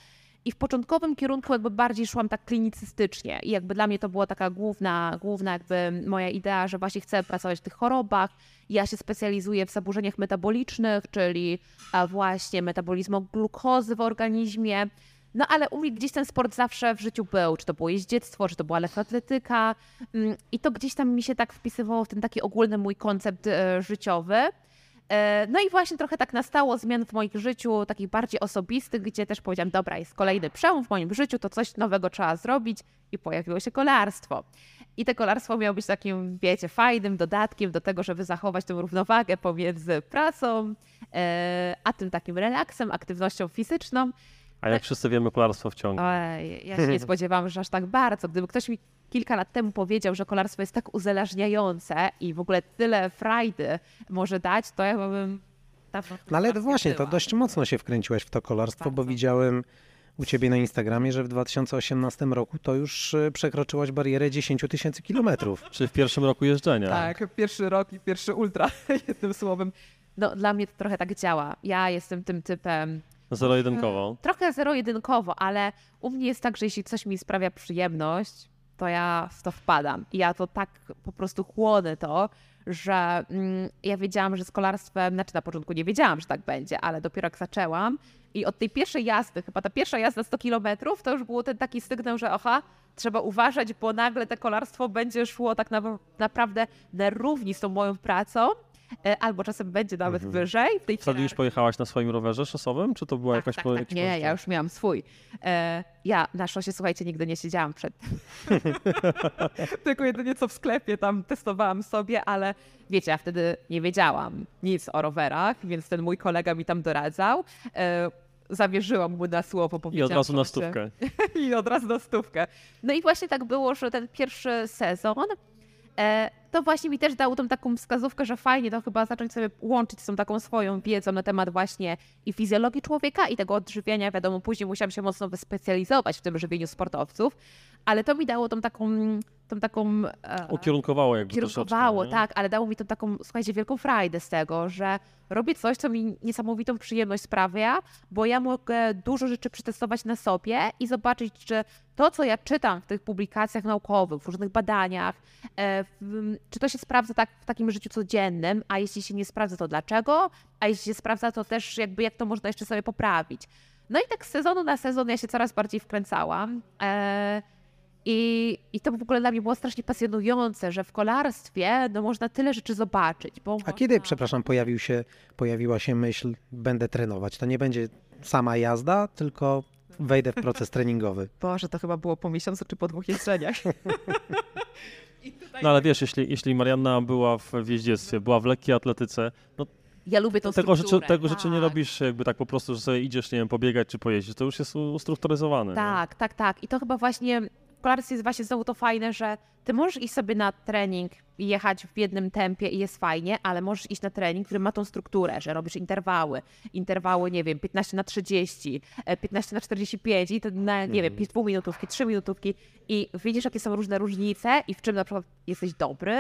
I w początkowym kierunku jakby bardziej szłam tak klinicystycznie i jakby dla mnie to była taka główna, główna jakby moja idea, że właśnie chcę pracować w tych chorobach. Ja się specjalizuję w zaburzeniach metabolicznych, czyli a właśnie metabolizmu glukozy w organizmie. No ale u mnie gdzieś ten sport zawsze w życiu był, czy to było jeździectwo, czy to była lekkoatletyka mm, i to gdzieś tam mi się tak wpisywało w ten taki ogólny mój koncept e, życiowy. E, No i właśnie trochę tak nastało zmian w moim życiu, takich bardziej osobistych, gdzie też powiedziałam, dobra, jest kolejny przełom w moim życiu, to coś nowego trzeba zrobić i pojawiło się kolarstwo. I to kolarstwo miało być takim, wiecie, fajnym dodatkiem do tego, żeby zachować tę równowagę pomiędzy pracą, e, a tym takim relaksem, aktywnością fizyczną. A jak wszyscy wiemy, kolarstwo wciąga. Oj, ja się (laughs) nie spodziewałam, że aż tak bardzo. Gdyby ktoś mi kilka lat temu powiedział, że kolarstwo jest tak uzależniające i w ogóle tyle frajdy może dać, to ja bym No ale właśnie, to dość mocno się wkręciłeś w to kolarstwo, bo Bardzo. widziałem u ciebie na Instagramie, że w 2018 roku to już e, przekroczyłaś barierę 10 tysięcy kilometrów. (laughs) Czy w pierwszym roku jeżdżenia? Tak, pierwszy rok i pierwszy ultra, (laughs) jednym słowem. No, dla mnie to trochę tak działa. Ja jestem tym typem Zero-jedynkowo. trochę zero-jedynkowo, ale u mnie jest tak, że jeśli coś mi sprawia przyjemność, to ja w to wpadam. I ja to tak po prostu chłonę to, że mm, ja wiedziałam, że z kolarstwem, znaczy na początku nie wiedziałam, że tak będzie, ale dopiero jak zaczęłam i od tej pierwszej jazdy, chyba ta pierwsza jazda 100 kilometrów, to już był ten taki sygnał, że oha, trzeba uważać, bo nagle te kolarstwo będzie szło tak na, naprawdę na równi z tą moją pracą, e, albo czasem będzie nawet wyżej. W tej Wtedy już pojechałaś na swoim rowerze szosowym, czy to była jakaś... tak, po- tak, Nie, ja już miałam swój. E, ja na szosie, słuchajcie, nigdy nie siedziałam przed. (laughs) Tylko jedynie co w sklepie tam testowałam sobie, ale wiecie, ja wtedy nie wiedziałam nic o rowerach, więc ten mój kolega mi tam doradzał. E, zawierzyłam mu na słowo, I powiedziałam. od razu na "Słuchajcie, stówkę. (laughs) I od razu na stówkę. No i właśnie tak było, że ten pierwszy sezon e, to właśnie mi też dało tą taką wskazówkę, że fajnie to chyba zacząć sobie łączyć z tą taką swoją wiedzą na temat właśnie i fizjologii człowieka i tego odżywiania. Wiadomo, później musiałam się mocno wyspecjalizować w tym żywieniu sportowców, ale to mi dało tą taką, tą taką e, Ukierunkowało jakby kierunkowało, troszeczkę, nie? tak, ale dało mi to taką, słuchajcie, wielką frajdę z tego, że robię coś, co mi niesamowitą przyjemność sprawia, bo ja mogę dużo rzeczy przetestować na sobie i zobaczyć, czy to, co ja czytam w tych publikacjach naukowych, w różnych badaniach, e, w, czy to się sprawdza tak w takim życiu codziennym, a jeśli się nie sprawdza, to dlaczego, a jeśli się sprawdza, to też jakby jak to można jeszcze sobie poprawić. No i tak z sezonu na sezon ja się coraz bardziej wkręcałam. E, i, I to w ogóle dla mnie było strasznie pasjonujące, że w kolarstwie no, można tyle rzeczy zobaczyć. Bo A można... kiedy, przepraszam, pojawił się, pojawiła się myśl, będę trenować? To nie będzie sama jazda, tylko wejdę w proces (laughs) treningowy. Boże, to chyba było po miesiącu czy po dwóch jeżdżeniach. (laughs) No ale wiesz, jeśli, jeśli Marianna była w jeździectwie, była w lekkiej atletyce, no Ja lubię tą tego rzeczy, tego rzeczy nie tak. robisz jakby tak po prostu, że sobie idziesz, nie wiem, pobiegać czy pojeździć. To już jest ustrukturyzowane. nie? Tak, tak, tak. I to chyba właśnie w kolarstwie jest właśnie znowu to fajne, że ty możesz iść sobie na trening i jechać w jednym tempie i jest fajnie, ale możesz iść na trening, który ma tą strukturę, że robisz interwały. Interwały, nie wiem, 15 na 30, e, 15 na 45 i to na, nie wiem, 2 minutówki, 3 minutówki i widzisz, jakie są różne różnice i w czym na przykład jesteś dobry,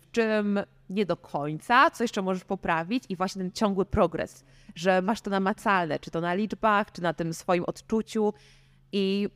w czym nie do końca, co jeszcze możesz poprawić i właśnie ten ciągły progres, że masz to namacalne, czy to na liczbach, czy na tym swoim odczuciu i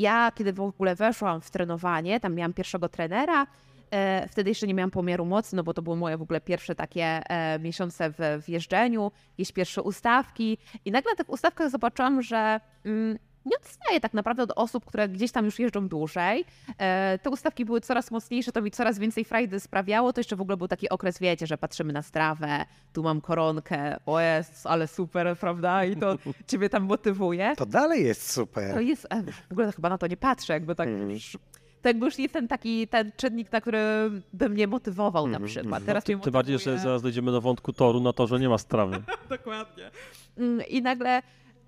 ja, kiedy w ogóle weszłam w trenowanie, tam miałam pierwszego trenera, e, wtedy jeszcze nie miałam pomiaru mocy, no bo to były moje w ogóle pierwsze takie e, miesiące w, w jeżdżeniu, jakieś pierwsze ustawki. I nagle na tych ustawkach zobaczyłam, że mm, nie odstaję tak naprawdę od osób, które gdzieś tam już jeżdżą dłużej. E, te ustawki były coraz mocniejsze, to mi coraz więcej frajdy sprawiało. To jeszcze w ogóle był taki okres, wiecie, że patrzymy na strawę, tu mam koronkę, o jest, ale super, prawda? I to (laughs) ciebie tam motywuje. To dalej jest super. To jest, e, w ogóle chyba na to nie patrzę, jakby tak już, to jakby już nie jest ten taki, ten czynnik, na który by mnie motywował na przykład. Teraz mnie Tym bardziej, że zaraz dojdziemy do wątku toru, na torze nie ma strawy. (laughs) Dokładnie. Mm, I nagle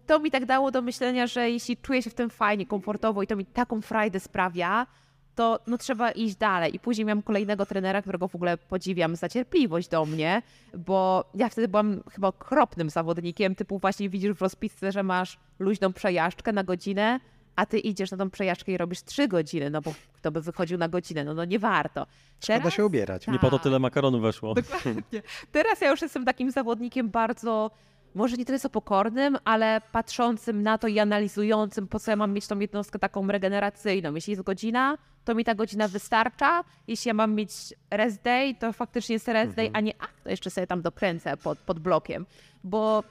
to mi tak dało do myślenia, że jeśli czuję się w tym fajnie, komfortowo i to mi taką frajdę sprawia, to no trzeba iść dalej. I później miałam kolejnego trenera, którego w ogóle podziwiam za cierpliwość do mnie, bo ja wtedy byłam chyba okropnym zawodnikiem, typu właśnie widzisz w rozpisce, że masz luźną przejażdżkę na godzinę, a ty idziesz na tą przejażdżkę i robisz trzy godziny, no bo kto by wychodził na godzinę, no, no nie warto. Teraz- się ubierać. Nie po to Tak. tyle makaronu weszło. Dokładnie. Teraz ja już jestem takim zawodnikiem bardzo, może nie tyle co pokornym, ale patrzącym na to i analizującym, po co ja mam mieć tą jednostkę taką regeneracyjną. Jeśli jest godzina, to mi ta godzina wystarcza. Jeśli ja mam mieć rest day, to faktycznie jest rest day, a nie ach, to jeszcze sobie tam dokręcę pod, pod blokiem. Bo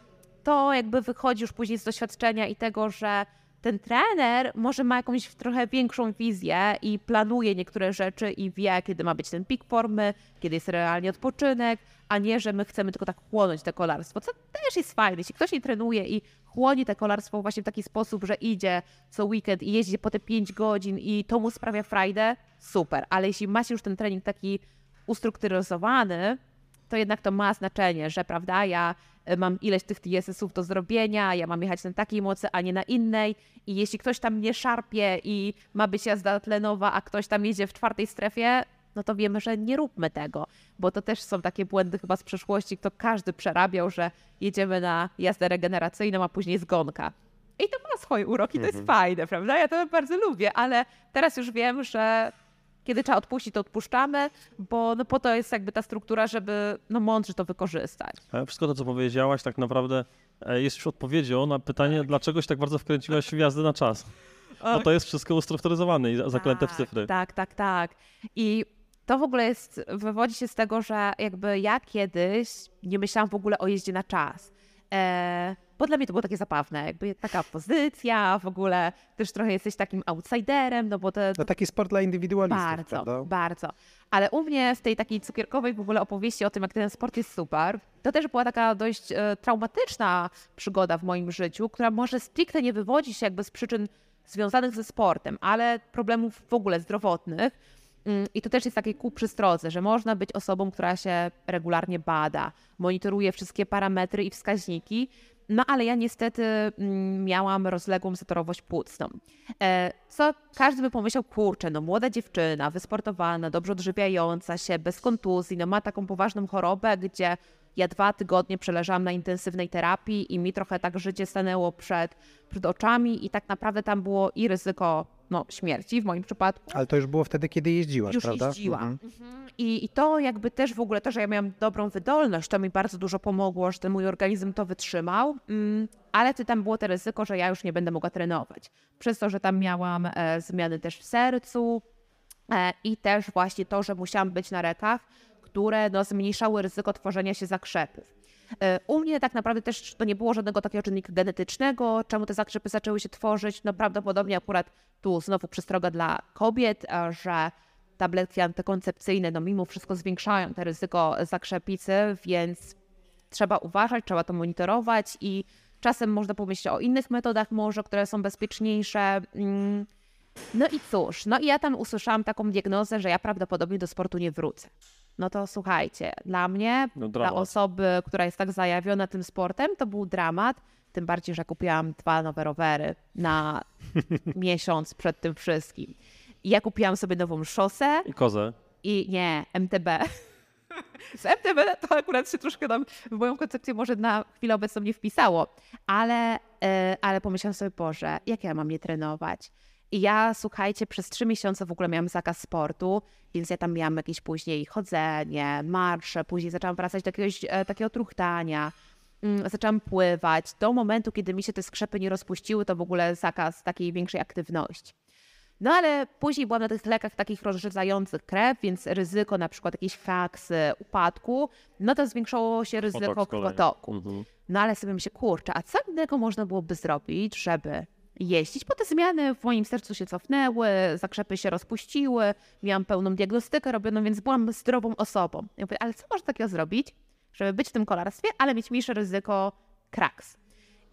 to jakby wychodzi już później z doświadczenia i tego, że ten trener może ma jakąś trochę większą wizję i planuje niektóre rzeczy i wie, kiedy ma być ten pik formy, kiedy jest realnie odpoczynek, a nie, że my chcemy tylko tak chłonąć te kolarstwo, co też jest fajne. Jeśli ktoś nie trenuje i chłonie te kolarstwo właśnie w taki sposób, że idzie co weekend i jeździ po te 5 godzin i to mu sprawia frajdę, super. Ale jeśli macie już ten trening taki ustrukturyzowany, to jednak to ma znaczenie, że prawda, ja e, mam ileś tych TSS-ów do zrobienia, ja mam jechać na takiej mocy, a nie na innej i jeśli ktoś tam mnie szarpie i ma być jazda tlenowa, a ktoś tam jedzie w czwartej strefie, no to wiemy, że nie róbmy tego, bo to też są takie błędy chyba z przeszłości, kto każdy przerabiał, że jedziemy na jazdę regeneracyjną, a później zgonka. I to ma swoje uroki, to jest Mhm. fajne, prawda? Ja to bardzo lubię, ale teraz już wiem, że kiedy trzeba odpuścić, to odpuszczamy, bo no po to jest jakby ta struktura, żeby no mądrze to wykorzystać. Wszystko to, co powiedziałaś, tak naprawdę e, jest już odpowiedzią na pytanie, dlaczego się tak bardzo wkręciłaś w jazdę na czas. Bo to jest wszystko ustrukturyzowane i za- zaklęte w Tak, cyfry. Tak, tak, tak. I to w ogóle jest, wywodzi się z tego, że jakby ja kiedyś nie myślałam w ogóle o jeździe na czas. E, bo dla mnie to było takie zabawne, jakby taka pozycja, w ogóle też trochę jesteś takim outsiderem, no bo te, No taki sport dla indywidualistów, bardzo, prawda? bardzo. Ale u mnie z tej takiej cukierkowej w ogóle opowieści o tym, jak ten sport jest super, to też była taka dość e, traumatyczna przygoda w moim życiu, która może stricte nie wywodzi się jakby z przyczyn związanych ze sportem, ale problemów w ogóle zdrowotnych. Mm, I to też jest takie ku przystrodze, że można być osobą, która się regularnie bada, monitoruje wszystkie parametry i wskaźniki, no ale ja niestety mm, miałam rozległą zatorowość płucną. E, Co każdy by pomyślał, kurczę, no młoda dziewczyna, wysportowana, dobrze odżywiająca się, bez kontuzji, no ma taką poważną chorobę, gdzie ja dwa tygodnie przeleżałam na intensywnej terapii i mi trochę tak życie stanęło przed, przed oczami i tak naprawdę tam było i ryzyko no, śmierci w moim przypadku, Ale to już było wtedy, kiedy jeździłaś, już prawda? jeździłam. Mhm. Mhm. I, I to jakby też w ogóle to, że ja miałam dobrą wydolność, to mi bardzo dużo pomogło, że ten mój organizm to wytrzymał, mm, ale ty tam było to ryzyko, że ja już nie będę mogła trenować. Przez to, że tam miałam e, zmiany też w sercu e, i też właśnie to, że musiałam być na rekach, które no, zmniejszały ryzyko tworzenia się zakrzepów. E, U mnie tak naprawdę też to nie było żadnego takiego czynnika genetycznego, czemu te zakrzepy zaczęły się tworzyć. No prawdopodobnie akurat tu znowu przestroga dla kobiet, że tabletki antykoncepcyjne no mimo wszystko zwiększają te ryzyko zakrzepicy, więc trzeba uważać, trzeba to monitorować i czasem można pomyśleć o innych metodach może, które są bezpieczniejsze. Mm. No i cóż, no i ja tam usłyszałam taką diagnozę, że ja prawdopodobnie do sportu nie wrócę. No to słuchajcie, dla mnie, No, dla osoby, która jest tak zajawiona tym sportem, to był dramat. Tym bardziej, że kupiłam dwa nowe rowery na (laughs) miesiąc przed tym wszystkim. I ja kupiłam sobie nową szosę I kozę. i nie, MTB. (laughs) Z MTB to akurat się troszkę tam w moją koncepcję może na chwilę obecną nie wpisało, ale, e, ale pomyślałam sobie, Boże, jak ja mam je trenować? I ja, słuchajcie, przez trzy miesiące w ogóle miałam zakaz sportu, więc ja tam miałam jakieś później chodzenie, marsze, później zaczęłam wracać do jakiegoś e, takiego truchtania, mm, zaczęłam pływać. Do momentu, kiedy mi się te skrzepy nie rozpuściły, to w ogóle zakaz takiej większej aktywności. No ale później byłam na tych lekach takich rozrzedzających krew, więc ryzyko na przykład jakiejś faksy, upadku, no to zwiększało się ryzyko krwotoku. Mhm. No ale sobie myślę, kurczę, a co innego można byłoby zrobić, żeby jeździć? Bo te zmiany w moim sercu się cofnęły, zakrzepy się rozpuściły, miałam pełną diagnostykę robioną, więc byłam zdrową osobą. Ja mówię, ale co można takiego zrobić, żeby być w tym kolarstwie, ale mieć mniejsze ryzyko kraks?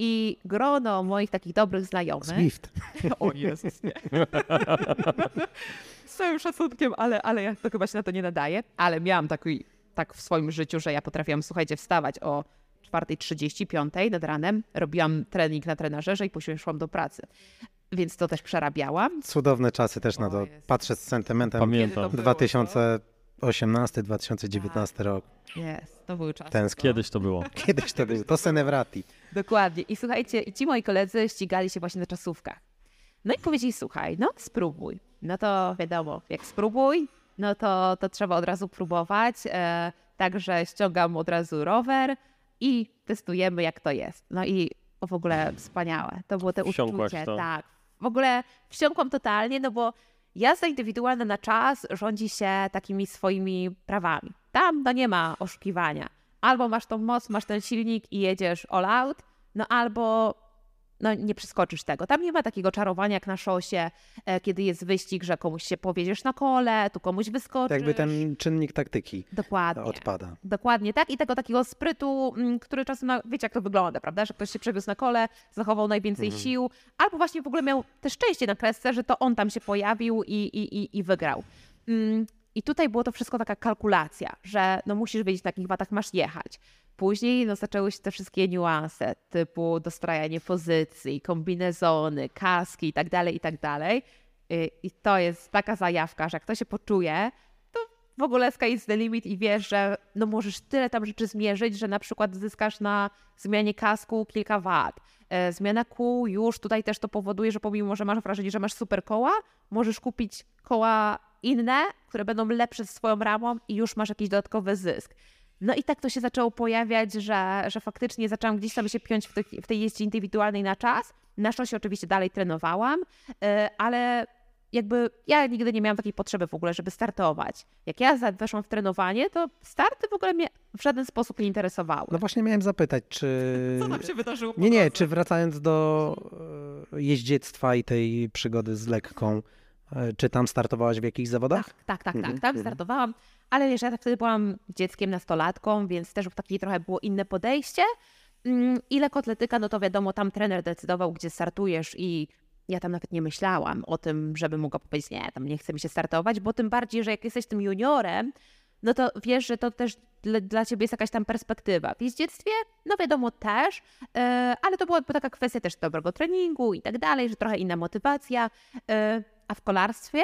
I grono moich takich dobrych znajomych... Swift. (laughs) O Jezus, nie. (laughs) Z całym szacunkiem, ale, ale ja to chyba się na to nie nadaje. Ale miałam taki, tak w swoim życiu, że ja potrafiłam, słuchajcie, wstawać o 4.35 nad ranem, robiłam trening na trenażerze i później szłam do pracy. Więc to też przerabiałam. Cudowne czasy też na to. Patrzę z sentymentem. Pamiętam. Kiedy to było, 2018-2019 rok. Jest, to były czasy. Tęsknię. Kiedyś to było. (laughs) Kiedyś to był. To Senevrati. Dokładnie. I słuchajcie, i ci moi koledzy ścigali się właśnie na czasówkach. No i powiedzieli, słuchaj, no spróbuj. No to wiadomo, jak spróbuj, no to, to trzeba od razu próbować. E, także ściągam od razu rower i testujemy, jak to jest. No i w ogóle wspaniałe. To było te Wsiąkłaś uczucie. to. Tak. W ogóle wsiąkłam totalnie, no bo jazda indywidualna na czas rządzi się takimi swoimi prawami. Tam no nie ma oszukiwania. Albo masz tą moc, masz ten silnik i jedziesz all out, no albo no, nie przeskoczysz tego. Tam nie ma takiego czarowania jak na szosie, e, kiedy jest wyścig, że komuś się powiedziesz na kole, tu komuś wyskoczysz. To jakby ten czynnik taktyki Dokładnie. odpada. Dokładnie tak. I tego takiego sprytu, mm, który czasem, wiecie jak to wygląda, prawda? Że ktoś się przewiózł na kole, zachował najwięcej Mhm. sił, albo właśnie w ogóle miał te szczęście na kresce, że to on tam się pojawił i, i, i, i wygrał. Mm, I tutaj było to wszystko taka kalkulacja, że no musisz wiedzieć, na jakich watach masz jechać. Później no, zaczęły się te wszystkie niuanse, typu dostrajanie pozycji, kombinezony, kaski i tak dalej, i tak. Y, I to jest taka zajawka, że jak to się poczuje, to w ogóle sky is the limit i wiesz, że no możesz tyle tam rzeczy zmierzyć, że na przykład zyskasz na zmianie kasku kilka wat. E, Zmiana kół już tutaj też to powoduje, że pomimo, że masz wrażenie, że masz super koła, możesz kupić koła inne, które będą lepsze z swoją ramą i już masz jakiś dodatkowy zysk. No i tak to się zaczęło pojawiać, że, że faktycznie zaczęłam gdzieś tam się piąć w, w tej jeździe indywidualnej na czas. Na szosie oczywiście dalej trenowałam, e, ale jakby ja nigdy nie miałam takiej potrzeby w ogóle, żeby startować. Jak ja weszłam w trenowanie, to starty w ogóle mnie w żaden sposób nie interesowały. No właśnie miałem zapytać, czy... Co tam się wydarzyło? po Nie, nie, czy wracając do e, jeździectwa i tej przygody z lekką, e, czy tam startowałaś w jakichś zawodach? Tak, tak, tak, Mhm, tak. Tam mhm. startowałam, ale wiesz, ja wtedy byłam dzieckiem, nastolatką, więc też takie trochę było inne podejście. Mm, I lekkoatletyka, no to wiadomo, tam trener decydował, gdzie startujesz i ja tam nawet nie myślałam o tym, żeby mogła powiedzieć, nie, tam nie chce mi się startować, bo tym bardziej, że jak jesteś tym juniorem, no to wiesz, że to też dla, dla ciebie jest jakaś tam perspektywa. W jeździectwie, no wiadomo też, e, ale to była taka kwestia też dobrego treningu i tak dalej, że trochę inna motywacja. e, a w kolarstwie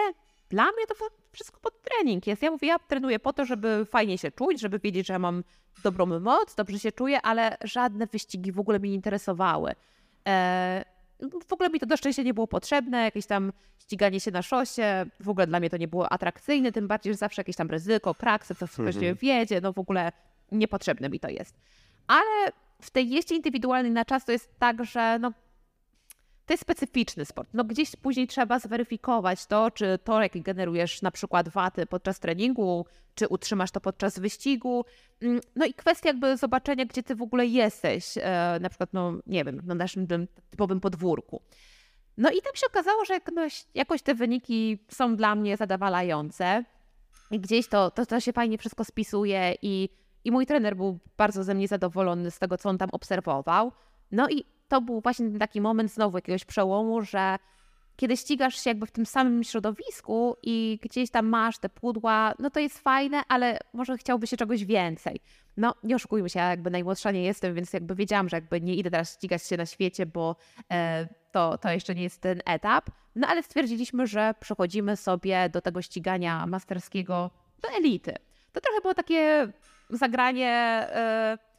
dla mnie to wszystko pod trening jest. Ja mówię, ja trenuję po to, żeby fajnie się czuć, żeby wiedzieć, że ja mam dobrą moc, dobrze się czuję, ale żadne wyścigi w ogóle mnie nie interesowały. E, w ogóle mi to do szczęścia nie było potrzebne, jakieś tam ściganie się na szosie, w ogóle dla mnie to nie było atrakcyjne, tym bardziej, że zawsze jakieś tam ryzyko, kraksy, co (laughs) ktoś nie wiedzie, no w ogóle niepotrzebne mi to jest. Ale w tej jeździe indywidualnej na czas to jest tak, że no, to jest specyficzny sport. No gdzieś później trzeba zweryfikować to, czy to, jak generujesz na przykład waty podczas treningu, czy utrzymasz to podczas wyścigu. Mm, No i kwestia jakby zobaczenia, gdzie ty w ogóle jesteś, e, na przykład, no nie wiem, na naszym typowym podwórku. No i tam się okazało, że jakoś te wyniki są dla mnie zadowalające. I gdzieś to, to, to się fajnie wszystko spisuje i, i mój trener był bardzo ze mnie zadowolony z tego, co on tam obserwował. No i to był właśnie ten taki moment znowu jakiegoś przełomu, że kiedy ścigasz się jakby w tym samym środowisku i gdzieś tam masz te pudła, no to jest fajne, ale może chciałby się czegoś więcej. No nie oszukujmy się, ja jakby najmłodsza nie jestem, więc jakby wiedziałam, że jakby nie idę teraz ścigać się na świecie, bo e, to, to jeszcze nie jest ten etap. No ale stwierdziliśmy, że przechodzimy sobie do tego ścigania masterskiego do elity. To trochę było takie zagranie... E,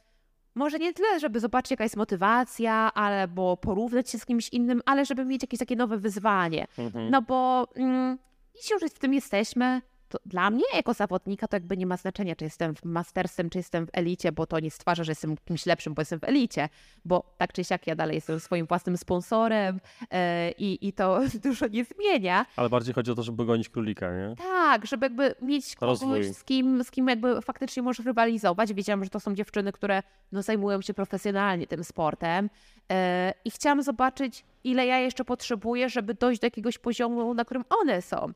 może nie tyle, żeby zobaczyć, jaka jest motywacja, albo porównać się z kimś innym, ale żeby mieć jakieś takie nowe wyzwanie. Mhm. No bo mm, jeśli już w tym jesteśmy, to dla mnie jako zawodnika to jakby nie ma znaczenia, czy jestem w mastersem, czy jestem w elicie, bo to nie stwarza, że jestem kimś lepszym, bo jestem w elicie, bo tak czy siak ja dalej jestem swoim własnym sponsorem e, i, i to (laughs) dużo nie zmienia. Ale bardziej chodzi o to, żeby gonić królika, nie? Tak, żeby jakby mieć kogoś, Rozwój. z kim, z kim jakby faktycznie możesz rywalizować. Wiedziałam, że to są dziewczyny, które no, zajmują się profesjonalnie tym sportem e, i chciałam zobaczyć, ile ja jeszcze potrzebuję, żeby dojść do jakiegoś poziomu, na którym one są.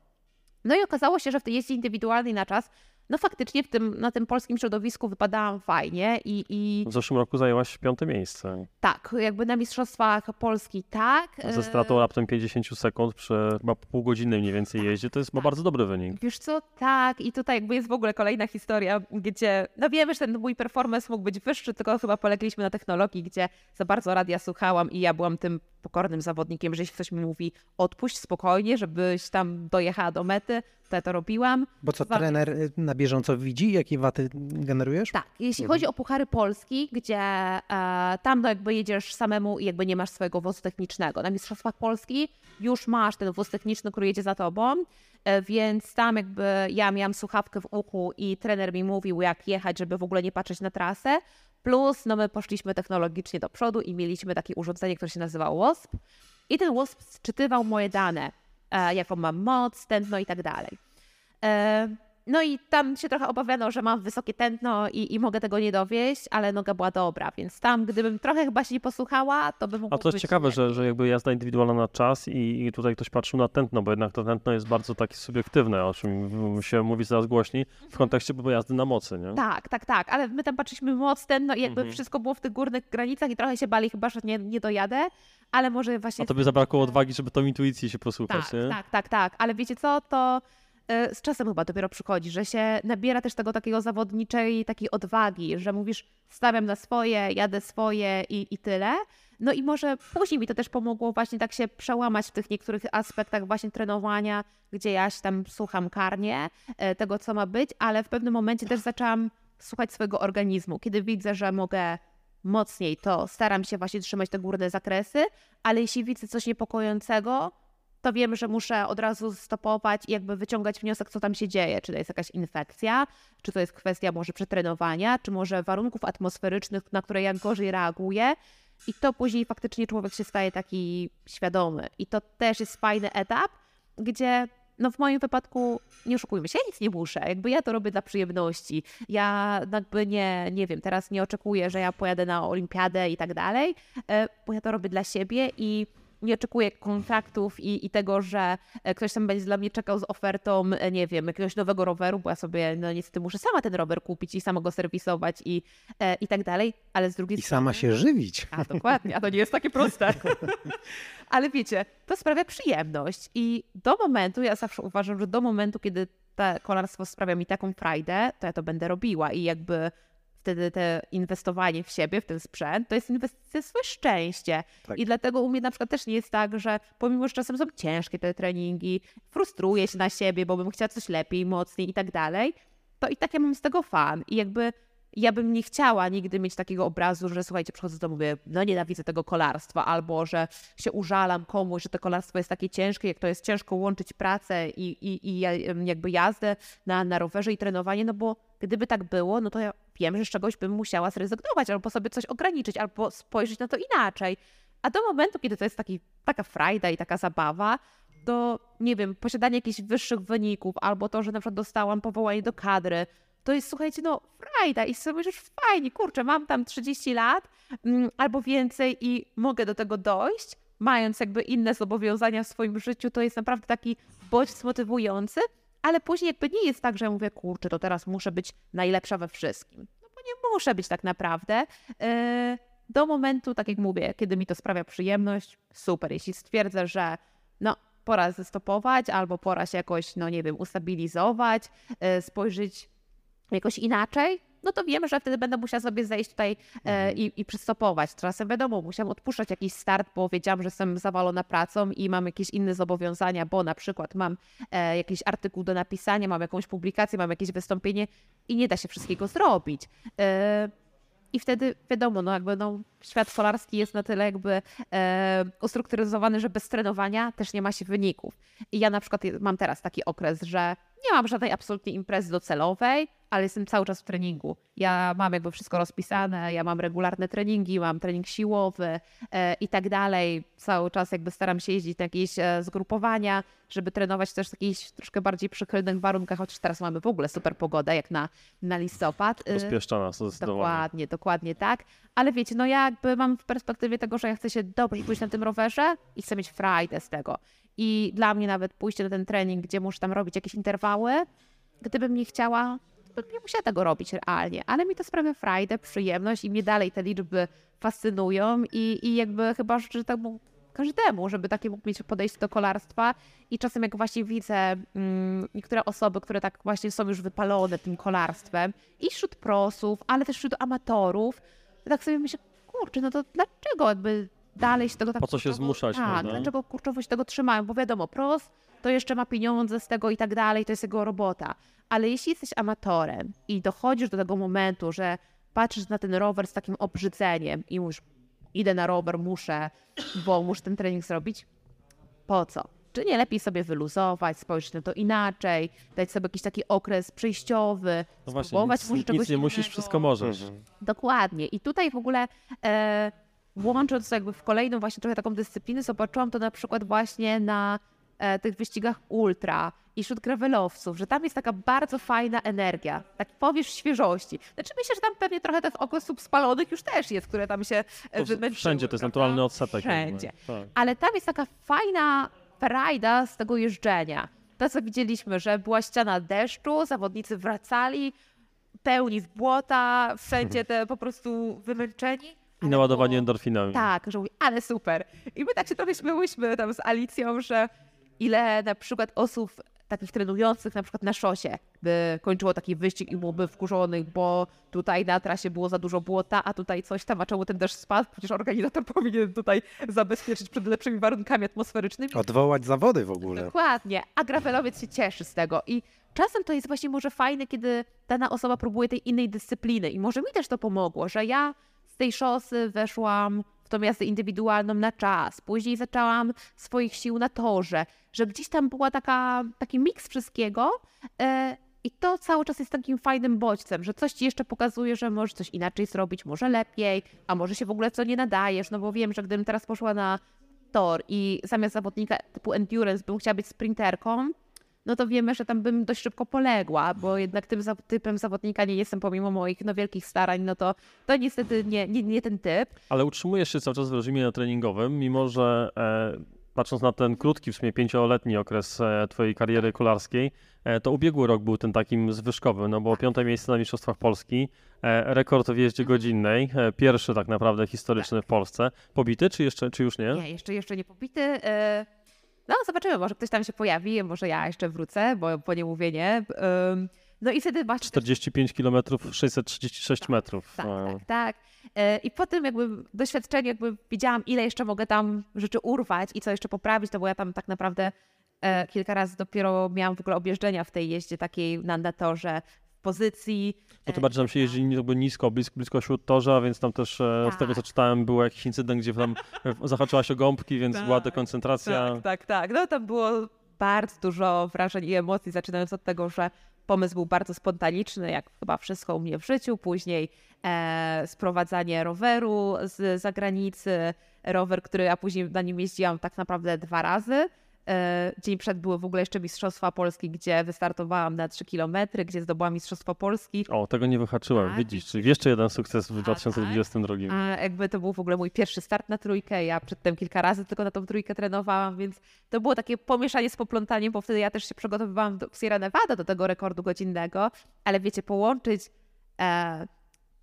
No i okazało się, że w tej jeździe na czas, no faktycznie w tym, na tym polskim środowisku wypadałam fajnie i, i W zeszłym roku zajęłaś piąte miejsce. tak, jakby na Mistrzostwach Polski tak. Ze e, stratą raptem 50 sekund przy chyba pół godziny mniej więcej jeździe, to jest chyba bardzo dobry wynik. Wiesz co, tak, i tutaj jakby jest w ogóle kolejna historia, gdzie, no wiemy, że ten mój performance mógł być wyższy, tylko chyba polegliśmy na technologii, gdzie za bardzo radia słuchałam i ja byłam tym pokornym zawodnikiem, że jeśli ktoś mi mówi odpuść spokojnie, żebyś tam dojechała do mety, to ja to robiłam. Bo co, trener y, na bieżąco widzi, jakie waty generujesz? Tak, jeśli chodzi o Puchary Polski, gdzie e, tam no jakby jedziesz samemu i jakby nie masz swojego wozu technicznego. Na Mistrzostwach Polski już masz ten wóz techniczny, który jedzie za tobą, e, więc tam jakby ja miałam słuchawkę w uchu i trener mi mówił jak jechać, żeby w ogóle nie patrzeć na trasę. Plus no my poszliśmy technologicznie do przodu i mieliśmy takie urządzenie, które się nazywa WASP i ten WASP sczytywał moje dane, jaką mam moc, tętno i tak dalej. No i tam się trochę obawiano, że mam wysokie tętno i, i mogę tego nie dowieść, ale noga była dobra, więc tam gdybym trochę chyba się nie posłuchała, to by mogło A to jest ciekawe, że, że jakby jazda indywidualna na czas i, i tutaj ktoś patrzył na tętno, bo jednak to tętno jest bardzo takie subiektywne, o czym się mówi coraz głośniej w kontekście bo jazdy na mocy, nie? Tak, tak, tak, ale my tam patrzyliśmy moc tętno i jakby Mhm. wszystko było w tych górnych granicach i trochę się bali chyba, że nie, nie dojadę, ale może właśnie... A tobie zabrakło odwagi, żeby tą intuicję się posłuchać, Tak, nie? tak, tak, tak. Ale wiecie co, to z czasem chyba dopiero przychodzi, że się nabiera też tego takiego zawodniczej takiej odwagi, że mówisz stawiam na swoje, jadę swoje i, i tyle. No i może później mi to też pomogło właśnie tak się przełamać w tych niektórych aspektach właśnie trenowania, gdzie ja się tam słucham karnie e, tego, co ma być, ale w pewnym momencie też zaczęłam słuchać swojego organizmu. Kiedy widzę, że mogę mocniej, to staram się właśnie trzymać te górne zakresy, ale jeśli widzę coś niepokojącego, to wiem, że muszę od razu stopować i jakby wyciągać wniosek, co tam się dzieje. Czy to jest jakaś infekcja, czy to jest kwestia może przetrenowania, czy może warunków atmosferycznych, na które ja gorzej reaguję. I to później faktycznie człowiek się staje taki świadomy. I to też jest fajny etap, gdzie no w moim wypadku, nie oszukujmy się, ja nic nie muszę. Jakby ja to robię dla przyjemności. Ja jakby nie, nie wiem, teraz nie oczekuję, że ja pojadę na olimpiadę i tak dalej, e, bo ja to robię dla siebie i nie oczekuję kontraktów i, i tego, że e, ktoś tam będzie dla mnie czekał z ofertą, e, nie wiem, jakiegoś nowego roweru, bo ja sobie, no niestety muszę sama ten rower kupić i sama go serwisować i, e, i tak dalej, ale z drugiej I strony... sama się żywić. A dokładnie, a to nie jest takie proste. (laughs) Ale wiecie, to sprawia przyjemność i do momentu, ja zawsze uważam, że do momentu, kiedy to kolarstwo sprawia mi taką frajdę, to ja to będę robiła i jakby wtedy te inwestowanie w siebie, w ten sprzęt, to jest inwestycja w swoje szczęście. Tak. I dlatego u mnie na przykład też nie jest tak, że pomimo, że czasem są ciężkie te treningi, frustruję się na siebie, bo bym chciała coś lepiej, mocniej i tak dalej, to i tak ja mam z tego fan. I jakby ja bym nie chciała nigdy mieć takiego obrazu, że słuchajcie, przychodzę do mówię, no nienawidzę tego kolarstwa, albo że się użalam komuś, że to kolarstwo jest takie ciężkie, jak to jest ciężko łączyć pracę i, i, i ja- jakby jazdę na, na rowerze i trenowanie, no bo gdyby tak było, no to ja wiem, że z czegoś bym musiała zrezygnować, albo sobie coś ograniczyć, albo spojrzeć na to inaczej. A do momentu, kiedy to jest taki, taka frajda i taka zabawa, to nie wiem, posiadanie jakichś wyższych wyników, albo to, że na przykład dostałam powołanie do kadry, to jest, słuchajcie, no frajda i sobie już fajnie, kurczę, mam tam 30 lat mm, albo więcej i mogę do tego dojść, mając jakby inne zobowiązania w swoim życiu, to jest naprawdę taki bodźc motywujący, ale później jakby nie jest tak, że mówię, kurczę, to teraz muszę być najlepsza we wszystkim. No bo nie muszę być tak naprawdę. Yy, do momentu, tak jak mówię, kiedy mi to sprawia przyjemność, super. Jeśli stwierdzę, że no, pora zestopować albo pora się jakoś, no nie wiem, ustabilizować, yy, spojrzeć jakoś inaczej, no to wiem, że wtedy będę musiała sobie zejść tutaj e, i, i przystopować. Czasem wiadomo, musiałam odpuszczać jakiś start, bo wiedziałam, że jestem zawalona pracą i mam jakieś inne zobowiązania, bo na przykład mam e, jakiś artykuł do napisania, mam jakąś publikację, mam jakieś wystąpienie i nie da się wszystkiego zrobić. E, i wtedy wiadomo, no jakby no, świat kolarski jest na tyle jakby e, ustrukturyzowany, że bez trenowania też nie ma się wyników. I ja na przykład mam teraz taki okres, że nie mam żadnej absolutnie imprezy docelowej, ale jestem cały czas w treningu. Ja mam jakby wszystko rozpisane, ja mam regularne treningi, mam trening siłowy e, i tak dalej. Cały czas jakby staram się jeździć na jakieś e, zgrupowania, żeby trenować też w jakichś troszkę bardziej przychylnych warunkach, chociaż teraz mamy w ogóle super pogodę, jak na, na listopad. E, Rozpieszcza nas zdecydowanie. Dokładnie, dokładnie tak. Ale wiecie, no ja jakby mam w perspektywie tego, że ja chcę się dobrze czuć na tym rowerze i chcę mieć frajdę z tego. I dla mnie nawet pójście na ten trening, gdzie muszę tam robić jakieś interwały, gdybym nie chciała, to nie musiała tego robić realnie, ale mi to sprawia frajdę, przyjemność i mnie dalej te liczby fascynują i, i jakby chyba życzę temu każdemu, żeby takie mógł mieć podejście do kolarstwa i czasem jak właśnie widzę mm, niektóre osoby, które tak właśnie są już wypalone tym kolarstwem i wśród prosów, ale też wśród amatorów, to tak sobie myślę, kurczę, no to dlaczego jakby dalej się tego tak Po co się kurczowo- zmuszać, Tak, prawda? dlaczego kurczowo się tego trzymają, bo wiadomo, pros to jeszcze ma pieniądze z tego i tak dalej, to jest jego robota. Ale jeśli jesteś amatorem i dochodzisz do tego momentu, że patrzysz na ten rower z takim obrzydzeniem i mówisz, idę na rower, muszę, bo muszę ten trening zrobić, po co? Czy nie lepiej sobie wyluzować, spojrzeć na to inaczej, dać sobie jakiś taki okres przejściowy, No właśnie, spróbować nic, może nic czegoś nie musisz, innego. wszystko możesz. Dokładnie. I tutaj w ogóle e, łącząc to jakby w kolejną właśnie trochę taką dyscyplinę, zobaczyłam to na przykład właśnie na e, tych wyścigach ultra i wśród gravelowców, że tam jest taka bardzo fajna energia, taki powiew świeżości. Znaczy myślę, że tam pewnie trochę tych okresów spalonych już też jest, które tam się e, To wymęczyły. Wszędzie to jest naturalny odsetek. Wszędzie. Tak. Ale tam jest taka fajna frajda z tego jeżdżenia. To, co widzieliśmy, że była ściana deszczu, zawodnicy wracali, pełni z błota, wszędzie te po prostu wymęczeni. I było- endorfinami. Tak, że mówi, ale super. I my tak się trochę śmiałyśmy tam z Alicją, że ile na przykład osób takich trenujących na przykład na szosie, by kończyło taki wyścig i byłoby wkurzonych, bo tutaj na trasie było za dużo błota, a tutaj coś tam, a czemu ten deszcz spadł? Przecież organizator (laughs) powinien tutaj zabezpieczyć przed lepszymi warunkami atmosferycznymi. Odwołać zawody w ogóle. Dokładnie, a gravelowiec się cieszy z tego i czasem to jest właśnie może fajne, kiedy dana osoba próbuje tej innej dyscypliny i może mi też to pomogło, że ja z tej szosy weszłam tą jazdę indywidualną na czas, później zaczęłam swoich sił na torze, że gdzieś tam była taka, taki miks wszystkiego e, i to cały czas jest takim fajnym bodźcem, że coś ci jeszcze pokazuje, że możesz coś inaczej zrobić, może lepiej, a może się w ogóle co nie nadajesz, no bo wiem, że gdybym teraz poszła na tor i zamiast zawodnika typu endurance bym chciała być sprinterką, no to wiemy, że tam bym dość szybko poległa, bo jednak tym typem zawodnika nie jestem pomimo moich no, wielkich starań, no to to niestety nie, nie, nie ten typ. Ale utrzymujesz się cały czas w reżimie treningowym, mimo że e, patrząc na ten krótki, w sumie pięcioletni okres e, twojej kariery kolarskiej, e, to ubiegły rok był ten takim zwyżkowy, no bo piąte miejsce na Mistrzostwach Polski, e, rekord w jeździe godzinnej, e, pierwszy tak naprawdę historyczny w Polsce. Pobity, czy jeszcze, czy już nie? Nie, jeszcze, jeszcze nie pobity. No zobaczymy, może ktoś tam się pojawi, może ja jeszcze wrócę, bo po niemówienie. Ym, No i wtedy właśnie 45 km, 636 metrów. Tak, E, tak, tak. E, I po tym jakby doświadczeniu jakby widziałam, ile jeszcze mogę tam rzeczy urwać i co jeszcze poprawić, to bo ja tam tak naprawdę e, kilka razy dopiero miałam w ogóle objeżdżenia w tej jeździe takiej na na torze pozycji. No to bardziej tam się jeździ nisko, blisko, blisko śródtorza, więc tam też e, z tego co Tak. czytałem był jakiś incydent, gdzie tam e, zahaczyłaś o gąbki, więc była Tak, dekoncentracja. Tak, tak, tak. No tam było bardzo dużo wrażeń i emocji, zaczynając od tego, że pomysł był bardzo spontaniczny, jak chyba wszystko u mnie w życiu. Później e, sprowadzanie roweru z zagranicy, rower, który ja później na nim jeździłam tak naprawdę dwa razy. E, Dzień przed były w ogóle jeszcze Mistrzostwa Polski, gdzie wystartowałam na 3 km, gdzie zdobyłam Mistrzostwo Polski. O, tego nie wyhaczyłem, Tak. widzisz, czyli jeszcze jeden sukces w tak. 2022. A jakby to był w ogóle mój pierwszy start na trójkę. Ja przedtem kilka razy tylko na tą trójkę trenowałam, więc to było takie pomieszanie z poplątaniem, bo wtedy ja też się przygotowywałam do Sierra Nevada do tego rekordu godzinnego, ale wiecie, połączyć e,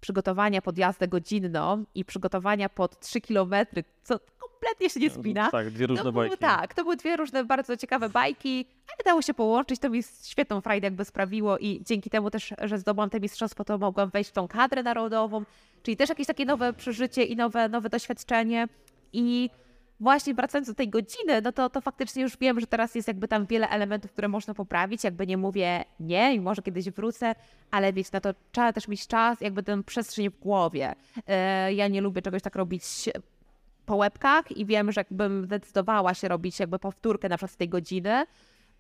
przygotowania pod jazdę godzinną i przygotowania pod 3 kilometry, co kompletnie się nie spina. Tak, dwie różne to były, bajki. Tak, to były dwie różne bardzo ciekawe bajki, ale dało się połączyć, to mi świetną frajdę jakby sprawiło i dzięki temu też, że zdobyłam te mistrzostwo, to mogłam wejść w tą kadrę narodową, czyli też jakieś takie nowe przeżycie i nowe, nowe doświadczenie i właśnie wracając do tej godziny, no to, to faktycznie już wiem, że teraz jest jakby tam wiele elementów, które można poprawić, jakby nie mówię nie i może kiedyś wrócę, ale wiecie, na to trzeba też mieć czas, jakby tę przestrzeń w głowie. E, Ja nie lubię czegoś tak robić po łebkach i wiem, że jakbym zdecydowała się robić jakby powtórkę na przykład z tej godziny,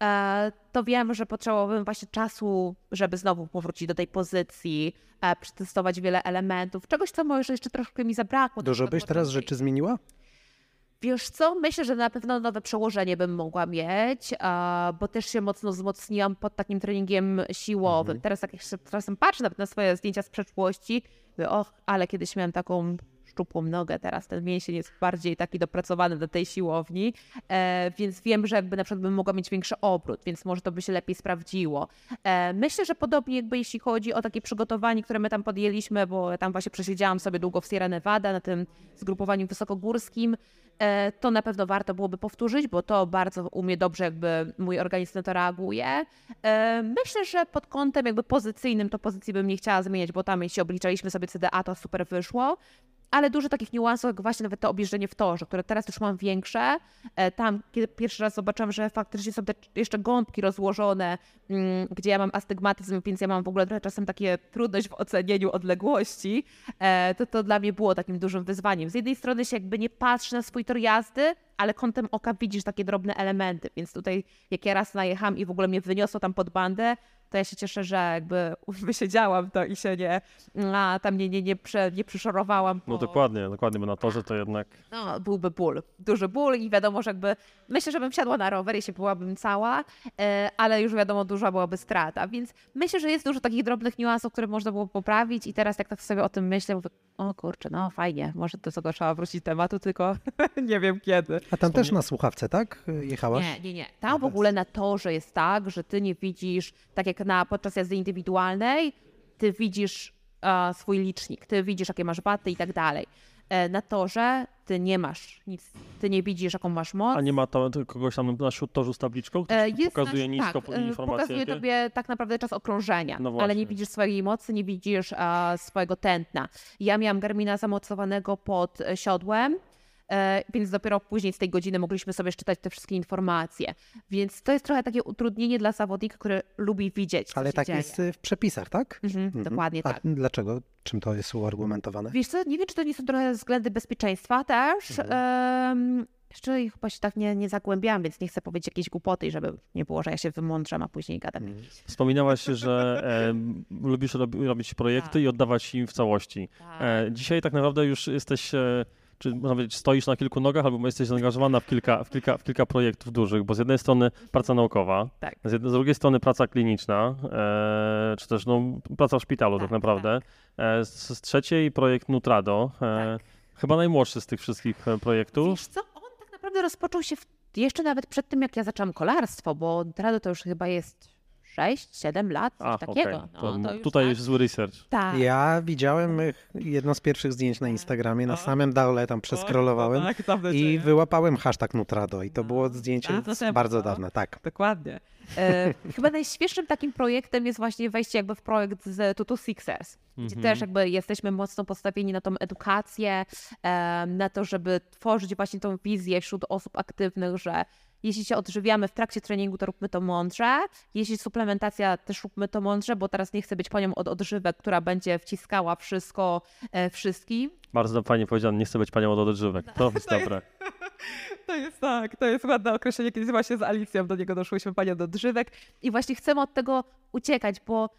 e, to wiem, że potrzebowałabym właśnie czasu, żeby znowu powrócić do tej pozycji, e, przetestować wiele elementów, czegoś, co może jeszcze troszkę mi zabrakło. Dużo byś teraz rzeczy zmieniła? Wiesz co, myślę, że na pewno nowe przełożenie bym mogła mieć, bo też się mocno wzmocniłam pod takim treningiem siłowym. Teraz jak jeszcze czasem patrzę nawet na swoje zdjęcia z przeszłości, mówię, och, ale kiedyś miałam taką szczupłą nogę, teraz ten mięsień jest bardziej taki dopracowany do tej siłowni, e, więc wiem, że jakby na przykład bym mogła mieć większy obrót, więc może to by się lepiej sprawdziło. E, myślę, że podobnie jakby jeśli chodzi o takie przygotowanie, które my tam podjęliśmy, bo ja tam właśnie przesiedziałam sobie długo w Sierra Nevada na tym zgrupowaniu wysokogórskim, to na pewno warto byłoby powtórzyć, bo to bardzo u mnie dobrze jakby mój organizm na to reaguje. E, Myślę, że pod kątem jakby pozycyjnym to pozycji bym nie chciała zmieniać, bo tam jeśli obliczaliśmy sobie CDA, to super wyszło. Ale dużo takich niuansów, jak właśnie nawet to objeżdżenie w torze, które teraz już mam większe. E, Tam, kiedy pierwszy raz zobaczyłam, że faktycznie są te jeszcze gąbki rozłożone, mm, gdzie ja mam astygmatyzm, więc ja mam w ogóle trochę czasem takie trudność w ocenieniu odległości, e, to to dla mnie było takim dużym wyzwaniem. Z jednej strony się jakby nie patrzy na swój tor jazdy, ale kątem oka widzisz takie drobne elementy, więc tutaj jak ja raz najechałam i w ogóle mnie wyniosło tam pod bandę, to ja się cieszę, że jakby (laughs) wysiedziałam to i się nie, a, tam nie, nie, nie, prze, nie przyszorowałam. No dokładnie, dokładnie, bo na torze to jednak no, byłby ból, duży ból i wiadomo, że jakby myślę, że bym wsiadła na rower, jeśli byłabym cała, e, ale już wiadomo, duża byłaby strata, więc myślę, że jest dużo takich drobnych niuansów, które można było poprawić i teraz jak tak sobie o tym myślę, mówię, o kurczę, no fajnie, może do tego trzeba wrócić tematu, tylko (laughs) nie wiem kiedy. A tam też na słuchawce, tak? Jechałaś? Nie, nie, nie. Tam w ogóle na torze jest tak, że ty nie widzisz, tak jak na podczas jazdy indywidualnej, ty widzisz e, swój licznik, ty widzisz, jakie masz waty i tak dalej. E, Na torze ty nie masz nic, ty nie widzisz, jaką masz moc. A nie ma to kogoś tam na torzu z tabliczką, który E, pokazuje nasz- nisko tak, e, informacje? Pokazuje jakie? tobie tak naprawdę czas okrążenia, No ale nie widzisz swojej mocy, nie widzisz e, swojego tętna. Ja miałam Garmina zamocowanego pod e, siodłem, więc dopiero później z tej godziny mogliśmy sobie czytać te wszystkie informacje. Więc to jest trochę takie utrudnienie dla zawodnika, który lubi widzieć, co Ale się tak dzieje. jest y, w przepisach, tak? Mhm, Mhm. Dokładnie A tak. dlaczego? Czym to jest uargumentowane? Wiesz co, nie wiem, czy to nie są trochę względy bezpieczeństwa też. Mhm. Em, jeszcze ich chyba się tak nie, nie zagłębiałam, więc nie chcę powiedzieć jakiejś głupoty, żeby nie było, że ja się wymądrzam, a później gadam. Mhm. Wspominałaś, że e, lubisz robi, robić projekty Tak. i oddawać im w całości. E, dzisiaj tak naprawdę już jesteś, e, czy można powiedzieć, stoisz na kilku nogach, albo jesteś zaangażowana w kilka, w kilka, w kilka projektów dużych, bo z jednej strony praca naukowa, Tak. z, jednej, z drugiej strony praca kliniczna, e, czy też no, praca w szpitalu tak, Tak, naprawdę. E, z, z trzeciej projekt Nutrado, e, chyba najmłodszy z tych wszystkich e, projektów. Wiesz co, on tak naprawdę rozpoczął się w, jeszcze nawet przed tym, jak ja zaczęłam kolarstwo, bo Trado to już chyba jest 6-7 lat, coś A, takiego. okej. No, To to już tutaj tak. jest zły research. Tak. Ja widziałem y, jedno z pierwszych zdjęć na Instagramie, na samym dole tam przeskrolowałem Tak, i wyłapałem hashtag Nutrado i to było No. zdjęcie temu, bardzo dawne, tak. Dokładnie. E, (laughs) chyba najświeższym takim projektem jest właśnie wejście jakby w projekt z Tutu Sixers, gdzie Mhm. też jakby jesteśmy mocno postawieni na tą edukację, e, na to, żeby tworzyć właśnie tą wizję wśród osób aktywnych, że jeśli się odżywiamy w trakcie treningu, to róbmy to mądrze. Jeśli suplementacja, też róbmy to mądrze, bo teraz nie chcę być panią od odżywek, która będzie wciskała wszystko e, wszystkim. Bardzo fajnie powiedziane, nie chcę być panią od odżywek. (laughs) To jest dobre. (laughs) To jest tak, to jest ładne określenie. Kiedyś właśnie z Alicją do niego doszłyśmy, panią do odżywek i właśnie chcemy od tego uciekać, bo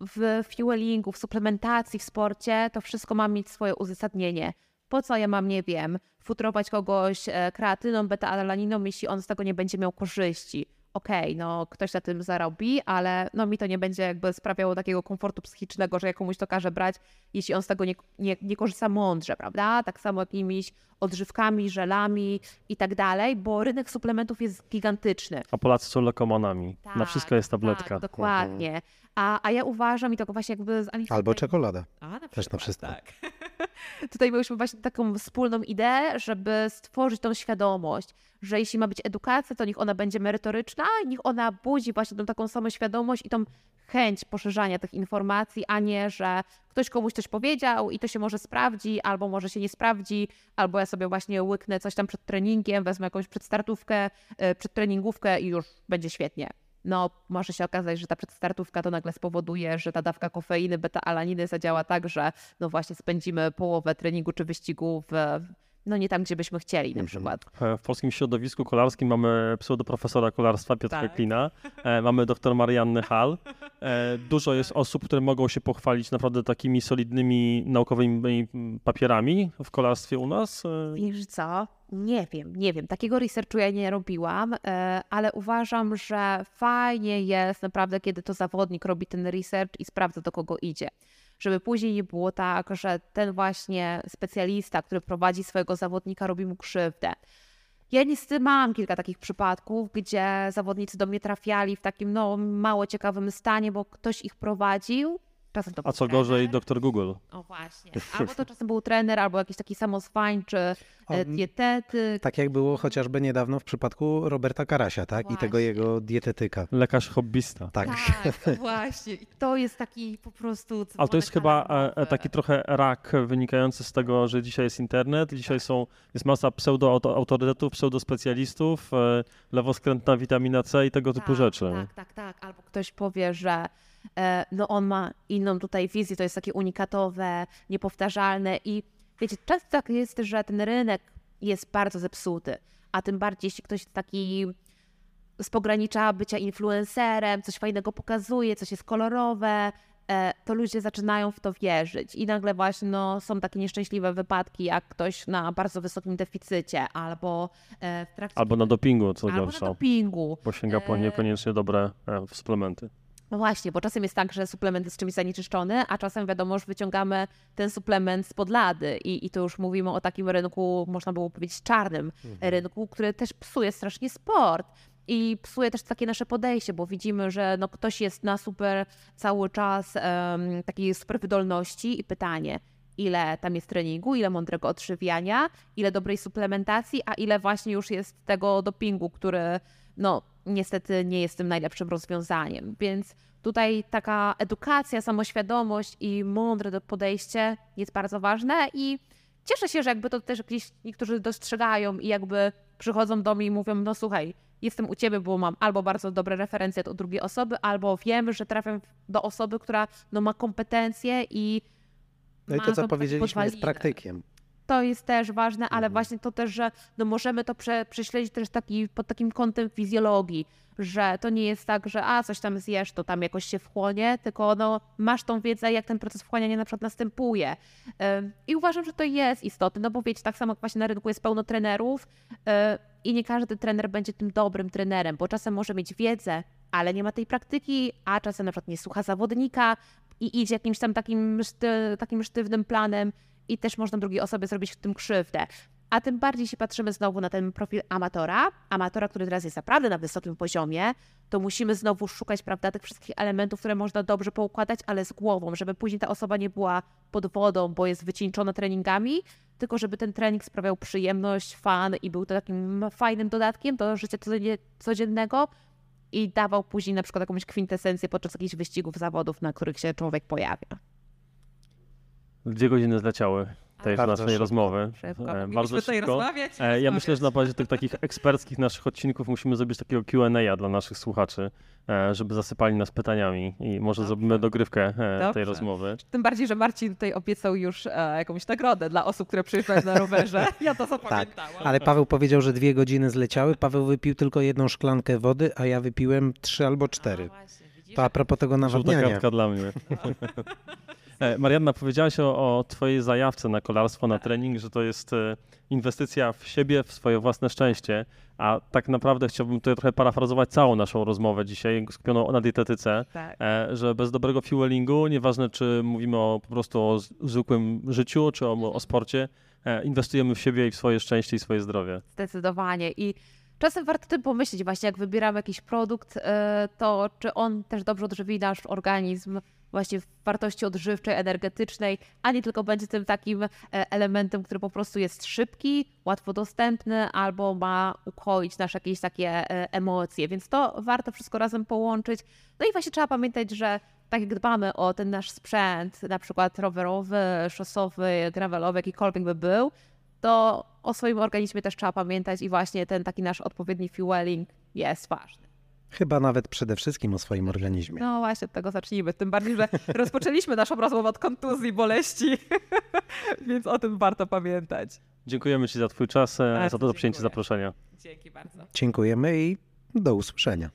w fuelingu, w suplementacji, w sporcie to wszystko ma mieć swoje uzasadnienie. Po co ja mam, nie wiem, futrować kogoś e, kreatyną, beta-alaniną, jeśli on z tego nie będzie miał korzyści? Okej, no ktoś na tym zarobi, ale no mi to nie będzie jakby sprawiało takiego komfortu psychicznego, że ja komuś to każę brać, jeśli on z tego nie, nie, nie korzysta mądrze, prawda? Tak samo jakimiś odżywkami, żelami i tak dalej, bo rynek suplementów jest gigantyczny. A Polacy są lekomanami. na Tak, wszystko jest tabletka. Tak, dokładnie. A, a ja uważam, i to właśnie jakby z Alicją Albo tutaj- czekolada. A, na Też na wszystko. Tak. (laughs) Tutaj mieliśmy właśnie taką wspólną ideę, żeby stworzyć tą świadomość, że jeśli ma być edukacja, to niech ona będzie merytoryczna i niech ona budzi właśnie tą taką samą świadomość i tą chęć poszerzania tych informacji, a nie, że ktoś komuś coś powiedział i to się może sprawdzi, albo może się nie sprawdzi, albo ja sobie właśnie łyknę coś tam przed treningiem, wezmę jakąś przedstartówkę, e, przedtreningówkę i już będzie świetnie. No, może się okazać, że ta przedstartówka to nagle spowoduje, że ta dawka kofeiny, beta-alaniny zadziała tak, że no właśnie spędzimy połowę treningu czy wyścigu w, no nie tam, gdzie byśmy chcieli na przykład. E, W polskim środowisku kolarskim mamy pseudoprofesora kolarstwa Piotra Tak. Klina, e, mamy doktor Marianny Hall. E, Dużo jest osób, które mogą się pochwalić naprawdę takimi solidnymi naukowymi papierami w kolarstwie u nas. E, Wiesz co? Nie wiem, nie wiem. Takiego researchu ja nie robiłam, e, ale uważam, że fajnie jest naprawdę, kiedy to zawodnik robi ten research i sprawdza, do kogo idzie. Żeby później nie było tak, że ten właśnie specjalista, który prowadzi swojego zawodnika, robi mu krzywdę. Ja niestety mam kilka takich przypadków, gdzie zawodnicy do mnie trafiali w takim no, mało ciekawym stanie, bo ktoś ich prowadził. Czasem to A co gorzej, trener. doktor Google. O właśnie. (laughs) Albo to czasem był trener, albo jakiś taki samozwańczy e, dietetyk. Tak jak było chociażby niedawno w przypadku Roberta Karasia, tak? I tego Właśnie. jego dietetyka. Lekarz hobbysta. Tak. Tak, (laughs) właśnie. I to jest taki po prostu. Ale to jest chyba e, e, taki trochę rak wynikający z tego, że dzisiaj jest internet, dzisiaj są, jest masa pseudo-autorytetów, pseudospecjalistów, e, lewoskrętna witamina C i tego typu tak, rzeczy. Tak, tak, tak. Albo ktoś powie, że no on ma inną tutaj wizję, to jest takie unikatowe, niepowtarzalne i wiecie, często tak jest, że ten rynek jest bardzo zepsuty, a tym bardziej jeśli ktoś jest taki z pogranicza bycia influencerem, coś fajnego pokazuje, coś jest kolorowe, e, to ludzie zaczynają w to wierzyć. I nagle właśnie no, są takie nieszczęśliwe wypadki, jak ktoś na bardzo wysokim deficycie, albo e, w trakcie... Albo na dopingu, co albo gorsza, na dopingu. bo sięga po E, niekoniecznie dobre e, suplementy. No właśnie, bo czasem jest tak, że suplement jest czymś zanieczyszczony, a czasem wiadomo, że wyciągamy ten suplement z podlady i, i to już mówimy o takim rynku, można było powiedzieć czarnym rynku, który też psuje strasznie sport. I psuje też takie nasze podejście, bo widzimy, że no ktoś jest na super cały czas em, takiej super wydolności i pytanie, ile tam jest treningu, ile mądrego odżywiania, ile dobrej suplementacji, a ile właśnie już jest tego dopingu, który no niestety nie jest tym najlepszym rozwiązaniem. Więc tutaj taka edukacja, samoświadomość i mądre podejście jest bardzo ważne i cieszę się, że jakby to też gdzieś niektórzy dostrzegają i jakby przychodzą do mnie i mówią, no słuchaj, jestem u ciebie, bo mam albo bardzo dobre referencje od drugiej osoby, albo wiem, że trafiam do osoby, która no, ma kompetencje i No i to, co powiedzieliśmy, jest praktykiem. To jest też ważne, ale Mhm. właśnie to też, że no możemy to prze, prześledzić też taki, pod takim kątem fizjologii, że to nie jest tak, że a coś tam zjesz, to tam jakoś się wchłonie, tylko no masz tą wiedzę, jak ten proces wchłaniania na przykład następuje. I uważam, że to jest istotne, no bo wiecie, tak samo właśnie na rynku jest pełno trenerów i nie każdy trener będzie tym dobrym trenerem, bo czasem może mieć wiedzę, ale nie ma tej praktyki, a czasem na przykład nie słucha zawodnika i idzie jakimś tam takim, szty, takim sztywnym planem i też można drugiej osobie zrobić w tym krzywdę. A tym bardziej się patrzymy znowu na ten profil amatora, amatora, który teraz jest naprawdę na wysokim poziomie, to musimy znowu szukać, prawda, tych wszystkich elementów, które można dobrze poukładać, ale z głową, żeby później ta osoba nie była pod wodą, bo jest wycieńczona treningami, tylko żeby ten trening sprawiał przyjemność, fan i był to takim fajnym dodatkiem do życia codziennego i dawał później na przykład jakąś kwintesencję podczas jakichś wyścigów, zawodów, na których się człowiek pojawia. Dwie godziny zleciały tej naszej szybko. rozmowy. Szybko. E, Bardzo tutaj szybko. rozmawiać. E, Ja myślę, że na bazie tych takich (laughs) eksperckich naszych odcinków musimy zrobić takiego Q&A dla naszych słuchaczy, e, żeby zasypali nas pytaniami i może Dobrze. zrobimy dogrywkę e, tej rozmowy. Tym bardziej, że Marcin tutaj obiecał już e, jakąś nagrodę dla osób, które przyjeżdżają na rowerze. (laughs) Ja to zapamiętałam. Ale Paweł powiedział, że dwie godziny zleciały. Paweł wypił tylko jedną szklankę wody, a ja wypiłem trzy albo cztery. To a propos tego Żółta nawadniania. kartka dla mnie. E, (laughs) Marianna, powiedziałaś o, o twojej zajawce na kolarstwo, na trening, że to jest e, inwestycja w siebie, w swoje własne szczęście, a tak naprawdę chciałbym tutaj trochę parafrazować całą naszą rozmowę dzisiaj, skupioną na dietetyce, Tak. e, że bez dobrego fuelingu, nieważne czy mówimy o, po prostu o zwykłym życiu, czy o, o sporcie, e, inwestujemy w siebie i w swoje szczęście i swoje zdrowie. Zdecydowanie. I czasem warto tym pomyśleć, właśnie jak wybieramy jakiś produkt, e, to czy on też dobrze odżywi nasz organizm właśnie w wartości odżywczej, energetycznej, a nie tylko będzie tym takim e, elementem, który po prostu jest szybki, łatwo dostępny albo ma ukoić nasze jakieś takie e, emocje. Więc to warto wszystko razem połączyć. No i właśnie trzeba pamiętać, że tak jak dbamy o ten nasz sprzęt, na przykład rowerowy, szosowy, gravelowy, jakikolwiek by był, to o swoim organizmie też trzeba pamiętać i właśnie ten taki nasz odpowiedni fueling jest ważny. Chyba nawet przede wszystkim o swoim organizmie. No właśnie, od tego zacznijmy. Tym bardziej, że (laughs) rozpoczęliśmy naszą rozmowę od kontuzji, boleści, (laughs) więc o tym warto pamiętać. Dziękujemy Ci za Twój czas, e, Bardzo za to, za przyjęcie zaproszenia. Dzięki bardzo. Dziękujemy i do usłyszenia.